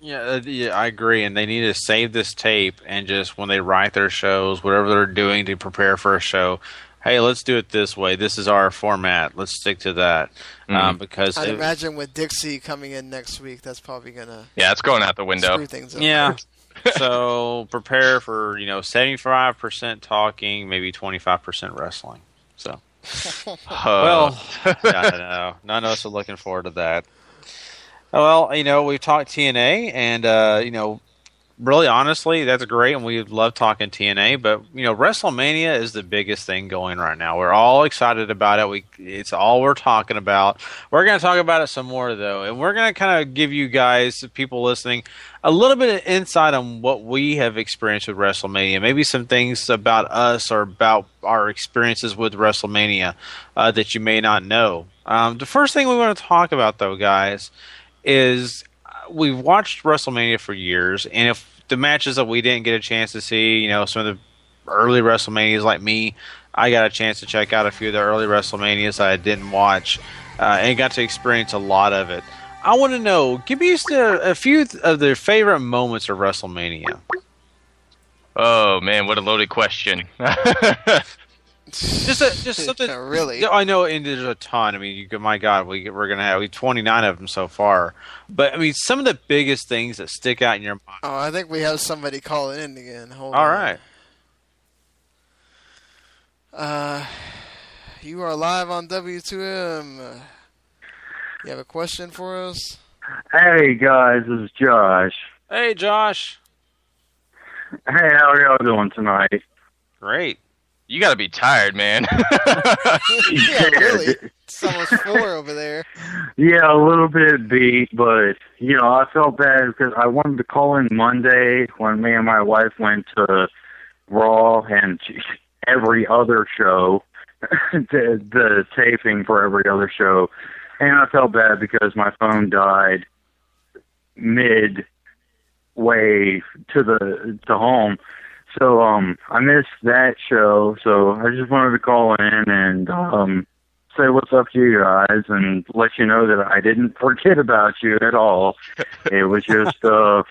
Yeah, uh, yeah, I agree. And they need to save this tape and just when they write their shows, whatever they're doing to prepare for a show, hey, let's do it this way. This is our format. Let's stick to that. Um, because I'd imagine with Dixie coming in next week, that's probably gonna Yeah, it's going out the window. screw things up. yeah. so prepare for you know seventy five percent talking, maybe twenty five percent wrestling. So well, yeah, no, none of us are looking forward to that. Well, you know, we've talked TNA, and uh, you know, really honestly, that's great, and we love talking TNA. But you know, WrestleMania is the biggest thing going right now. We're all excited about it. We it's all we're talking about. We're going to talk about it some more though, and we're going to kind of give you guys, people listening, a little bit of insight on what we have experienced with WrestleMania. Maybe some things about us or about our experiences with WrestleMania uh, that you may not know. Um, the first thing we want to talk about, though, guys, is we've watched WrestleMania for years, and if the matches that we didn't get a chance to see, you know, some of the early WrestleManias, like me, I got a chance to check out a few of the early WrestleManias that I didn't watch, uh, and got to experience a lot of it. I want to know, give me a, a few of their favorite moments of WrestleMania. Oh man, what a loaded question. Just a, just something. really? I know, and there's a ton. I mean, you, my God, we we're gonna have we 29 of them so far. But I mean, some of the biggest things that stick out in your mind. Oh, I think we have somebody calling in again. Hold All on. right. Uh, you are live on W2M. Uh, you have a question for us? Hey guys, this is Josh. Hey, Josh. Hey, how are y'all doing tonight? Great. You got to be tired, man. yeah, really. It's almost four over there. Yeah, a little bit beat, but you know, I felt bad because I wanted to call in Monday when me and my wife went to Raw and every other show, the, the taping for every other show, and I felt bad because my phone died mid way to the to home. So um I missed that show, so I just wanted to call in and um say what's up to you guys and let you know that I didn't forget about you at all. It was just uh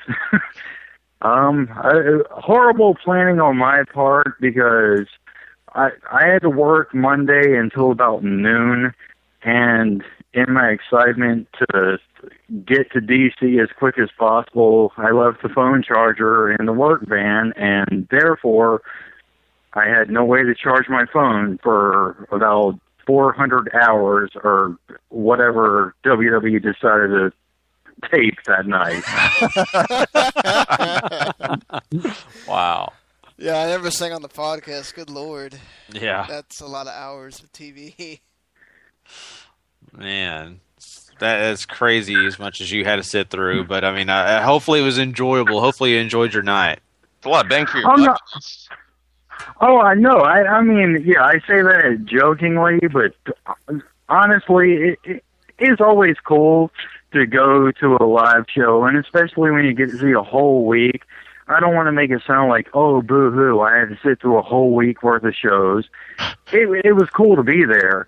um I, horrible planning on my part because I I had to work Monday until about noon and in my excitement to get to DC as quick as possible, I left the phone charger in the work van, and therefore I had no way to charge my phone for about 400 hours or whatever WWE decided to tape that night. wow. Yeah, I never sang on the podcast. Good lord. Yeah. That's a lot of hours of TV. Man, that is crazy. As much as you had to sit through, but I mean, uh, hopefully it was enjoyable. Hopefully you enjoyed your night. It's a lot of bang for your Oh, buck. no. Oh, I know. I, I mean, yeah, I say that jokingly, but honestly, it, it is always cool to go to a live show, and especially when you get to see a whole week. I don't want to make it sound like, oh, boo hoo, I had to sit through a whole week worth of shows. It, it was cool to be there,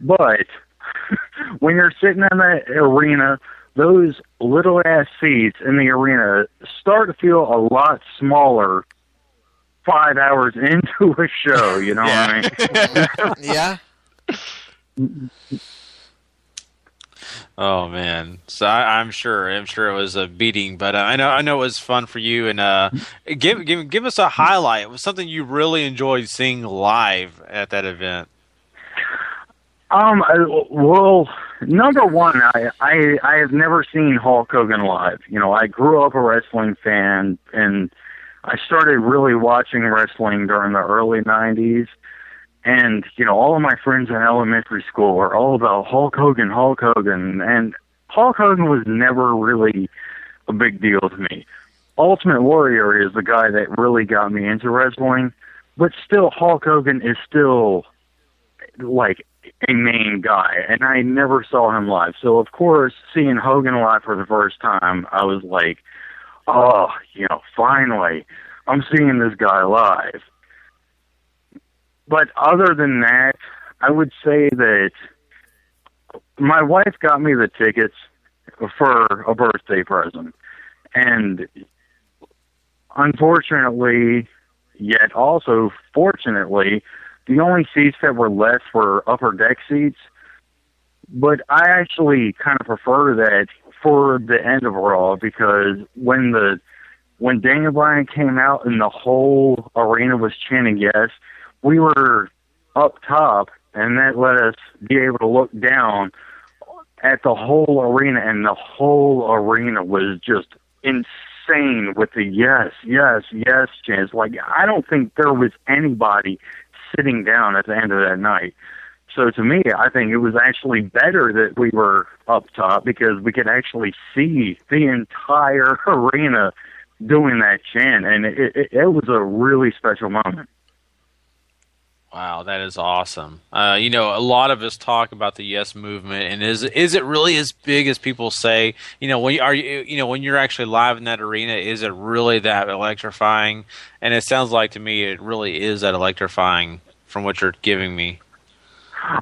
but when you're sitting in that arena, those little ass seats in the arena start to feel a lot smaller five hours into a show, you know what I mean? yeah. Oh man, so I, I'm sure I'm sure it was a beating, but uh, I know I know it was fun for you. And uh, give give give us a highlight. It was something you really enjoyed seeing live at that event. Um, I, well, number one, I, I I have never seen Hulk Hogan live. You know, I grew up a wrestling fan, and I started really watching wrestling during the early '90s. And you know, all of my friends in elementary school were all about Hulk Hogan, Hulk Hogan, and Hulk Hogan was never really a big deal to me. Ultimate Warrior is the guy that really got me into wrestling, but still, Hulk Hogan is still like a main guy, and I never saw him live. So of course, seeing Hogan live for the first time, I was like, "Oh, you know, finally, I'm seeing this guy live." But other than that, I would say that my wife got me the tickets for a birthday present, and unfortunately, yet also fortunately, the only seats that were left were upper deck seats. But I actually kind of prefer that for the end of Raw because when the when Daniel Bryan came out and the whole arena was chanting yes, we were up top and that let us be able to look down at the whole arena and the whole arena was just insane with the yes, yes, yes chants. Like I don't think there was anybody sitting down at the end of that night. So to me, I think it was actually better that we were up top because we could actually see the entire arena doing that chant, and it, it, it was a really special moment. Wow, that is awesome. Uh, you know, a lot of us talk about the yes movement, and is is it really as big as people say? You know, when you, are you you know when you're actually live in that arena, is it really that electrifying? And it sounds like to me, it really is that electrifying from what you're giving me.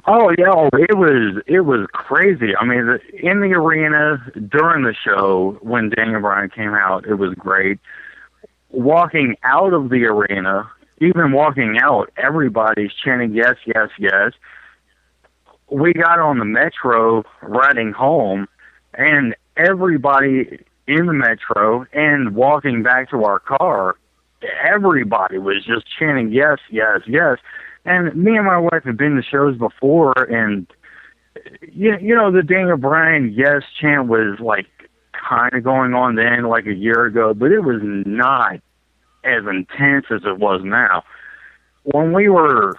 Oh yeah, it was it was crazy. I mean, in the arena during the show when Daniel Bryan came out, it was great. Walking out of the arena, even walking out, everybody's chanting yes, yes, yes. We got on the metro riding home, and everybody in the metro and walking back to our car, everybody was just chanting yes, yes, yes. And me and my wife have been to shows before, and you, you know the Daniel Bryan yes chant was like kind of going on then, like a year ago, but it was not as intense as it was now. When we were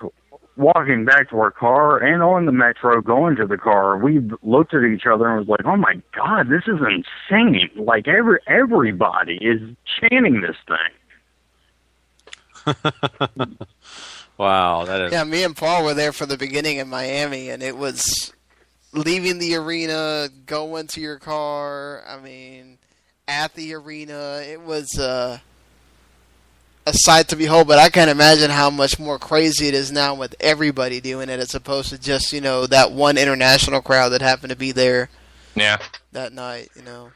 walking back to our car and on the metro going to the car, we looked at each other and was like, "Oh my god, this is insane! Like every everybody is chanting this thing." wow, that is Yeah, me and Paul were there for the beginning in Miami, and it was leaving the arena, going to your car. I mean, at the arena, it was uh, a sight to behold. But I can't imagine how much more crazy it is now with everybody doing it, as opposed to just you know that one international crowd that happened to be there Yeah. that night. You know.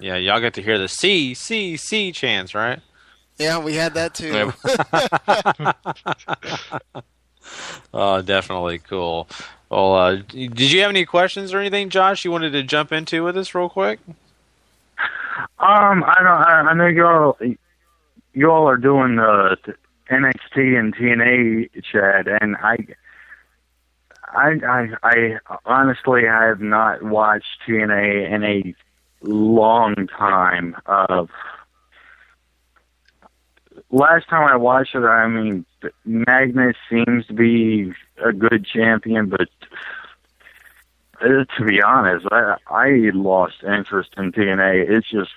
Yeah, y'all get to hear the C C C chants, right? Yeah, we had that too. oh, definitely cool. Well, uh, did you have any questions or anything, Josh? You wanted to jump into with us real quick? Um, I don't. I, I know y'all. Y'all are doing the NXT and TNA chat, and I, I, I, I honestly I have not watched TNA in a long time. Of last time I watched it, I mean, Magnus seems to be a good champion, but uh, to be honest, I I lost interest in TNA. It's just,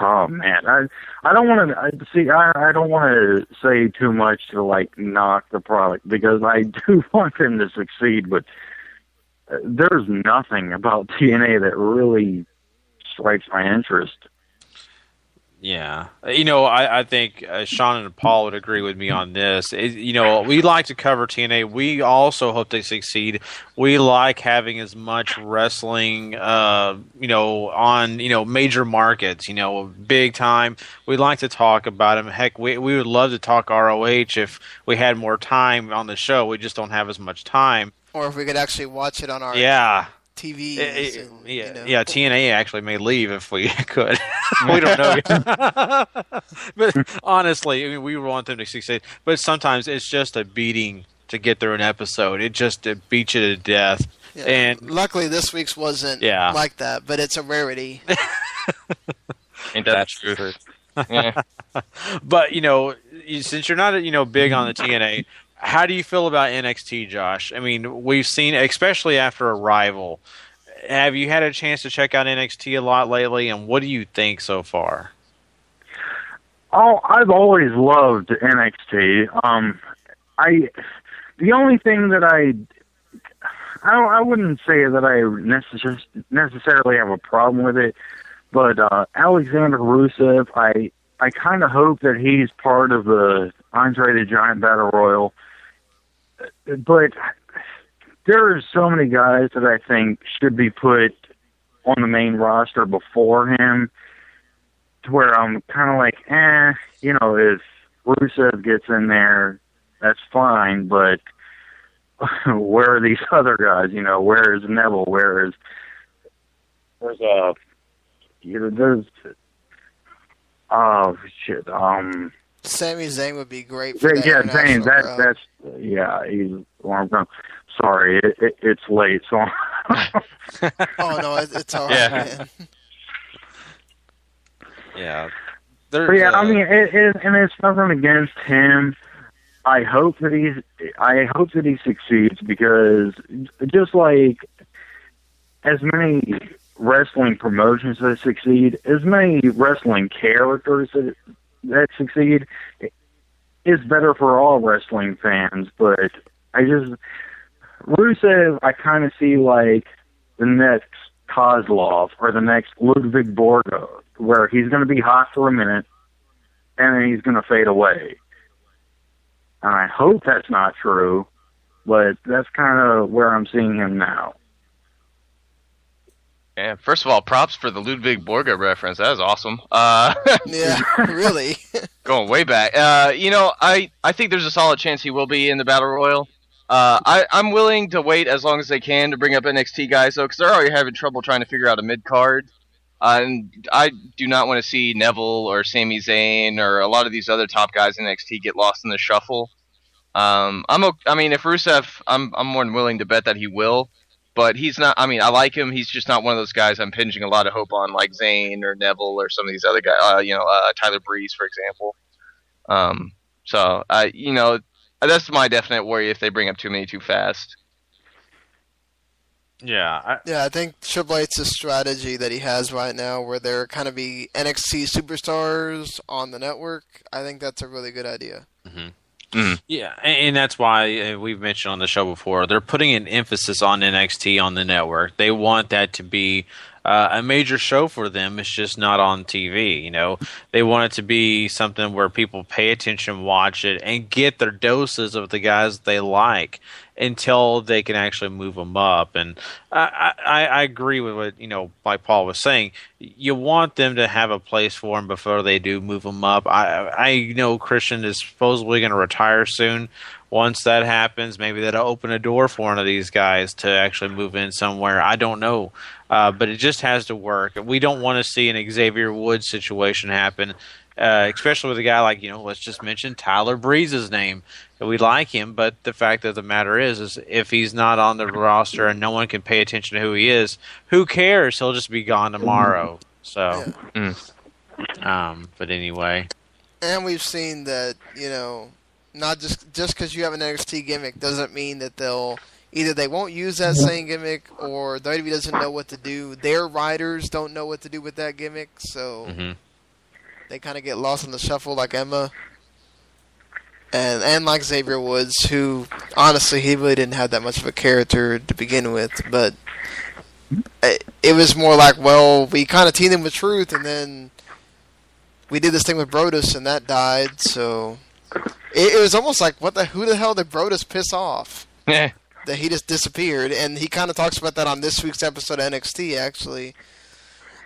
oh man, I I don't want to see. I I don't want to say too much to like knock the product because I do want them to succeed, but uh, there's nothing about TNA that really strikes my interest. Yeah, you know, I, I think uh, Sean and Paul would agree with me on this. It, you know, we like to cover TNA. We also hope they succeed. We like having as much wrestling, uh, you know, on you know major markets. You know, big time. We like to talk about them. Heck, we we would love to talk ROH if we had more time on the show. We just don't have as much time. or if we could actually watch it on our Yeah. TVs. Eh, eh, and, yeah, you know. yeah. TNA actually may leave if we could. we don't know. yet. but honestly, I mean, we want them to succeed. But sometimes it's just a beating to get through an episode. It just it beats you to death. Yeah. And luckily, this week's wasn't Yeah. like that, but it's a rarity. Ain't that the truth? Yeah. but you know, since you're not you know big on the TNA, how do you feel about NXT, Josh? I mean, we've seen, especially after Arrival. Have you had a chance to check out NXT a lot lately, and what do you think so far? Oh, I've always loved NXT. Um, I the only thing that I I I wouldn't say that I necess- necessarily have a problem with it, but uh, Alexander Rusev, I I kind of hope that he's part of the Andre the Giant Battle Royal, but there are so many guys that I think should be put on the main roster before him to where I'm kind of like, eh, you know, if Rusev gets in there, that's fine, but where are these other guys? You know, where is Neville? Where is there's uh, you know, there's oh shit, um, Sami Zayn would be great for yeah, that yeah, international Zayn, that crowd. that's yeah, he's well, I'm going. Sorry, it, it, it's late, so oh no, it, it's all right, Yeah. man. Yeah, But yeah, I mean, it, it, and it's nothing against him. I hope that he's. I hope that he succeeds because just like as many wrestling promotions that succeed, as many wrestling characters that that succeed, is better for all wrestling fans. But I just Rusev, I kind of see like the next Kozlov or the next Ludwig Borga, where he's going to be hot for a minute and then he's going to fade away. And I hope that's not true, but that's kind of where I'm seeing him now. Yeah, first of all, props for the Ludwig Borga reference. That was awesome. Uh, yeah, really. going way back. Uh, you know, I, I think there's a solid chance he will be in the Battle Royal. Uh, I, I'm willing to wait as long as they can to bring up NXT guys, though, because they're already having trouble trying to figure out a mid card. Uh, and I do not want to see Neville or Sami Zayn or a lot of these other top guys in NXT get lost in the shuffle. Um, I'm I mean, if Rusev, I'm I'm more than willing to bet that he will, but he's not. I mean, I like him. He's just not one of those guys I'm pinging a lot of hope on, like Zayn or Neville or some of these other guys. Uh, you know, uh, Tyler Breeze, for example. Um, so I, you know, that's my definite worry if they bring up too many too fast. Yeah, I, Yeah, I think Triple H's strategy that he has right now, where there kind of be NXT superstars on the network, I think that's a really good idea. Yeah, and, and that's why uh, we've mentioned on the show before they're putting an emphasis on NXT on the network. They want that to be uh, a major show for them. It's just not on TV. You know, they want it to be something where people pay attention, watch it, and get their doses of the guys they like until they can actually move them up. And I, I, I agree with what you know, like Paul was saying. You want them to have a place for them before they do move them up. I, I know Christian is supposedly going to retire soon. Once that happens, maybe that'll open a door for one of these guys to actually move in somewhere. I don't know, uh, but it just has to work. We don't want to see an Xavier Woods situation happen. Uh, especially with a guy like you know, let's just mention Tyler Breeze's name. We like him, but the fact of the matter is, is if he's not on the roster and no one can pay attention to who he is, who cares? He'll just be gone tomorrow. So, um, but anyway, And we've seen that, you know, not just just because you have an NXT gimmick doesn't mean that they'll either they won't use that same gimmick or WWE doesn't know what to do. Their writers don't know what to do with that gimmick, so Mhm. they kind of get lost in the shuffle, like Emma. And and like Xavier Woods, who honestly he really didn't have that much of a character to begin with, but it, it was more like, well, we kind of teamed him with truth, and then we did this thing with Brodus, and that died. So it, it was almost like, what the who the hell did Brodus piss off? Yeah. That he just disappeared, and he kind of talks about that on this week's episode of NXT. Actually,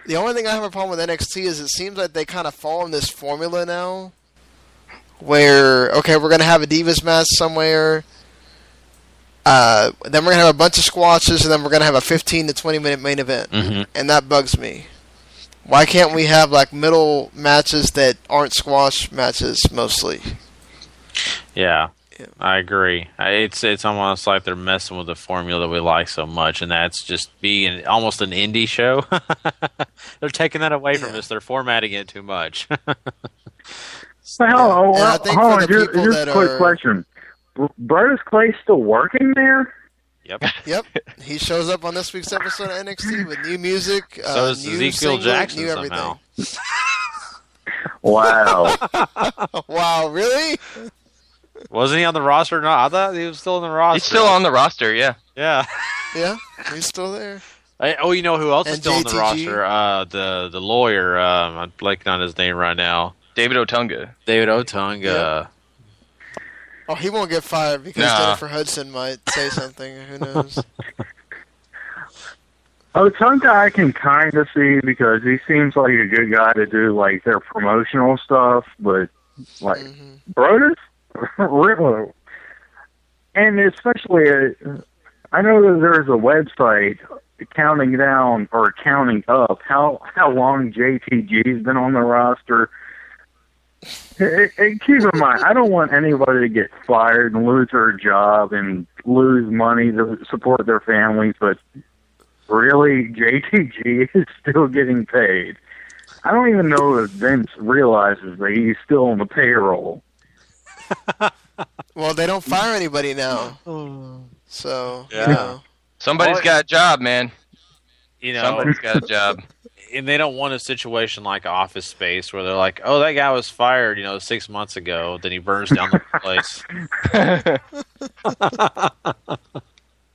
the only thing I have a problem with NXT is it seems like they kind of fall in this formula now, where okay, we're gonna have a Divas match somewhere. Uh, then we're gonna have a bunch of squashes, and then we're gonna have a 15 to 20 minute main event, Mhm. and that bugs me. Why can't we have like middle matches that aren't squash matches mostly? Yeah, I agree. It's it's almost like they're messing with the formula that we like so much, and that's just being almost an indie show. they're taking that away from us. They're formatting it too much. So, hold And I on, think hold for on, the just, people just that a quick are- question. B- Brodus Clay still working there? Yep. Yep, he shows up on this week's episode of NXT with new music, uh, so is new Ezekiel singlet, Jackson new somehow. Wow. wow, really? Wasn't he on the roster? No, I thought he was still on the roster. He's still on the roster, yeah. Yeah. Yeah, he's still there. I, oh, you know who else is And still on the roster? Uh, the the lawyer. Um, I'm blanking on his name right now. David Otunga. David Otunga. Oh, he won't get fired because Nah. Jennifer Hudson might say something. Who knows? Oh, Tonka I can kind of see because he seems like a good guy to do like their promotional stuff, but like Mm-hmm. Brodus, really, and especially uh, I know that there's a website counting down or counting up how how long JTG's been on the roster. And- and keep in mind, I don't want anybody to get fired and lose their job and lose money to support their families, but really, JTG is still getting paid. I don't even know if Vince realizes that he's still on the payroll. well, they don't fire anybody now, oh. so Yeah. you know. Somebody's Well, got a job, man. You know, Somebody's got a job. and they don't want a situation like Office Space where they're like, "Oh, that guy was fired, you know, six months ago." Then he burns down the place.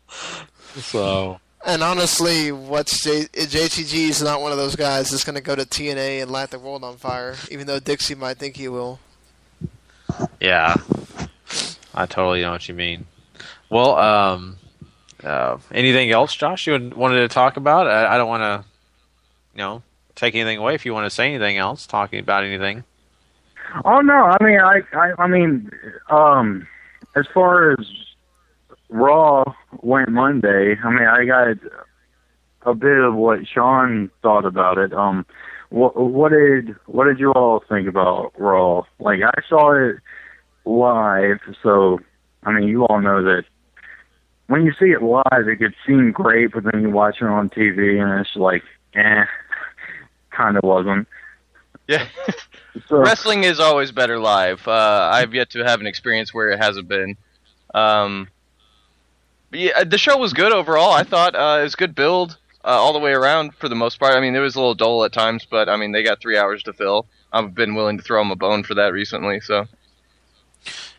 so And honestly, what's J- JTG is not one of those guys that's going to go to TNA and light the world on fire, even though Dixie might think he will. yeah, I totally know what you mean. Well, um, uh, anything else, Josh? You wanted to talk about? I, I don't want to, you know, take anything away. If you want to say anything else, talking about anything. Oh no, I mean, I, I, I mean, um, as far as Raw went Monday, I mean, I got a bit of what Sean thought about it. Um, what, what did, what did you all think about Raw? Like, I saw it live, so I mean, you all know that when you see it live, it could seem great, but then you watch it on TV and it's like, eh, kind of wasn't. Yeah. So, Wrestling is always better live. Uh, I've yet to have an experience where it hasn't been. Um, yeah, the show was good overall. I thought uh, it was good build uh, all the way around for the most part. I mean, it was a little dull at times, but I mean, they got three hours to fill. I've been willing to throw them a bone for that recently. So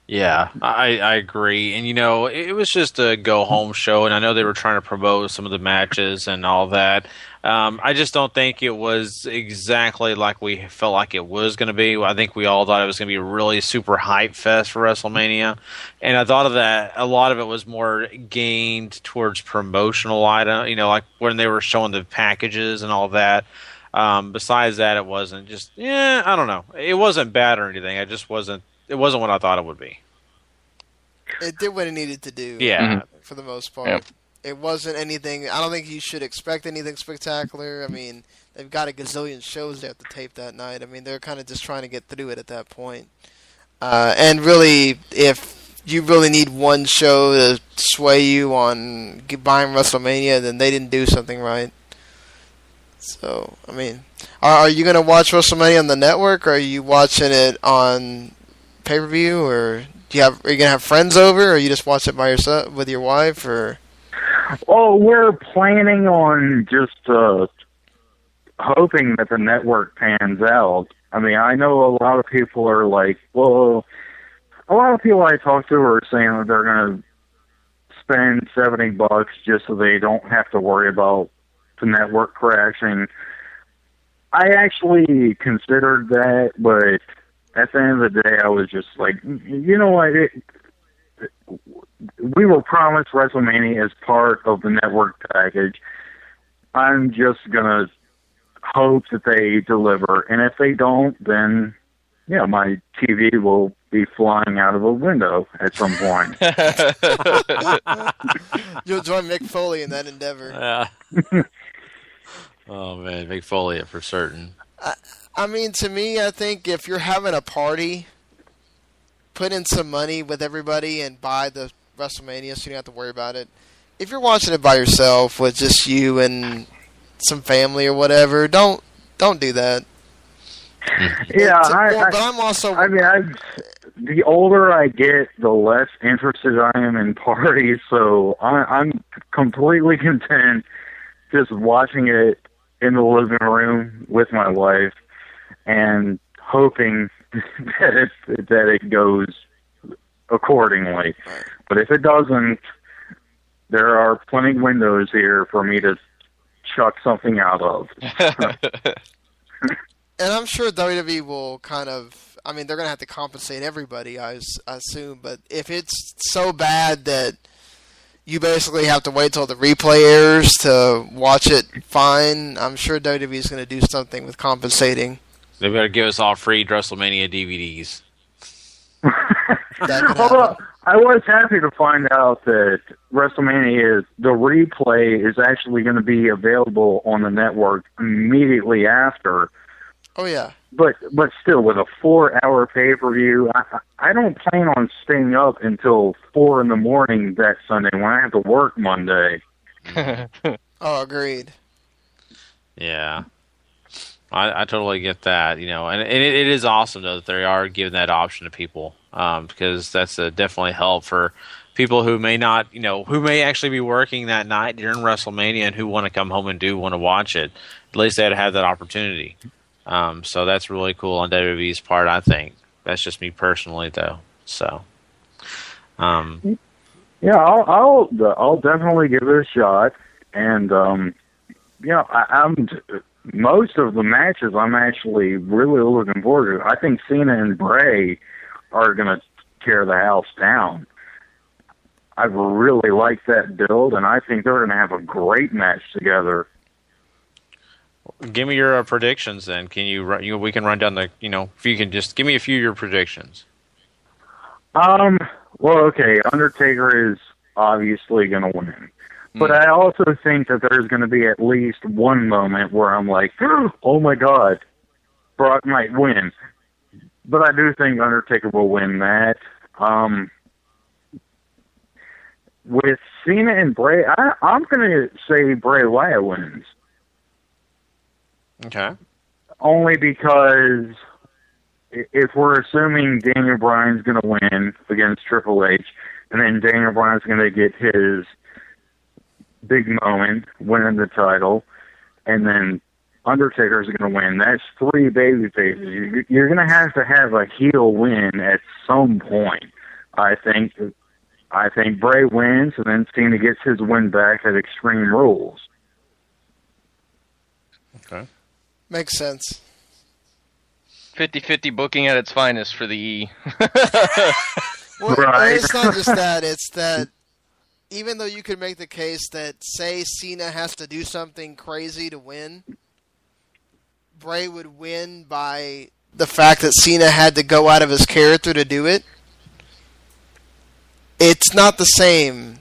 Yeah, I, I agree. And, you know, it was just a go home show, and I know they were trying to promote some of the matches and all that. Um, I just don't think it was exactly like we felt like it was going to be. I think we all thought it was going to be a really super hype fest for WrestleMania. And I thought of that, a lot of it was more gained towards promotional item, you know, like when they were showing the packages and all that. Um, besides that, it wasn't just, yeah, I don't know. It wasn't bad or anything. I just wasn't, it wasn't what I thought it would be. It did what it needed to do. Yeah. Mhm. For the most part. Yep. It wasn't anything. I don't think you should expect anything spectacular. I mean, they've got a gazillion shows they have to tape that night. I mean, they're kind of just trying to get through it at that point. Uh, and really, if you really need one show to sway you on buying WrestleMania, then they didn't do something right. So, I mean, are, are you going to watch WrestleMania on the network, or are you watching it on pay per view, or do you have? Are you going to have friends over, or you just watch it by yourself with your wife, or? Oh, we're planning on just uh, hoping that the network pans out. I mean, I know a lot of people are like, well, a lot of people I talk to are saying that they're going to spend 70 bucks just so they don't have to worry about the network crashing. I actually considered that, but at the end of the day, I was just like, you know what? It, we were promised WrestleMania as part of the network package. I'm just gonna hope that they deliver, and if they don't, then yeah, my TV will be flying out of a window at some point. You'll join Mick Foley in that endeavor. Yeah. oh man, Mick Foley for certain. I, I mean, to me, I think if you're having a party, put in some money with everybody and buy the WrestleMania so you don't have to worry about it. If you're watching it by yourself with just you and some family or whatever, don't don't do that. Yeah, It's- I, well, I, but I'm also. I mean, I. The older I get, the less interested I am in parties. So I, I'm completely content just watching it in the living room with my wife and hoping that it that it goes accordingly. But if it doesn't, there are plenty of windows here for me to chuck something out of. and I'm sure WWE will kind of. I mean, they're going to have to compensate everybody, I assume. But if it's so bad that you basically have to wait till the replay airs to watch it, fine. I'm sure WWE is going to do something with compensating. They better give us all free WrestleMania DVDs. Although I was happy to find out that WrestleMania is the replay is actually going to be available on the network immediately after. Oh yeah. But but still, with a four-hour pay-per-view, I, I don't plan on staying up until four in the morning that Sunday when I have to work Monday. Oh, agreed. Yeah. I, I totally get that, you know, and, and it, it is awesome though that they are giving that option to people, um, because that's a definitely help for people who may not, you know, who may actually be working that night during WrestleMania and who want to come home and do want to watch it. At least they'd have that opportunity. Um, so that's really cool on WWE's part, I think. That's just me personally, though. So, um, Yeah, I'll I'll I'll definitely give it a shot, and um, you know, I, I'm most of the matches I'm actually really looking forward to. I think Cena and Bray are going to tear the house down. I really like that build, and I think they're going to have a great match together. give me your uh, predictions then. Can you, run, you? We can run down the, you know, if you can just give me a few of your predictions. Um, well, okay, Undertaker is obviously going to win. But I also think that there's going to be at least one moment where I'm like, oh my god, Brock might win. But I do think Undertaker will win that. Um, with Cena and Bray, I, I'm going to say Bray Wyatt wins. Okay. Only because if we're assuming Daniel Bryan's going to win against Triple H, and then Daniel Bryan's going to get his big moment, winning the title, and then Undertaker's going to win. That's three baby faces. You- You're going to have to have a heel win at some point. I think. I think Bray wins, and then Cena gets his win back at Extreme Rules. Okay. Makes sense. 50-50 booking at its finest for the E. Well, Right. It's not just that. It's that even though you could make the case that, say, Cena has to do something crazy to win, Bray would win by the fact that Cena had to go out of his character to do it. It's not the same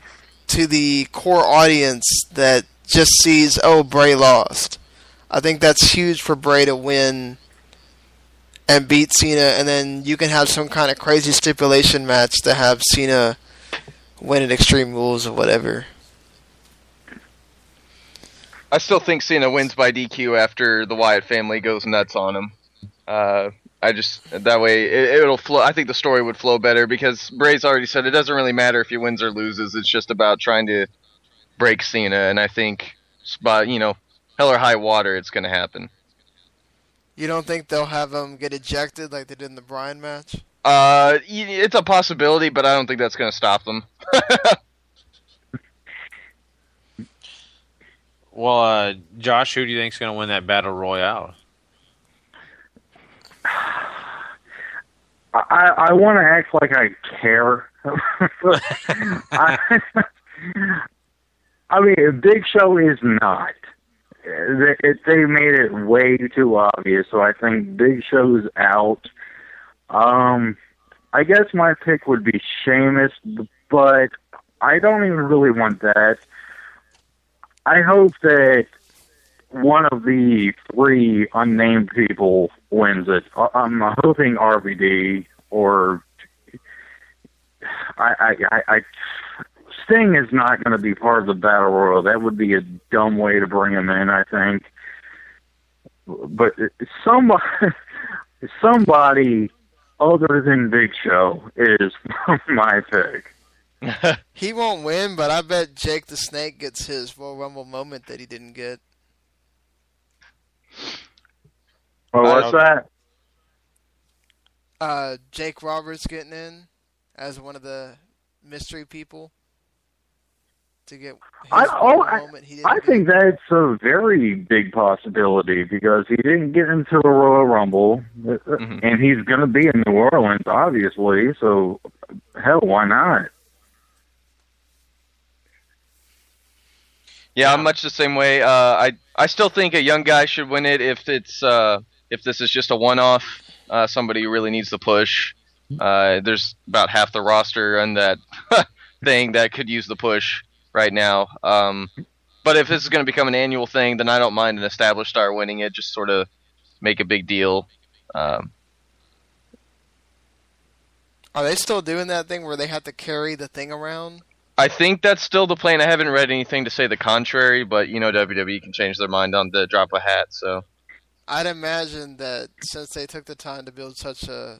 to the core audience that just sees, oh, Bray lost. I think that's huge for Bray to win and beat Cena, and then you can have some kind of crazy stipulation match to have Cena win at Extreme Rules or whatever. I still think Cena wins by DQ after the Wyatt family goes nuts on him. Uh, I just that way it, it'll flow. I think the story would flow better because Bray's already said it doesn't really matter if he wins or loses. It's just about trying to break Cena, and I think, spot you know, hell or high water, it's going to happen. You don't think they'll have him get ejected like they did in the Bryan match? Uh, it's a possibility, but I don't think that's going to stop them. Well, uh, Josh, who do you think's going to win that battle royale? I I want to act like I care. I, I mean, Big Show is not. They, they made it way too obvious, so I think Big Show's out. Um, I guess my pick would be Sheamus, but I don't even really want that. I hope that one of the three unnamed people wins it. I'm hoping RVD or I, I, I, I Sting is not going to be part of the battle royal. That would be a dumb way to bring him in. I think, but somebody, somebody other than Big Show is my pick. He won't win, but I bet Jake the Snake gets his Royal Rumble moment that he didn't get. Well, what's that? Uh, Jake Roberts getting in as one of the mystery people to get his I, oh, I, moment he didn't I get. think that's a very big possibility because he didn't get into the Royal Rumble, uh, and he's going to be in New Orleans, obviously. So, hell, why not? Yeah, I'm much the same way. Uh, I I still think a young guy should win it if it's uh, if this is just a one-off. Uh, somebody who really needs the push. Uh, there's about half the roster on that thing that could use the push right now. Um, but if this is going to become an annual thing, then I don't mind an established star winning it. Just sort of make a big deal. Um, Are they still doing that thing where they have to carry the thing around? I think that's still the plan. I haven't read anything to say the contrary, but you know WWE can change their mind on the drop of a hat. So I'd imagine that since they took the time to build such a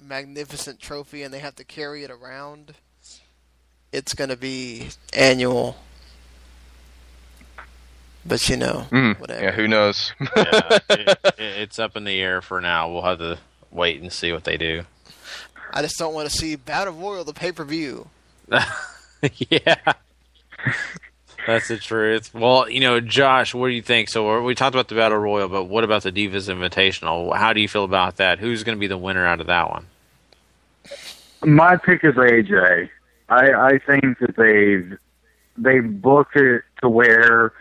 magnificent trophy and they have to carry it around, it's going to be annual. But you know, Mm, whatever. yeah, who knows? yeah, it, it- it's up in the air for now. We'll have to wait and see what they do. I just don't want to see Battle Royal the pay per view. yeah. That's the truth. Well, you know, Josh, what do you think? So we're- we talked about the Battle Royal, but what about the Divas Invitational? How do you feel about that? Who's going to be the winner out of that one? My pick is AJ. I I think that they've they booked it to where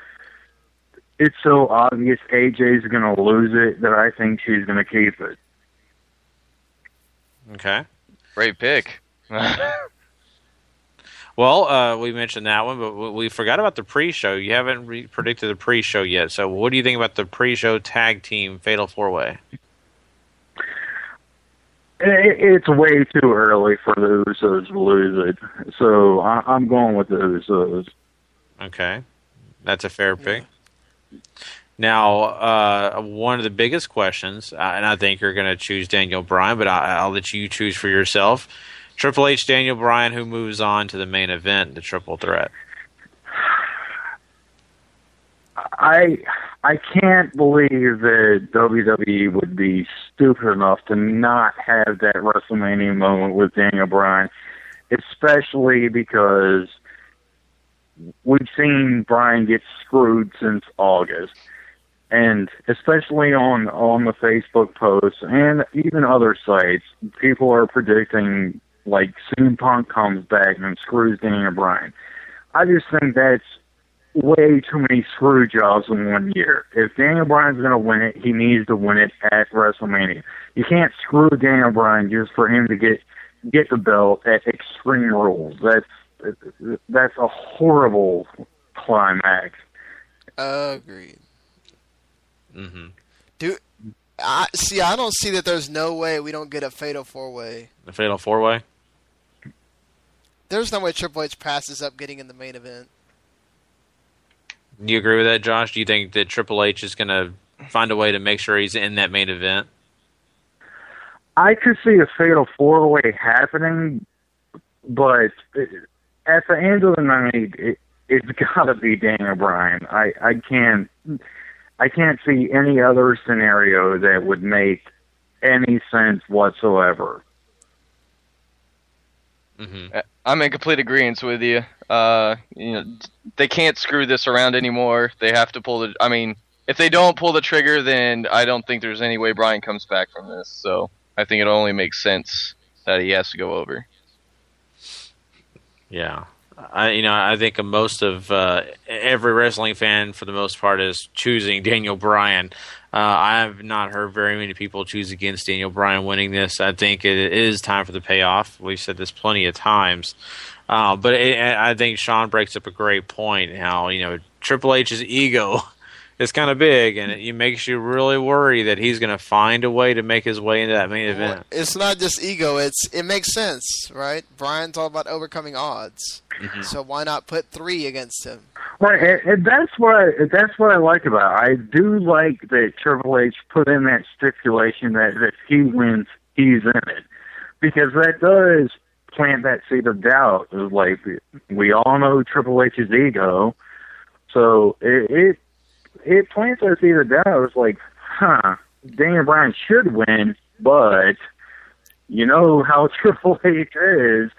it's so obvious AJ's going to lose it that I think she's going to keep it. Okay. Great pick. Well, uh, we mentioned that one, but we we forgot about the pre-show. You haven't re- predicted the pre-show yet. So, what do you think about the pre-show tag team Fatal Four Way? It's way too early for the Usos to lose it, so I, I'm going with the Usos. Okay, that's a fair pick. Now, uh, one of the biggest questions, uh, and I think you're going to choose Daniel Bryan, but I, I'll let you choose for yourself. Triple H, Daniel Bryan, who moves on to the main event, the Triple Threat. I I can't believe that WWE would be stupid enough to not have that WrestleMania moment with Daniel Bryan, especially because we've seen Bryan get screwed since August. And especially on on the Facebook posts and even other sites, people are predicting like soon Punk comes back and screws Daniel Bryan. I just think that's way too many screw jobs in one year. If Daniel Bryan's going to win it, he needs to win it at WrestleMania. You can't screw Daniel Bryan just for him to get get the belt at Extreme Rules. That's that's a horrible climax. Agreed. Mm-hmm. Do I see? I don't see that. There's no way we don't get a fatal four way. The Fatal Four Way. There's no way Triple H passes up getting in the main event. Do you agree with that, Josh? Do you think that Triple H is going to find a way to make sure he's in that main event? I could see a fatal four way happening, but at the end of the night, it, it's got to be Daniel Bryan. I I can't I can't see any other scenario that would make any sense whatsoever. Mm-hmm. I'm in complete agreement with you. Uh, you know, they can't screw this around anymore. They have to pull the. I mean, if they don't pull the trigger, then I don't think there's any way Bryan comes back from this. So I think it only makes sense that he has to go over. Yeah. I, you know, I think most of uh, every wrestling fan, for the most part, is choosing Daniel Bryan. Uh, I have not heard very many people choose against Daniel Bryan winning this. I think it is time for the payoff. We've said this plenty of times, uh, but it, I think Sean breaks up a great point. How you know Triple H's ego is kind of big, and it, makes you really worry that he's going to find a way to make his way into that main event. It's not just ego; it's it makes sense, right? Bryan's all about overcoming odds, Mm-hmm. so why not put three against him? Right, and, and that's what I, that's what I like about. It. I do like that Triple H put in that stipulation that that if he wins, he's in it, because that does plant that seed of doubt. Like we all know Triple H's ego, so it it, it plants that seed of doubt. It's like, huh, Daniel Bryan should win, but you know how Triple H is.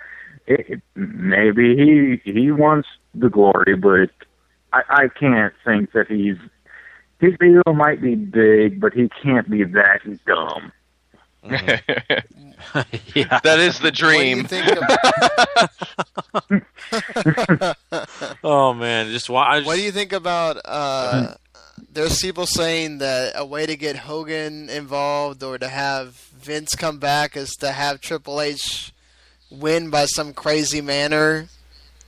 It, maybe he he wants the glory, but I, I can't think that he's his ego might be big, but he can't be that dumb. yeah, that is the dream. oh man, just why? What do you think about? Uh, there's people saying that a way to get Hogan involved or to have Vince come back is to have Triple H win by some crazy manner,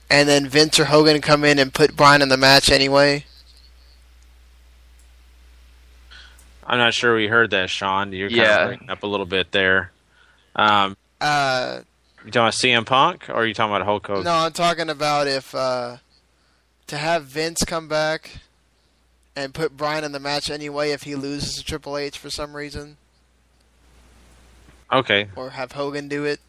and then Vince or Hogan come in and put Bryan in the match anyway. I'm not sure we heard that, Sean. You're kind Yeah. of breaking up a little bit there. Um, Uh, you talking about CM Punk, or are you talking about Hulk Hogan? no, I'm talking about if uh, to have Vince come back and put Bryan in the match anyway if he loses to Triple H for some reason, Okay. or have Hogan do it.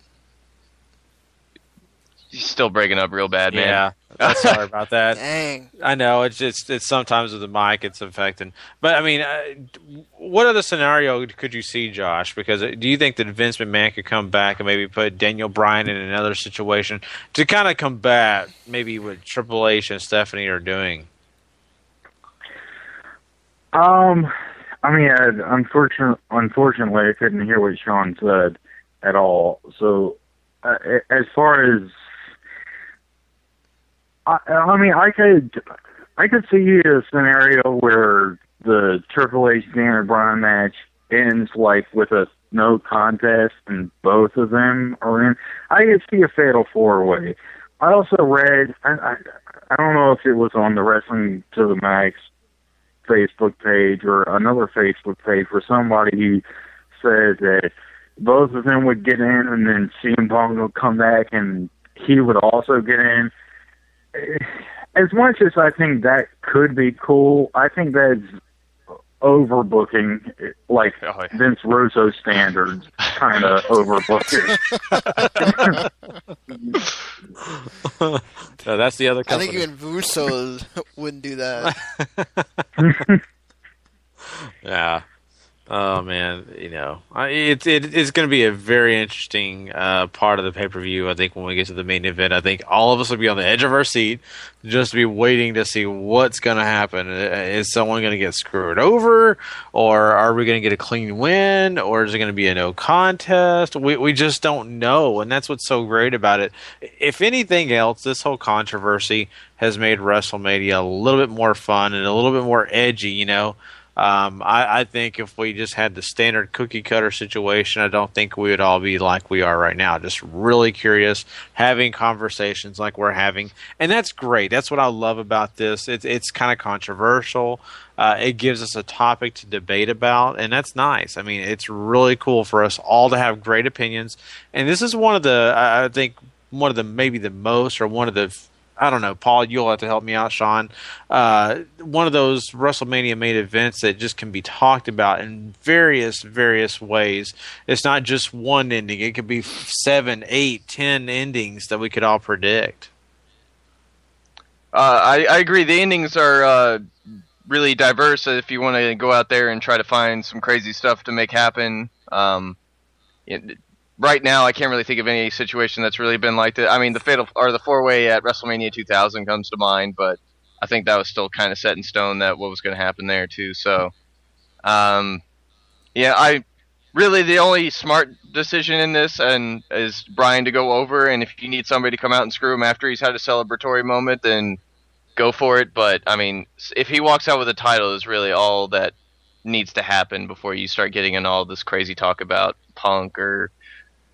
He's still breaking up real bad, man. Yeah. I'm Sorry about that. Dang. I know it's it's it's sometimes with the mic it's affecting, but I mean, uh, what other scenario could you see, Josh? Because uh, do you think that Vince McMahon could come back and maybe put Daniel Bryan in another situation to kind of combat maybe what Triple H and Stephanie are doing? Um, I mean, I, unfortunately, unfortunately, I couldn't hear what Sean said at all. So, uh, as far as I, I mean, I could, I could see a scenario where the Triple H Daniel Bryan match ends like with a no contest and both of them are in. I could see a fatal four way. I also read, I, I, I don't know if it was on the Wrestling to the Max Facebook page or another Facebook page where somebody who said that both of them would get in and then CM Punk would come back and he would also get in. As much as I think that could be cool, I think that's overbooking, like oh, Vince Russo standards, kind of overbooking. No, that's the other I company. think even Russo wouldn't do that. Yeah. Oh man, you know, it's it, it's going to be a very interesting uh, part of the pay per view. I think when we get to the main event, I think all of us will be on the edge of our seat, just to be waiting to see what's going to happen. Uh, Is someone going to get screwed over, or are we going to get a clean win, or is it going to be a no contest? We we just don't know, and that's what's so great about it. If anything else, this whole controversy has made WrestleMania a little bit more fun and a little bit more edgy. You know. Um, I, I think if we just had the standard cookie cutter situation, I don't think we would all be like we are right now. Just really curious, having conversations like we're having, and that's great. That's what I love about this. It's it's kind of controversial. Uh, it gives us a topic to debate about, and that's nice. I mean, it's really cool for us all to have great opinions, and this is one of the I I think one of the maybe the most or one of the I don't know, Paul. You'll have to help me out, Sean. Uh, one of those WrestleMania main events that just can be talked about in various, various ways. It's not just one ending; it could be seven, eight, ten endings that we could all predict. Uh, I, I agree. The endings are uh, really diverse. If you want to go out there and try to find some crazy stuff to make happen, um, it, right now I can't really think of any situation that's really been like that. I mean, the fatal or the four way at WrestleMania 2000 comes to mind, but I think that was still kind of set in stone that what was going to happen there too. So, um, yeah, I really the only smart decision in this and is Bryan to go over and if you need somebody to come out and screw him after he's had a celebratory moment then go for it but I mean if he walks out with a title is really all that needs to happen before you start getting in all this crazy talk about Punk or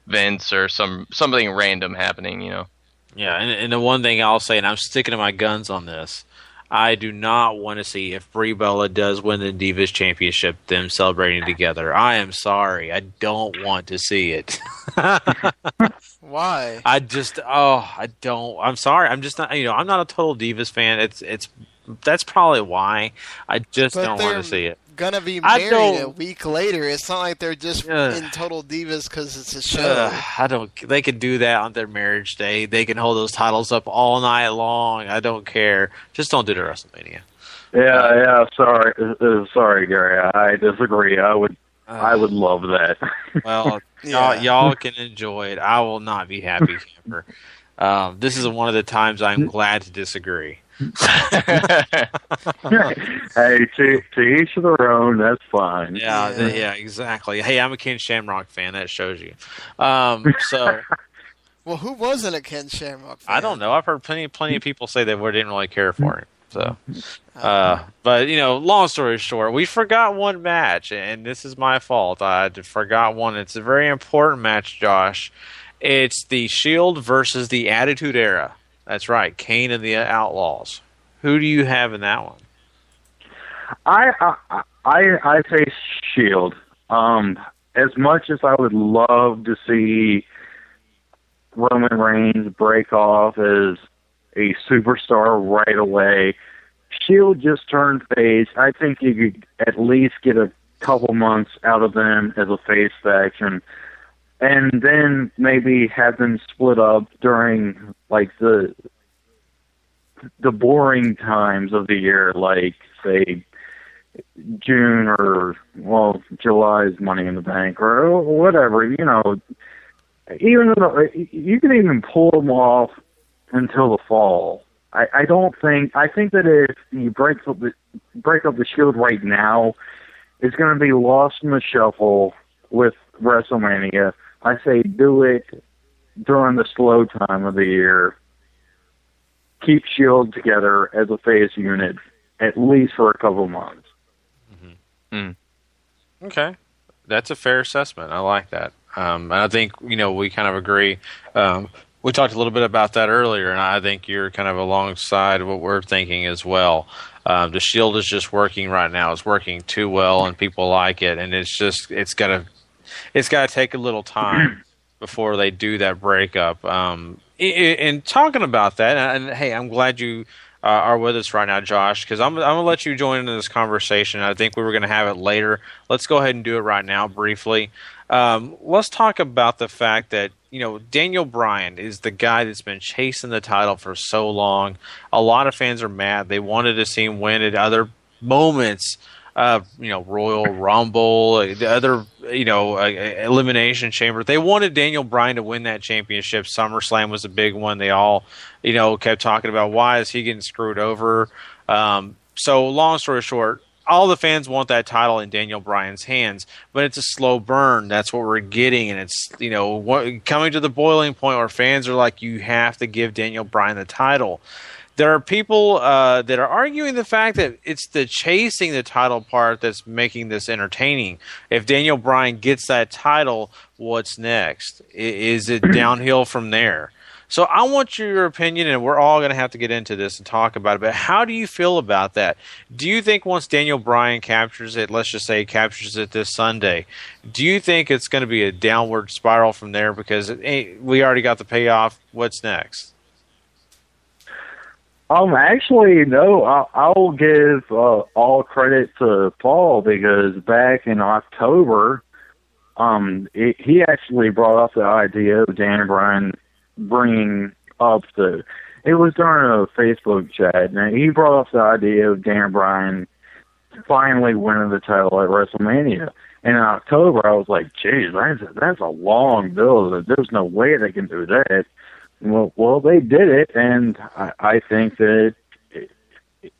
Vince or some something random happening, you know. Yeah, and, and the one thing I'll say, and I'm sticking to my guns on this, I do not want to see if Brie Bella does win the Divas Championship, them celebrating together. I am sorry, I don't want to see it. Why? I just, oh, I don't. I'm sorry. I'm just not. You know, I'm not a total Divas fan. It's, it's. That's probably why I just But don't want to see it. Gonna be married a week later. It's not like they're just Ugh. in total divas because it's a show. Ugh, I don't. They can do that on their marriage day. They can hold those titles up all night long. I don't care. Just don't do it at WrestleMania. Yeah, yeah. Sorry, uh, uh, sorry, Gary. I disagree. I would, I would love that. Well, y'all, y'all can enjoy it. I will not be happy camper. Um, this is one of the times I'm glad to disagree. Hey, to, to each of their own. That's fine. Yeah, th- yeah, exactly. Hey, I'm a Ken Shamrock fan. That shows you. Um, so Well, who wasn't a Ken Shamrock? Fan? I don't know. I've heard plenty, plenty of people say they didn't really care for him. So, uh, but you know, long story short, we forgot one match, and this is my fault. I forgot one. It's a very important match, Josh. It's the Shield versus the Attitude Era. That's right, Kane and the Outlaws. Who do you have in that one? I, I, I, I say Shield. Um, as much as I would love to see Roman Reigns break off as a superstar right away, Shield just turned face. I think you could at least get a couple months out of them as a face faction, and then maybe have them split up during like the the boring times of the year, like say June or well July's Money in the Bank or whatever. You know, even though you can even pull them off until the fall. I, I don't think. I think that if you break up the break up the Shield right now, it's going to be lost in the shuffle with WrestleMania. I say do it during the slow time of the year. Keep Shield together as a phase unit at least for a couple months. Okay, that's a fair assessment. I like that, um, I think you know we kind of agree. Um, we talked a little bit about that earlier, and I think you're kind of alongside what we're thinking as well. Um, the Shield is just working right now; it's working too well, and people like it. And it's just it's got to it's got to take a little time before they do that breakup. Um, and talking about that, and, and hey, I'm glad you uh, are with us right now, Josh, because I'm, I'm going to let you join into this conversation. I think we were going to have it later. Let's go ahead and do it right now, briefly. Um, let's talk about the fact that you know Daniel Bryan is the guy that's been chasing the title for so long. A lot of fans are mad. They wanted to see him win at other moments. Uh, you know, Royal Rumble, uh, the other, you know, uh, Elimination Chamber. They wanted Daniel Bryan to win that championship. SummerSlam was a big one. They all, you know, kept talking about why is he getting screwed over. Um, so, long story short, all the fans want that title in Daniel Bryan's hands, but it's a slow burn. That's what we're getting, and it's you know what, coming to the boiling point where fans are like, you have to give Daniel Bryan the title. There are people uh, that are arguing the fact that it's the chasing the title part that's making this entertaining. If Daniel Bryan gets that title, what's next? Is it downhill from there? So I want your opinion, and we're all going to have to get into this and talk about it. But how do you feel about that? Do you think once Daniel Bryan captures it, let's just say captures it this Sunday, do you think it's going to be a downward spiral from there? Because it ain't, we already got the payoff. What's next? Um, actually, no. I'll, I'll give uh, all credit to Paul because back in October, um, it, he actually brought up the idea of Dan Bryan bringing up the. It was during a Facebook chat, and he brought up the idea of Dan Bryan finally winning the title at WrestleMania. And in October, I was like, "Geez, that's that's a long build. There's no way they can do that." Well, well, they did it, and I, I think that it,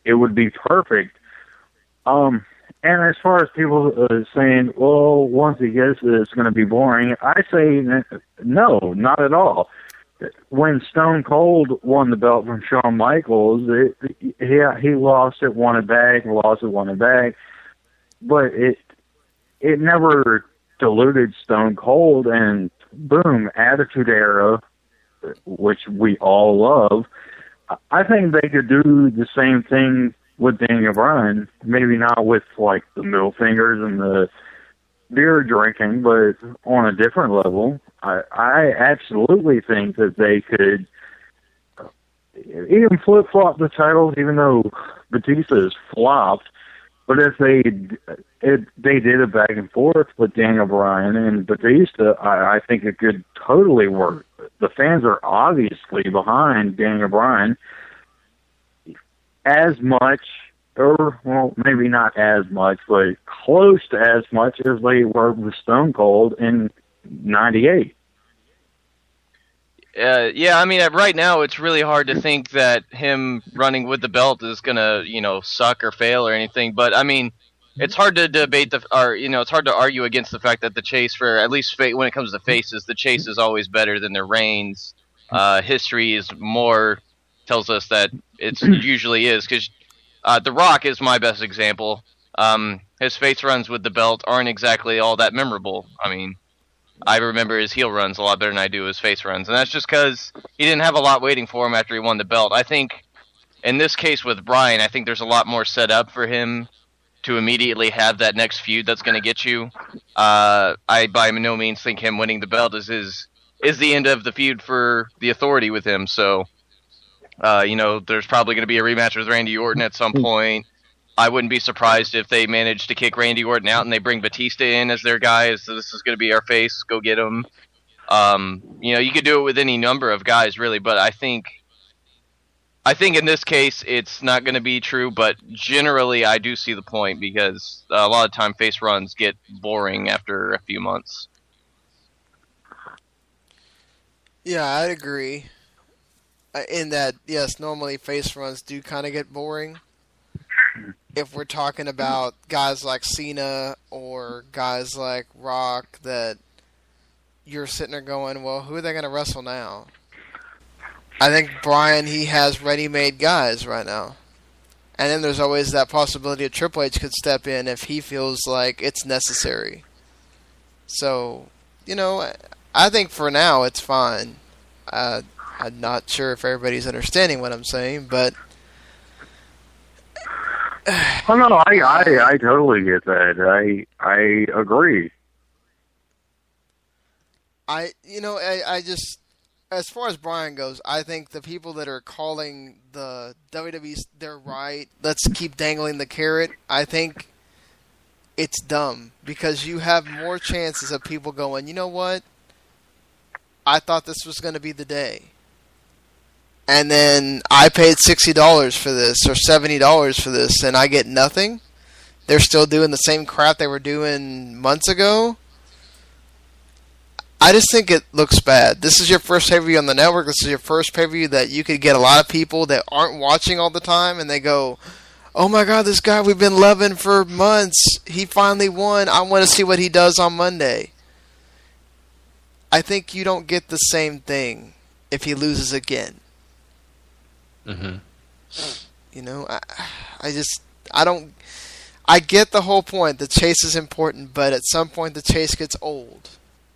it would be perfect. Um, and as far as people uh, saying, well, once he gets it, it's going to be boring, I say no, not at all. When Stone Cold won the belt from Shawn Michaels, it, yeah, he lost it, won it back, lost it, won it back, but it it never diluted Stone Cold, and boom, Attitude Era, which we all love. I think they could do the same thing with Daniel Bryan. Maybe not with like the middle fingers and the beer drinking, but on a different level. I, I absolutely think that they could uh, even flip flop the titles, even though Batista is flopped. But if they it, they did it back and forth with Daniel Bryan and Batista, I, I think it could totally work. The fans are obviously behind Daniel Bryan as much, or well, maybe not as much, but close to as much as they were with Stone Cold in '98. Uh, yeah, I mean, right now it's really hard to think that him running with the belt is gonna, you know, suck or fail or anything. But I mean, it's hard to debate the, or you know, it's hard to argue against the fact that the chase for at least fa- when it comes to faces, the chase is always better than their reigns. Uh, history is more tells us that it usually is because uh, The Rock is my best example. Um, his face runs with the belt aren't exactly all that memorable. I mean, I remember his heel runs a lot better than I do his face runs, and that's just because he didn't have a lot waiting for him after he won the belt. I think in this case with Bryan, I think there's a lot more set up for him to immediately have that next feud that's going to get you. Uh, I by no means think him winning the belt is his is the end of the feud for the Authority with him. So, uh, you know, there's probably going to be a rematch with Randy Orton at some point. I wouldn't be surprised if they manage to kick Randy Orton out and they bring Batista in as their guy. So this is going to be our face. Go get him. Um, you know, you could do it with any number of guys, really, but I think, I think in this case it's not going to be true. But generally, I do see the point because a lot of time face runs get boring after a few months. Yeah, I'd agree. In that, yes, normally face runs do kind of get boring. If we're talking about guys like Cena or guys like Rock, that you're sitting there going, well, who are they going to wrestle now? I think Bryan, he has ready-made guys right now. And then there's always that possibility of Triple H could step in if he feels like it's necessary. So, you know, I- I think for now it's fine. Uh, I'm not sure if everybody's understanding what I'm saying, but Oh no, I, I I totally get that. I I agree. I, you know, I, I just, as far as Bryan goes, I think the people that are calling the WWE, they're right. Let's keep dangling the carrot. I think it's dumb because you have more chances of people going, you know what? I thought this was going to be the day. And then I paid $60 for this or $70 for this and I get nothing. They're still doing the same crap they were doing months ago. I just think it looks bad. This is your first pay per view on the network. This is your first pay per view that you could get a lot of people that aren't watching all the time, and they go, "Oh my God, this guy we've been loving for months. He finally won. I want to see what he does on Monday." I think you don't get the same thing if he loses again. Mm-hmm. You know, I, I just, I don't, I get the whole point. The chase is important, but at some point the chase gets old.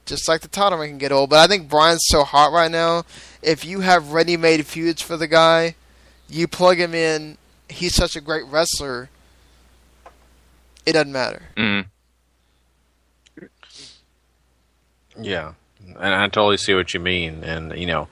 Just like the title reign can get old. But I think Bryan's so hot right now. If you have ready-made feuds for the guy, you plug him in. He's such a great wrestler. It doesn't matter. Mm. Yeah, and I totally see what you mean. And you know,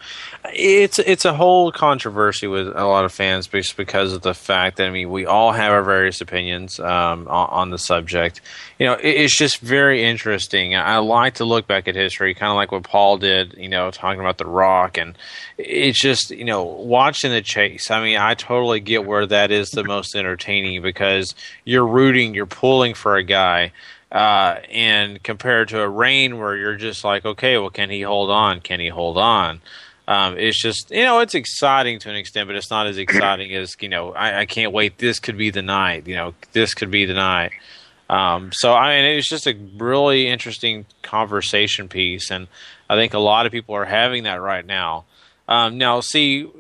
it's it's a whole controversy with a lot of fans just because of the fact that I mean we all have our various opinions um, on, on the subject. You know, it, it's just very interesting. I like to look back at history, kind of like what Paul did. You know, talking about the Rock, and it's just you know watching the chase. I mean, I totally get where that is the most entertaining because you're rooting, you're pulling for a guy uh, and compared to a reign where you're just like, okay, well, can he hold on? Can he hold on? Um, it's just, you know, it's exciting to an extent, but it's not as exciting as, you know, I, I can't wait. This could be the night. You know, this could be the night. Um, so I mean, it's just a really interesting conversation piece, and I think a lot of people are having that right now. Um, now, see,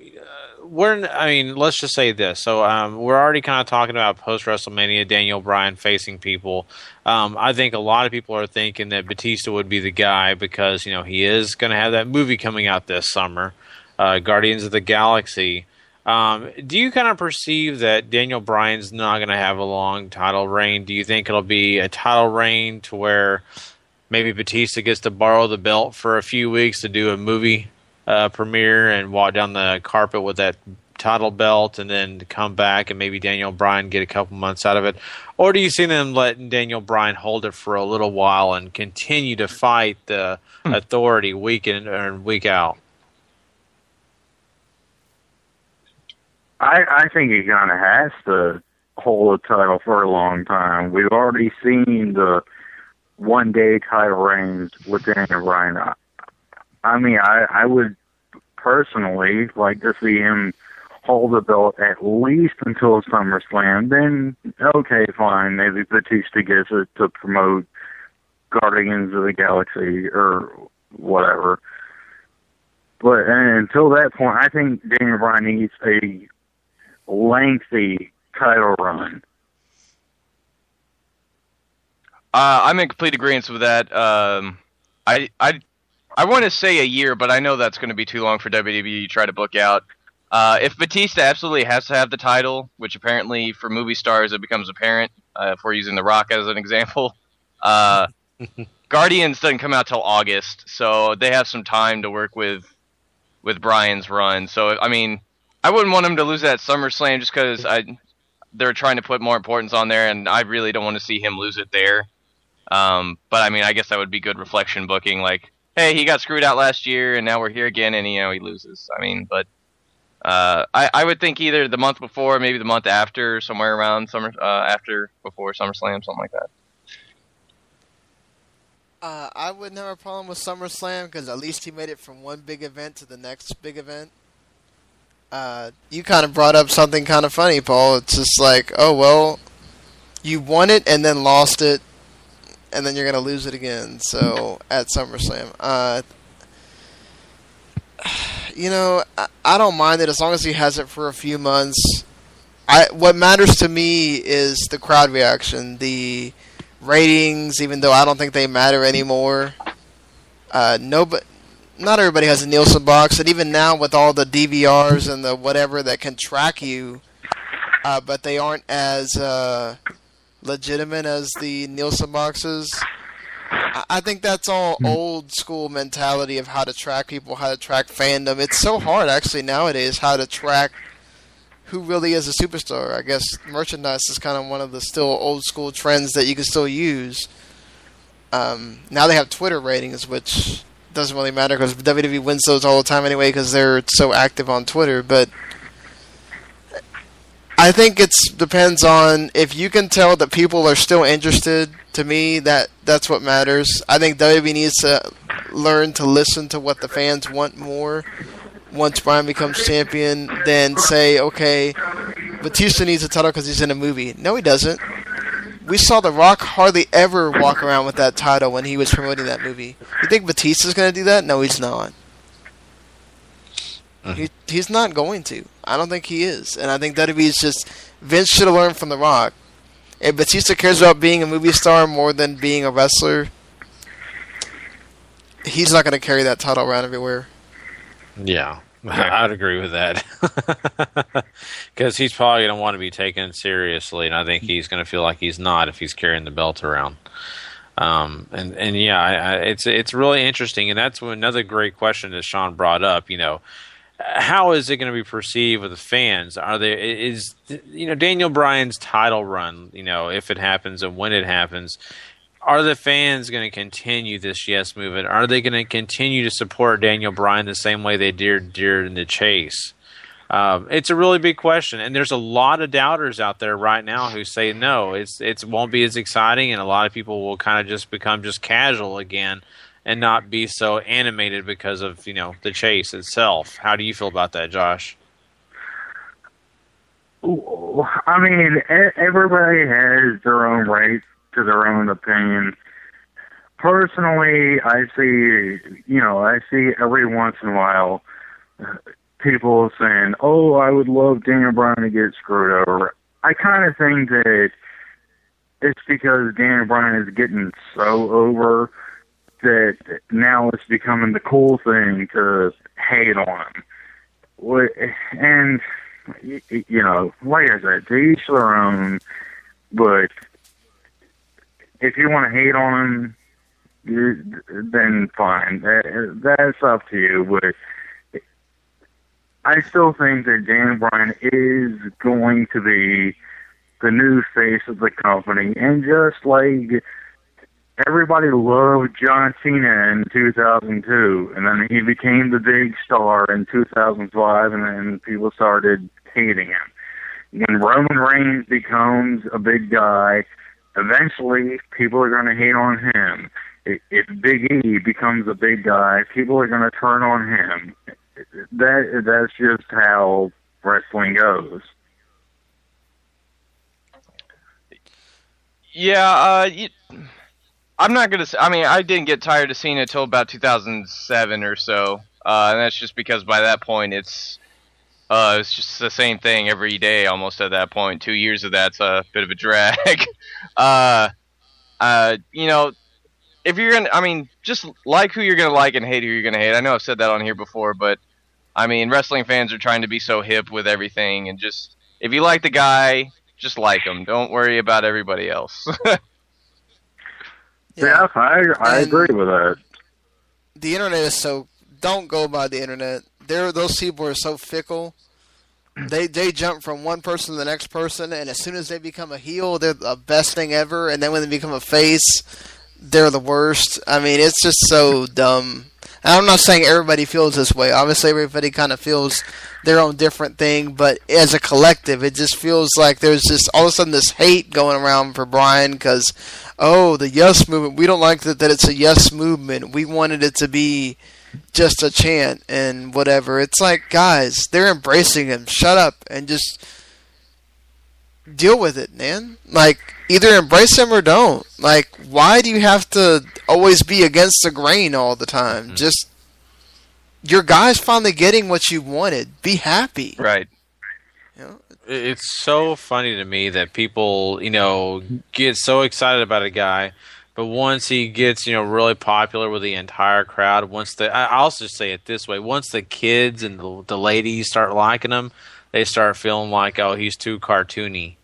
we're I mean, let's just say this. So um, we're already kind of talking about post WrestleMania, Daniel Bryan facing people. Um, I think a lot of people are thinking that Batista would be the guy because you know he is going to have that movie coming out this summer, uh, Guardians of the Galaxy. Um, do you kind of perceive that Daniel Bryan's not going to have a long title reign? Do you think it'll be a title reign to where maybe Batista gets to borrow the belt for a few weeks to do a movie uh, premiere and walk down the carpet with that title belt and then come back and maybe Daniel Bryan get a couple months out of it? Or do you see them letting Daniel Bryan hold it for a little while and continue to fight the authority week in and week out? I I think he kind of has to hold the title for a long time. We've already seen the one day title reigns with Daniel Bryan. I, I mean, I I would personally like to see him hold the belt at least until SummerSlam. Then okay, fine, maybe Batista gets it to promote Guardians of the Galaxy or whatever. But until that point, I think Daniel Bryan needs a lengthy title run. Uh, I'm in complete agreement with that. Um, I I I want to say a year, but I know that's going to be too long for WWE to try to book out. Uh, if Batista absolutely has to have the title, which apparently for movie stars it becomes apparent, uh, if we're using The Rock as an example, uh, Guardians doesn't come out till August, so they have some time to work with with Bryan's run. So I mean, I wouldn't want him to lose that SummerSlam just because I they're trying to put more importance on there, and I really don't want to see him lose it there. Um, but I mean, I guess that would be good reflection booking. Like, hey, he got screwed out last year, and now we're here again, and you know he loses. I mean, but uh, I I would think either the month before, maybe the month after, somewhere around summer uh, after before SummerSlam, something like that. Uh, I wouldn't have a problem with SummerSlam because at least he made it from one big event to the next big event. Uh, you kind of brought up something kind of funny, Paul. It's just like, oh well, you won it and then lost it, and then you're gonna lose it again. So at SummerSlam, uh, you know, I, I don't mind it as long as he has it for a few months. I what matters to me is the crowd reaction, the ratings. Even though I don't think they matter anymore. Uh, no, but not everybody has a Nielsen box, and even now with all the DVRs and the whatever that can track you, uh, but they aren't as uh, legitimate as the Nielsen boxes. I think that's all old school mentality of how to track people, how to track fandom. It's so hard actually nowadays how to track who really is a superstar. I guess merchandise is kind of one of the still old school trends that you can still use. Um, now they have Twitter ratings, which doesn't really matter because WWE wins those all the time anyway because they're so active on Twitter. But I think it depends on if you can tell that people are still interested. To me, that that's what matters. I think WWE needs to learn to listen to what the fans want more. Once Bryan becomes champion, then say, okay, Batista needs a title because he's in a movie. No, he doesn't. We saw The Rock hardly ever walk around with that title when he was promoting that movie. You think Batista's going to do that? No, he's not. He, he's not going to. I don't think he is. And I think WWE's just Vince should have learned from The Rock. If Batista cares about being a movie star more than being a wrestler, he's not going to carry that title around everywhere. Yeah, I'd agree with that. Because he's probably going to want to be taken seriously, and I think he's going to feel like he's not if he's carrying the belt around. Um, and and yeah, I, I, it's it's really interesting, and that's another great question that Sean brought up. You know, how is it going to be perceived with the fans? Are there is you know Daniel Bryan's title run? You know, if it happens and when it happens, are the fans going to continue this yes movement? Are they going to continue to support Daniel Bryan the same way they did during the chase? Um, it's a really big question, and there's a lot of doubters out there right now who say no, it's it won't be as exciting, and a lot of people will kind of just become just casual again and not be so animated because of you know the chase itself. How do you feel about that, Josh? I mean, everybody has their own right to their own opinion. Personally, I see, you know, I see every once in a while uh, people saying, "Oh, I would love Daniel Bryan to get screwed over." I kind of think that it's because Daniel Bryan is getting so over that now it's becoming the cool thing to hate on. And you know, like I said, to each their own. But if you want to hate on you, then fine. That, that's up to you. But I still think that Dan Bryan is going to be the new face of the company, and just like everybody loved John Cena in 2002, and then he became the big star in 2005, and then people started hating him. When Roman Reigns becomes a big guy, eventually people are going to hate on him. If Big E becomes a big guy, people are going to turn on him. That that's just how wrestling goes. Yeah, uh, you, I'm not gonna. I mean, I didn't get tired of seeing it till about 2007 or so, uh, and that's just because by that point it's, uh, it's just the same thing every day almost at that point. Two years of that's a bit of a drag. uh, uh, you know, if you're gonna, I mean, just like who you're gonna like and hate who you're gonna hate. I know I've said that on here before, but I mean, wrestling fans are trying to be so hip with everything, and just if you like the guy, just like him. Don't worry about everybody else. Yeah, I I agree with that. the internet is so don't go by the internet. There, those people are so fickle. They they jump from one person to the next person, and as soon as they become a heel, they're the best thing ever. And then when they become a face, they're the worst. I mean, it's just so dumb. I'm not saying everybody feels this way. Obviously, everybody kind of feels their own different thing, but as a collective, it just feels like there's just all of a sudden this hate going around for Bryan because, oh, the Yes movement. We don't like that, that it's a Yes movement. We wanted it to be just a chant and whatever. It's like, guys, they're embracing him. Shut up and just deal with it, man. Like, either embrace him or don't. Like, why do you have to always be against the grain all the time? Mm-hmm. Just your guy's finally getting what you wanted. Be happy. right. It's so funny to me that people, you know, get so excited about a guy, but once he gets, you know, really popular with the entire crowd, once the I- I'll just say it this way: once the kids and the, the ladies start liking him, they start feeling like, oh, he's too cartoony.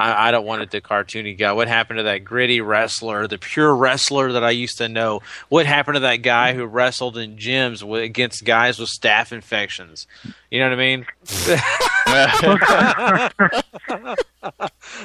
I, I don't want it the cartoony guy. What happened to that gritty wrestler, the pure wrestler that I used to know? What happened to that guy who wrestled in gyms with, against guys with staph infections? You know what I mean?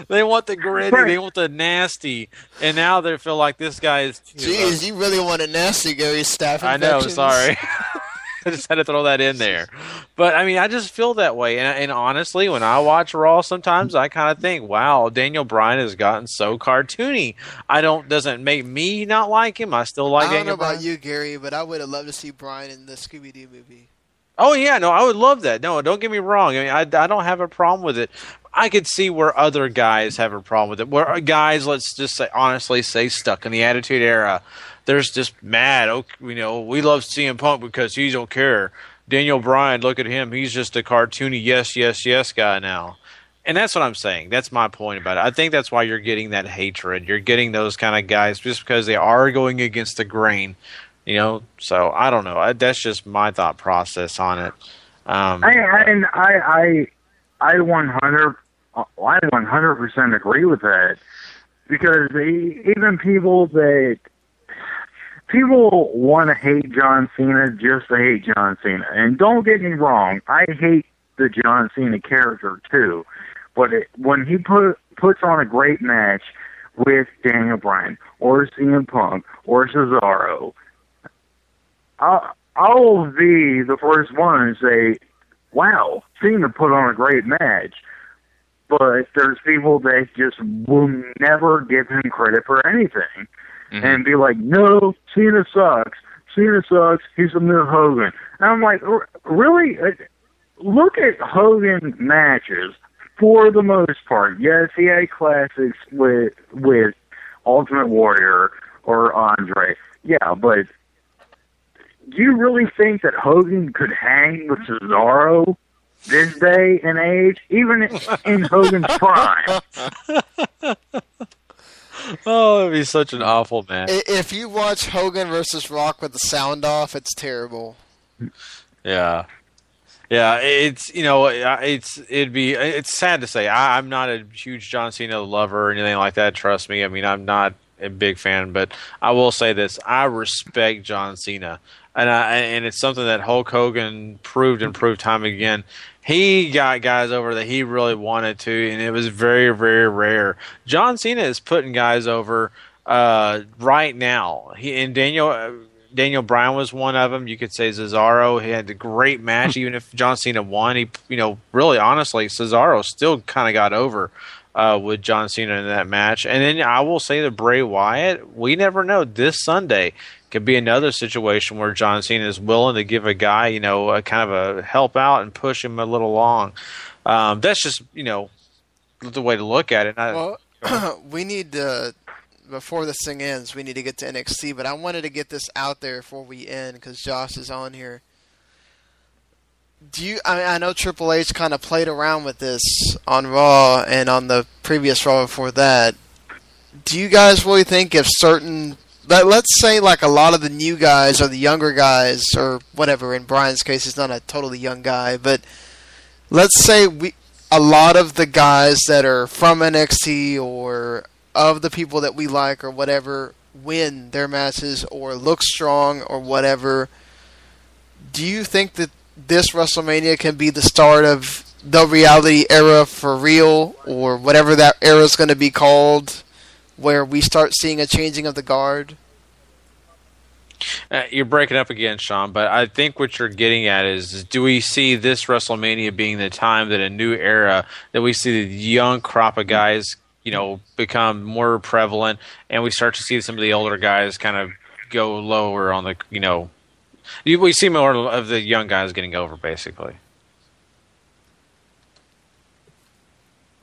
they want the gritty, they want the nasty, and now they feel like this guy is. you know, you really want a nasty Gary staff infections. I know. Sorry, I just had to throw that in there. But I mean, I just feel that way, and, and honestly, when I watch Raw, sometimes I kind of think, "Wow, Daniel Bryan has gotten so cartoony." I don't doesn't make me not like him. I still like I don't Daniel know about Bryan. you, Gary, but I would have loved to see Bryan in the Scooby Doo movie. Oh yeah, no, I would love that. No, don't get me wrong. I mean, I, I don't have a problem with it. I could see where other guys have a problem with it. Where uh, guys, let's just say honestly, say stuck in the Attitude Era, there's just mad. Oh, you know, we love CM Punk because he don't care. Daniel Bryan, look at him. He's just a cartoony yes, yes, yes guy now. And that's what I'm saying. That's my point about it. I think that's why you're getting that hatred. You're getting those kind of guys just because they are going against the grain. You know, so I don't know. I, that's just my thought process on it. Um, I I I I one hundred I one hundred percent agree with that because e- even people that people want to hate John Cena just to hate John Cena, and don't get me wrong, I hate the John Cena character too, but it, when he put puts on a great match with Daniel Bryan or CM Punk or Cesaro, I'll, I'll be the first one to say, wow, Cena put on a great match. But there's people that just will never give him credit for anything and be like, no, Cena sucks. Cena sucks. He's a new Hogan. And I'm like, "R- really? Uh, Look at Hogan matches for the most part. Yes, he had classics with with Ultimate Warrior or Andre. Yeah, but do you really think that Hogan could hang with Cesaro this day and age, even in Hogan's prime? Oh, it'd be such an awful match. If you watch Hogan versus Rock with the sound off, it's terrible. Yeah, yeah. It's you know it's it'd be it's sad to say I, I'm not a huge John Cena lover or anything like that. Trust me. I mean I'm not a big fan, but I will say this: I respect John Cena, and I and it's something that Hulk Hogan proved and proved time again. He got guys over that he really wanted to, and it was very very rare. John Cena is putting guys over uh, right now. He and Daniel. Uh, Daniel Bryan was one of them. You could say Cesaro. He had a great match, even if John Cena won. He, you know, really honestly, Cesaro still kind of got over uh, with John Cena in that match. And then I will say that Bray Wyatt, we never know. This Sunday could be another situation where John Cena is willing to give a guy, you know, a kind of a help out and push him a little along. Um, that's just, you know, the way to look at it. I, Well, we need to before this thing ends, we need to get to NXT. But I wanted to get this out there before we end because Josh is on here. Do you? I, mean, I know Triple H kind of played around with this on Raw and on the previous Raw before that. Do you guys really think if certain let, let's say like a lot of the new guys or the younger guys or whatever in Bryan's case he's not a totally young guy but let's say we a lot of the guys that are from NXT or of the people that we like or whatever win their matches or look strong or whatever do you think that this WrestleMania can be the start of the reality era for real or whatever that era is going to be called where we start seeing a changing of the guard Uh, you're breaking up again, Sean, but I think what you're getting at is, is do we see this WrestleMania being the time that a new era that we see the young crop of guys, you know, become more prevalent, and we start to see some of the older guys kind of go lower on the, you know, we see more of the young guys getting over, basically.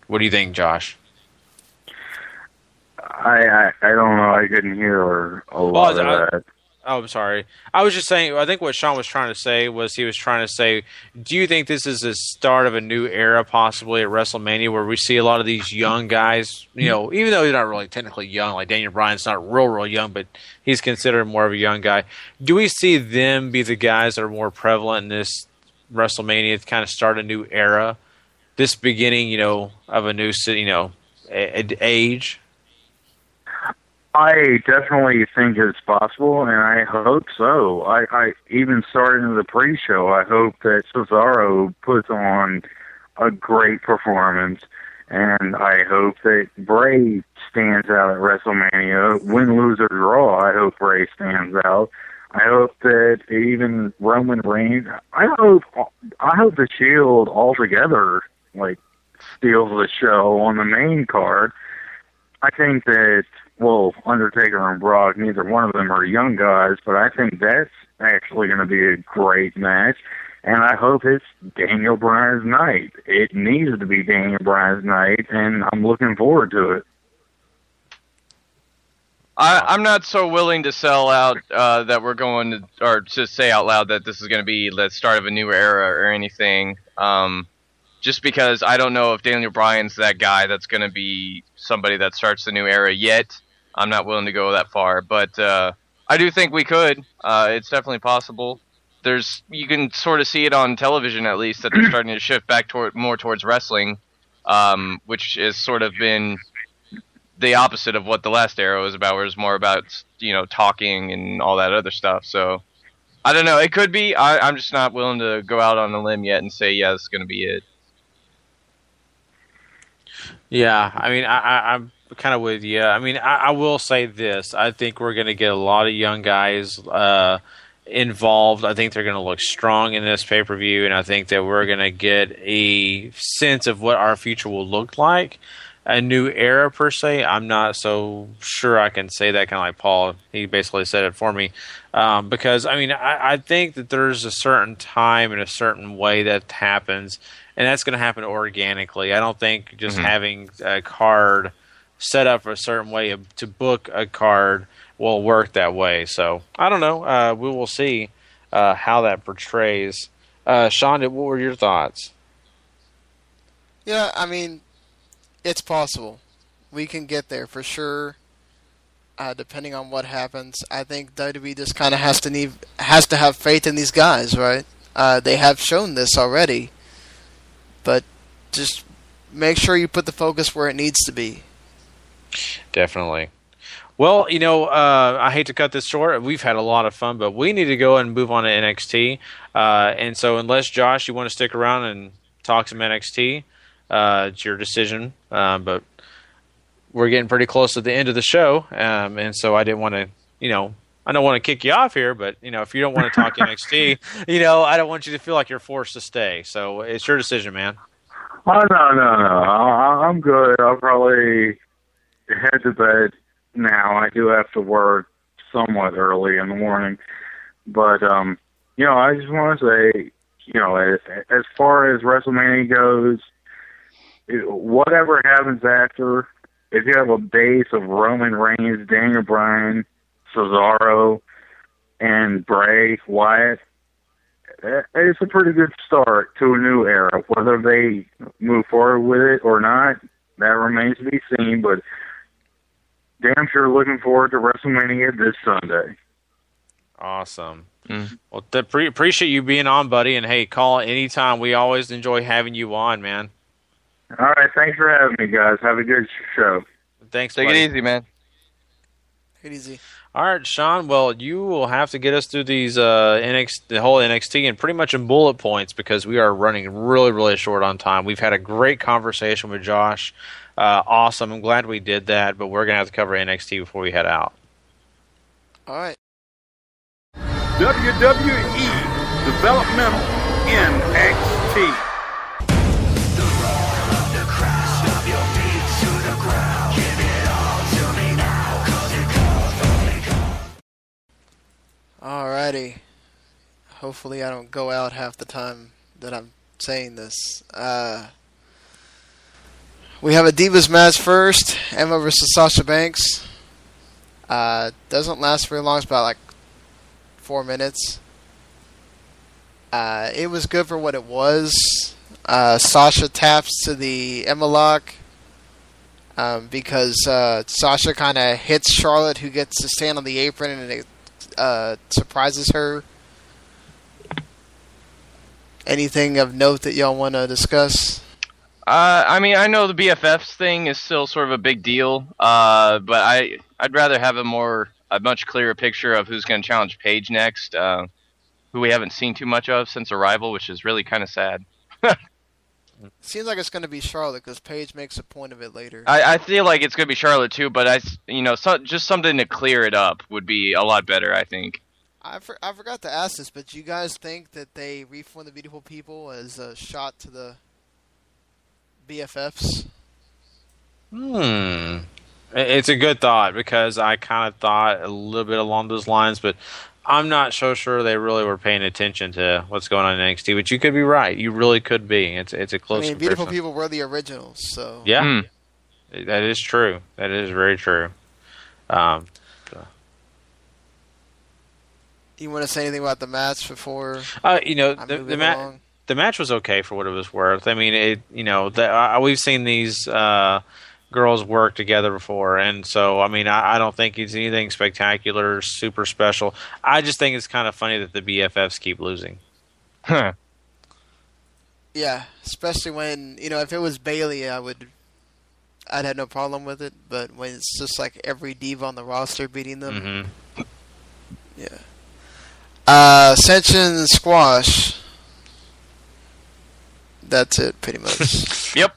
What do you think, Josh? I, I I don't know. I couldn't hear a lot Well, I- of that. Oh, I'm sorry. I was just saying. I think what Sean was trying to say was he was trying to say, do you think this is the start of a new era, possibly at WrestleMania, where we see a lot of these young guys? You know, even though they're not really technically young, like Daniel Bryan's not real, real young, but he's considered more of a young guy. Do we see them be the guys that are more prevalent in this WrestleMania to kind of start a new era, this beginning, you know, of a new, you know, age? I definitely think it's possible, and I hope so. I, I even starting the pre-show. I hope that Cesaro puts on a great performance, and I hope that Bray stands out at WrestleMania. Win, lose, or draw, I hope Bray stands out. I hope that even Roman Reigns. I hope. I hope the Shield altogether like steals the show on the main card. I think that well, Undertaker and Brock, neither one of them are young guys, but I think that's actually going to be a great match. And I hope it's Daniel Bryan's night. It needs to be Daniel Bryan's night, and I'm looking forward to it. I, I'm not so willing to sell out uh, that we're going to, or to say out loud that this is going to be the start of a new era or anything. Um, just because I don't know if Daniel Bryan's that guy that's going to be somebody that starts the new era yet. I'm not willing to go that far, but uh, I do think we could. Uh, it's definitely possible. There's you can sort of see it on television at least that they're starting to shift back toward more towards wrestling, um, which has sort of been the opposite of what the last era was about, where it's more about you know talking and all that other stuff. So I don't know. It could be. I, I'm just not willing to go out on a limb yet and say yeah, it's going to be it. Yeah, I mean, I, I, I'm kind of with you. I mean, I, I will say this: I think we're going to get a lot of young guys uh, involved. I think they're going to look strong in this pay per view, and I think that we're going to get a sense of what our future will look like. A new era per se. I'm not so sure I can say that. Kind of like Paul, he basically said it for me. Um, because I mean, I, I think that there's a certain time and a certain way that happens, and that's going to happen organically. I don't think just Mhm. having a card set up a certain way to book a card will work that way. So I don't know. Uh, we will see uh, how that portrays. Uh, Sean, what were your thoughts? Yeah, I mean, it's possible. We can get there for sure. Uh, depending on what happens, I think WWE just kind of has to need has to have faith in these guys, right? Uh, they have shown this already, but just make sure you put the focus where it needs to be. Definitely. Well, you know, uh, I hate to cut this short. We've had a lot of fun, but we need to go and move on to NXT. Uh, and so, unless Josh, you want to stick around and talk some NXT, uh, it's your decision. Uh, but we're getting pretty close to the end of the show, um, and so I didn't want to, you know, I don't want to kick you off here, but you know, if you don't want to talk NXT, you know, I don't want you to feel like you're forced to stay. So it's your decision, man. Oh no, no, no! I, I'm good. I'll probably head to bed now. I do have to work somewhat early in the morning, but um, you know, I just want to say, you know, as, as far as WrestleMania goes, whatever happens after, if you have a base of Roman Reigns, Daniel Bryan, Cesaro, and Bray Wyatt, it's a pretty good start to a new era. Whether they move forward with it or not, that remains to be seen. But damn sure looking forward to WrestleMania this Sunday. Awesome. Mm. Well, th- pre- appreciate you being on, buddy. And hey, call anytime. We always enjoy having you on, man. All right, thanks for having me, guys. Have a good show. Thanks. Take buddy. it easy, man. Take it easy. All right, Sean. Well, you will have to get us through these uh, NXT, the whole NXT, and pretty much in bullet points because we are running really, really short on time. We've had a great conversation with Josh. Uh, awesome. I'm glad we did that, but we're gonna have to cover NXT before we head out. All right. WWE Developmental NXT. Alrighty. Hopefully, I don't go out half the time that I'm saying this. Uh, we have a Divas match first Emma versus Sasha Banks. Uh, doesn't last very long, it's about like four minutes. Uh, it was good for what it was. Uh, Sasha taps to the Emma lock um, because uh, Sasha kind of hits Charlotte, who gets to stand on the apron, and it uh, surprises her. Anything of note that y'all want to discuss? Uh, I mean, I know the BFFs thing is still sort of a big deal, uh, but I I'd rather have a more a much clearer picture of who's going to challenge Paige next, uh, who we haven't seen too much of since Arrival, which is really kind of sad. Seems like it's going to be Charlotte because Paige makes a point of it later. I, I feel like it's going to be Charlotte too, but I, you know, so, just something to clear it up would be a lot better. I think. I, for, I forgot to ask this, but do you guys think that they reform the beautiful people as a shot to the BFFs? Hmm. It's a good thought because I kind of thought a little bit along those lines, but I'm not so sure they really were paying attention to what's going on in NXT. But you could be right. You really could be. It's it's a close. I mean, comparison. beautiful people were the originals, so Yeah, Hmm. that is true. That is very true. Um, You want to say anything about the match before? uh, you know, I the move the, it ma- along? The match was okay for what it was worth. I mean, it you know, the, uh, we've seen these uh, girls work together before, and so I mean, I, I don't think it's anything spectacular, super special. I just think it's kind of funny that the BFFs keep losing. Huh. Yeah, especially when you know if it was Bayley, I would, I'd have no problem with it. But when it's just like every diva on the roster beating them, hmm yeah. Uh, Ascension Squash. That's it, pretty much. Yep.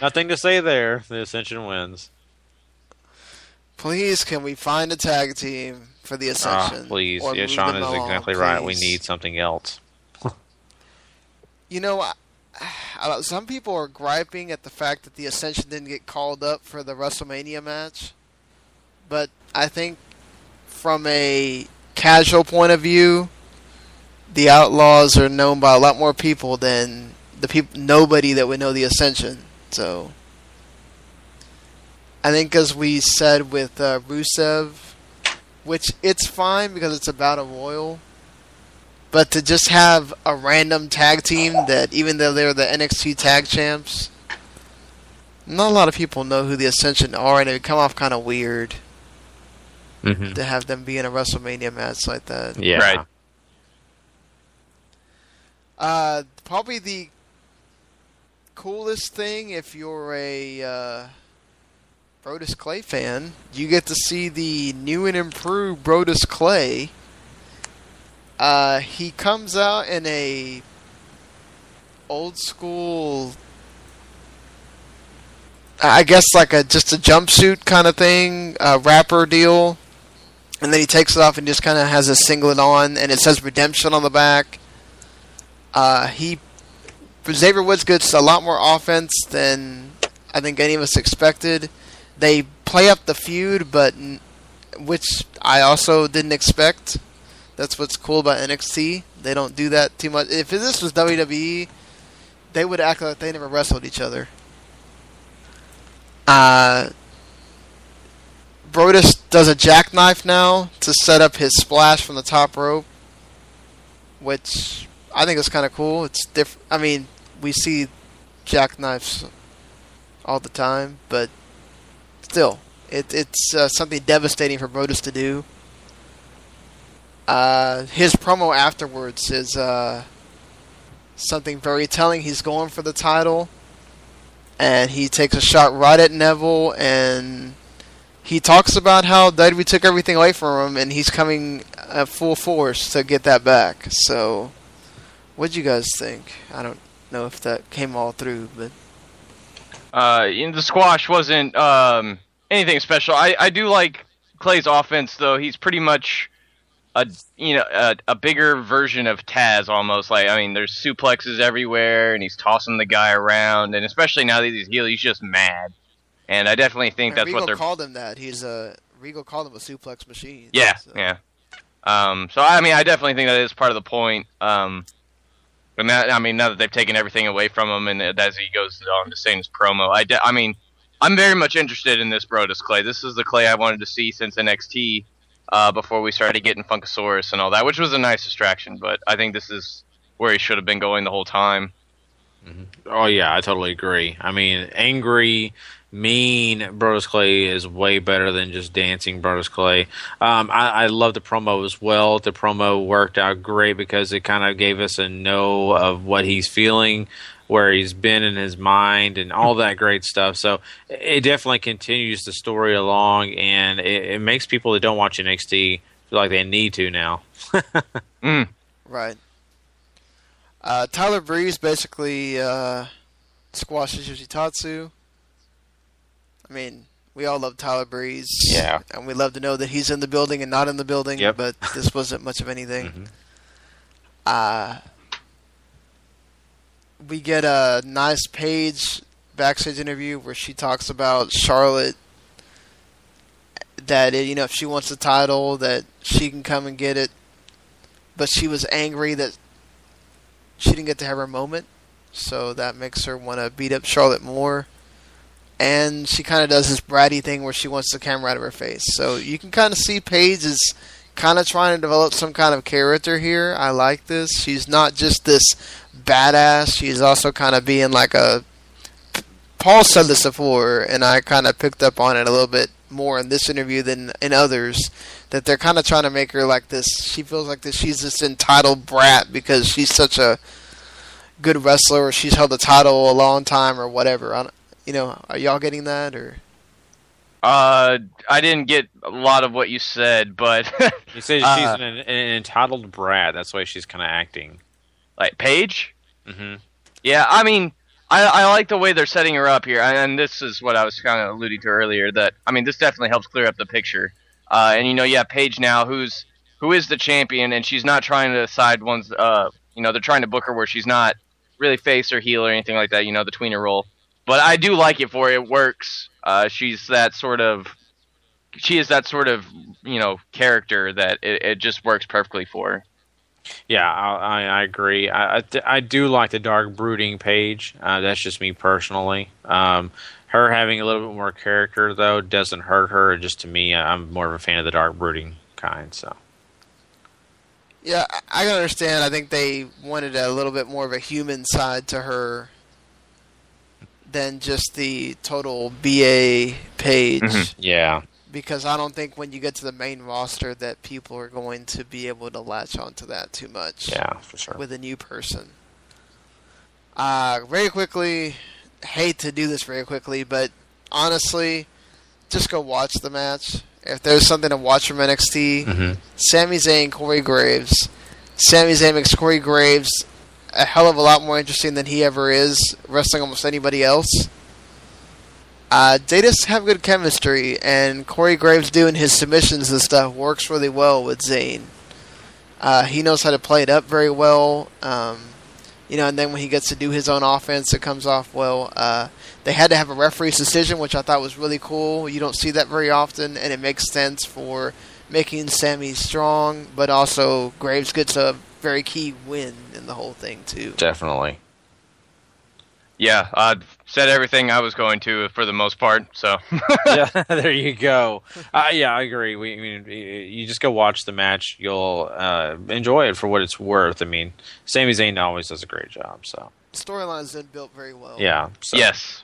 Nothing to say there. The Ascension wins. please, can we find a tag team for the Ah, Ascension? please, yeah, Sean is along, exactly right. We need something else. You know, I, I, some people are griping at the fact that the Ascension didn't get called up for the WrestleMania match, but I think from a casual point of view, the Outlaws are known by a lot more people than the people. Nobody that would know the Ascension. So, I think, as we said with uh, Rusev, which it's fine because it's about a royal, but to just have a random tag team that, even though they're the NXT tag champs, not a lot of people know who the Ascension are, and it would come off kind of weird Mhm. to have them be in a WrestleMania match like that. Yeah. Right. Uh, probably the coolest thing if you're a uh, Brodus Clay fan, you get to see the new and improved Brodus Clay. Uh, he comes out in a old school, I guess like a just a jumpsuit kind of thing, a wrapper deal, and then he takes it off and just kind of has a singlet on, and it says redemption on the back. Uh, he Xavier Woods gets a lot more offense than I think any of us expected. They play up the feud, but which I also didn't expect. That's what's cool about NXT. They don't do that too much. If this was WWE, they would act like they never wrestled each other. Uh, Brodus does a jackknife now to set up his splash from the top rope, which I think it's kind of cool. It's different. I mean, we see jackknives all the time, but still, it, it's uh, something devastating for Brodus to do. Uh, his promo afterwards is uh, something very telling. He's going for the title, and he takes a shot right at Neville, and he talks about how WWE took everything away from him, and he's coming at full force to get that back. So, what'd you guys think? I don't know if that came all through, but Uh, in the squash wasn't um, anything special. I, I do like Clay's offense though. He's pretty much a you know a, a bigger version of Taz almost. Like I mean, there's suplexes everywhere, and he's tossing the guy around, and especially now that he's heel, he's just mad. And I definitely think And that's Regal what they're. called him that. He's a Regal called him a suplex machine. Yeah, yeah. Um, so I mean, I definitely think that is part of the point. Um, and that, I mean, now that they've taken everything away from him, and as he goes on to say in his promo, I, de- I mean, I'm very much interested in this Brodus Clay. This is the Clay I wanted to see since NXT uh, before we started getting Funkasaurus and all that, which was a nice distraction. But I think this is where he should have been going the whole time. Oh yeah, I totally agree. I mean, angry, mean Brodus Clay is way better than just dancing Brodus Clay. Um, I, I love the promo as well. The promo worked out great because it kind of gave us a know of what he's feeling, where he's been in his mind, and all that great stuff. So it definitely continues the story along, and it, it makes people that don't watch NXT feel like they need to now. Right. Uh, Tyler Breeze basically uh, squashes Yoshitatsu. I mean, we all love Tyler Breeze. Yeah. And we love to know that he's in the building and not in the building, Yep. but this wasn't much of anything. Mm-hmm. Uh, we get a nice Paige backstage interview where she talks about Charlotte that you know if she wants the title that she can come and get it but she was angry that she didn't get to have her moment so that makes her want to beat up Charlotte more and she kind of does this bratty thing where she wants the camera out of her face so you can kind of see Paige is kind of trying to develop some kind of character here I like this she's not just this badass she's also kind of being like a Paul said this before, and I kind of picked up on it a little bit more in this interview than in others. That they're kind of trying to make her like this. She feels like this. She's this entitled brat because she's such a good wrestler, or she's held the title a long time, or whatever. I don't, you know, are y'all getting that, or Uh, I didn't get a lot of what you said, but You say she's Uh, an, an entitled brat. That's why she's kind of acting. like Paige. Mm-hmm. Yeah, I mean, I, I like the way they're setting her up here, and this is what I was kind of alluding to earlier. That I mean, this definitely helps clear up the picture. Uh, and you know, yeah, Paige now, who's who is the champion, and she's not trying to decide one's. Uh, you know, they're trying to book her where she's not really face or heel or anything like that. You know, the tweener role. But I do like it for her. It works. Uh, she's that sort of. She is that sort of you know character that it, it just works perfectly for her. Yeah, I, I, I agree. I, I, th- I do like the dark brooding Paige. Uh, that's just me personally. Um, Her having a little bit more character though doesn't hurt her. Just to me, I'm more of a fan of the dark brooding kind. So Yeah, I- I can understand. I think they wanted a little bit more of a human side to her than just the total BA Paige. Mhm. yeah, Because I don't think when you get to the main roster that people are going to be able to latch onto that too much. Yeah, for sure. With a new person. Uh, very quickly, hate to do this very quickly, but honestly, just go watch the match. If there's something to watch from NXT, Mhm. Sami Zayn, Corey Graves. Sami Zayn makes Corey Graves a hell of a lot more interesting than he ever is wrestling almost anybody else. Uh, they just have good chemistry, and Corey Graves doing his submissions and stuff works really well with Zayn. Uh, he knows how to play it up very well. Um, you know, and then when he gets to do his own offense, it comes off well. Uh, they had to have a referee's decision, which I thought was really cool. You don't see that very often, and it makes sense for making Sami strong, but also Graves gets a very key win in the whole thing too. definitely. Yeah, I said everything I was going to for the most part. So yeah, there you go. Uh, yeah, I agree. We, I mean, you just go watch the match. You'll uh, enjoy it for what it's worth. I mean, Sami Zayn always does a great job. So Storyline's been built very well. yeah. So. yes,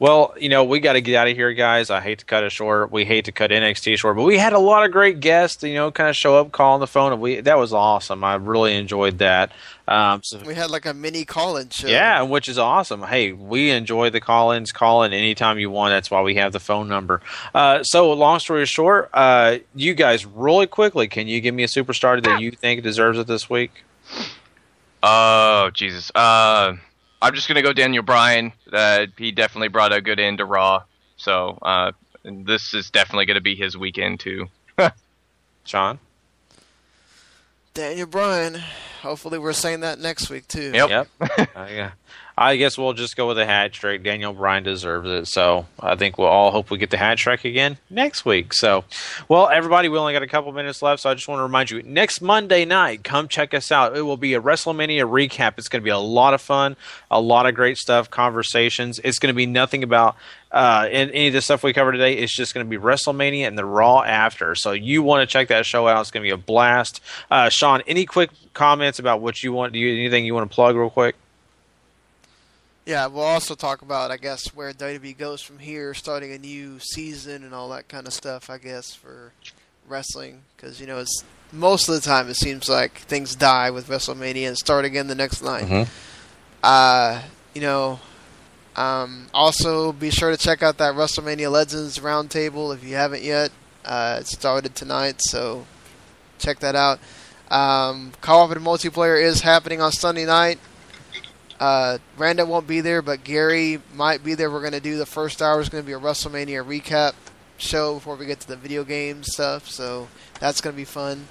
Well, you know, we got to get out of here, guys. I hate to cut it short. We hate to cut NXT short, but we had a lot of great guests. You know, kind of show up, call on the phone, and we that was awesome. I really enjoyed that. Um, so We had like a mini call-in show. yeah, which is awesome. Hey, we enjoy the call-ins. Call in anytime you want. That's why we have the phone number. Uh, so, long story short, uh, you guys, really quickly, can you give me a superstar that you think deserves it this week? Oh Jesus. Uh, I'm just gonna go Daniel Bryan. Uh, he definitely brought a good end to Raw. So uh, this is definitely gonna be his weekend too. Sean. Daniel Bryan. Hopefully, we're saying that next week too. Yep. uh, yeah. I guess we'll just go with a hat trick. Daniel Bryan deserves it. So I think we'll all hope we get the hat trick again next week. So, well, everybody, we only got a couple minutes left. So I just want to remind you next Monday night, come check us out. It will be a WrestleMania recap. It's going to be a lot of fun, a lot of great stuff, conversations. It's going to be nothing about uh, and any of the stuff we covered today. It's just going to be WrestleMania and the Raw after. So you want to check that show out. It's going to be a blast. Uh, Sean, any quick comments about what you want? Do you anything you want to plug real quick? Yeah, we'll also talk about, I guess, where WWE goes from here, starting a new season and all that kind of stuff. I guess for wrestling, because you know, it's most of the time it seems like things die with WrestleMania and start again the next night. Mhm. Uh, you know, um, also be sure to check out that WrestleMania Legends Roundtable if you haven't yet. Uh, it started tonight, so check that out. Um, co-op and multiplayer is happening on Sunday night. Uh, Randa won't be there, but Gary might be there. We're going to do the first hour is going to be a WrestleMania recap show before we get to the video game stuff, so that's going to be fun.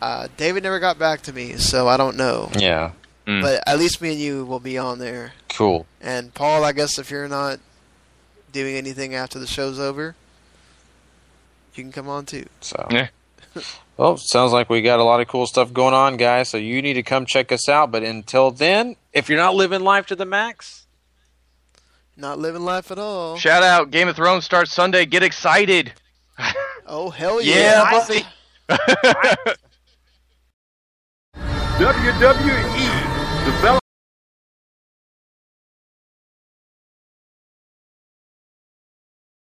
Uh, David never got back to me, so I don't know. Yeah. But at least me and you will be on there. Cool. And Paul, I guess if you're not doing anything after the show's over, you can come on too. So. Well, sounds like we got a lot of cool stuff going on, guys. So you need to come check us out. But until then, if you're not living life to the max, Not living life at all. Shout out! Game of Thrones starts Sunday. Get excited! Oh hell Yeah, yeah! buddy. WWE develop.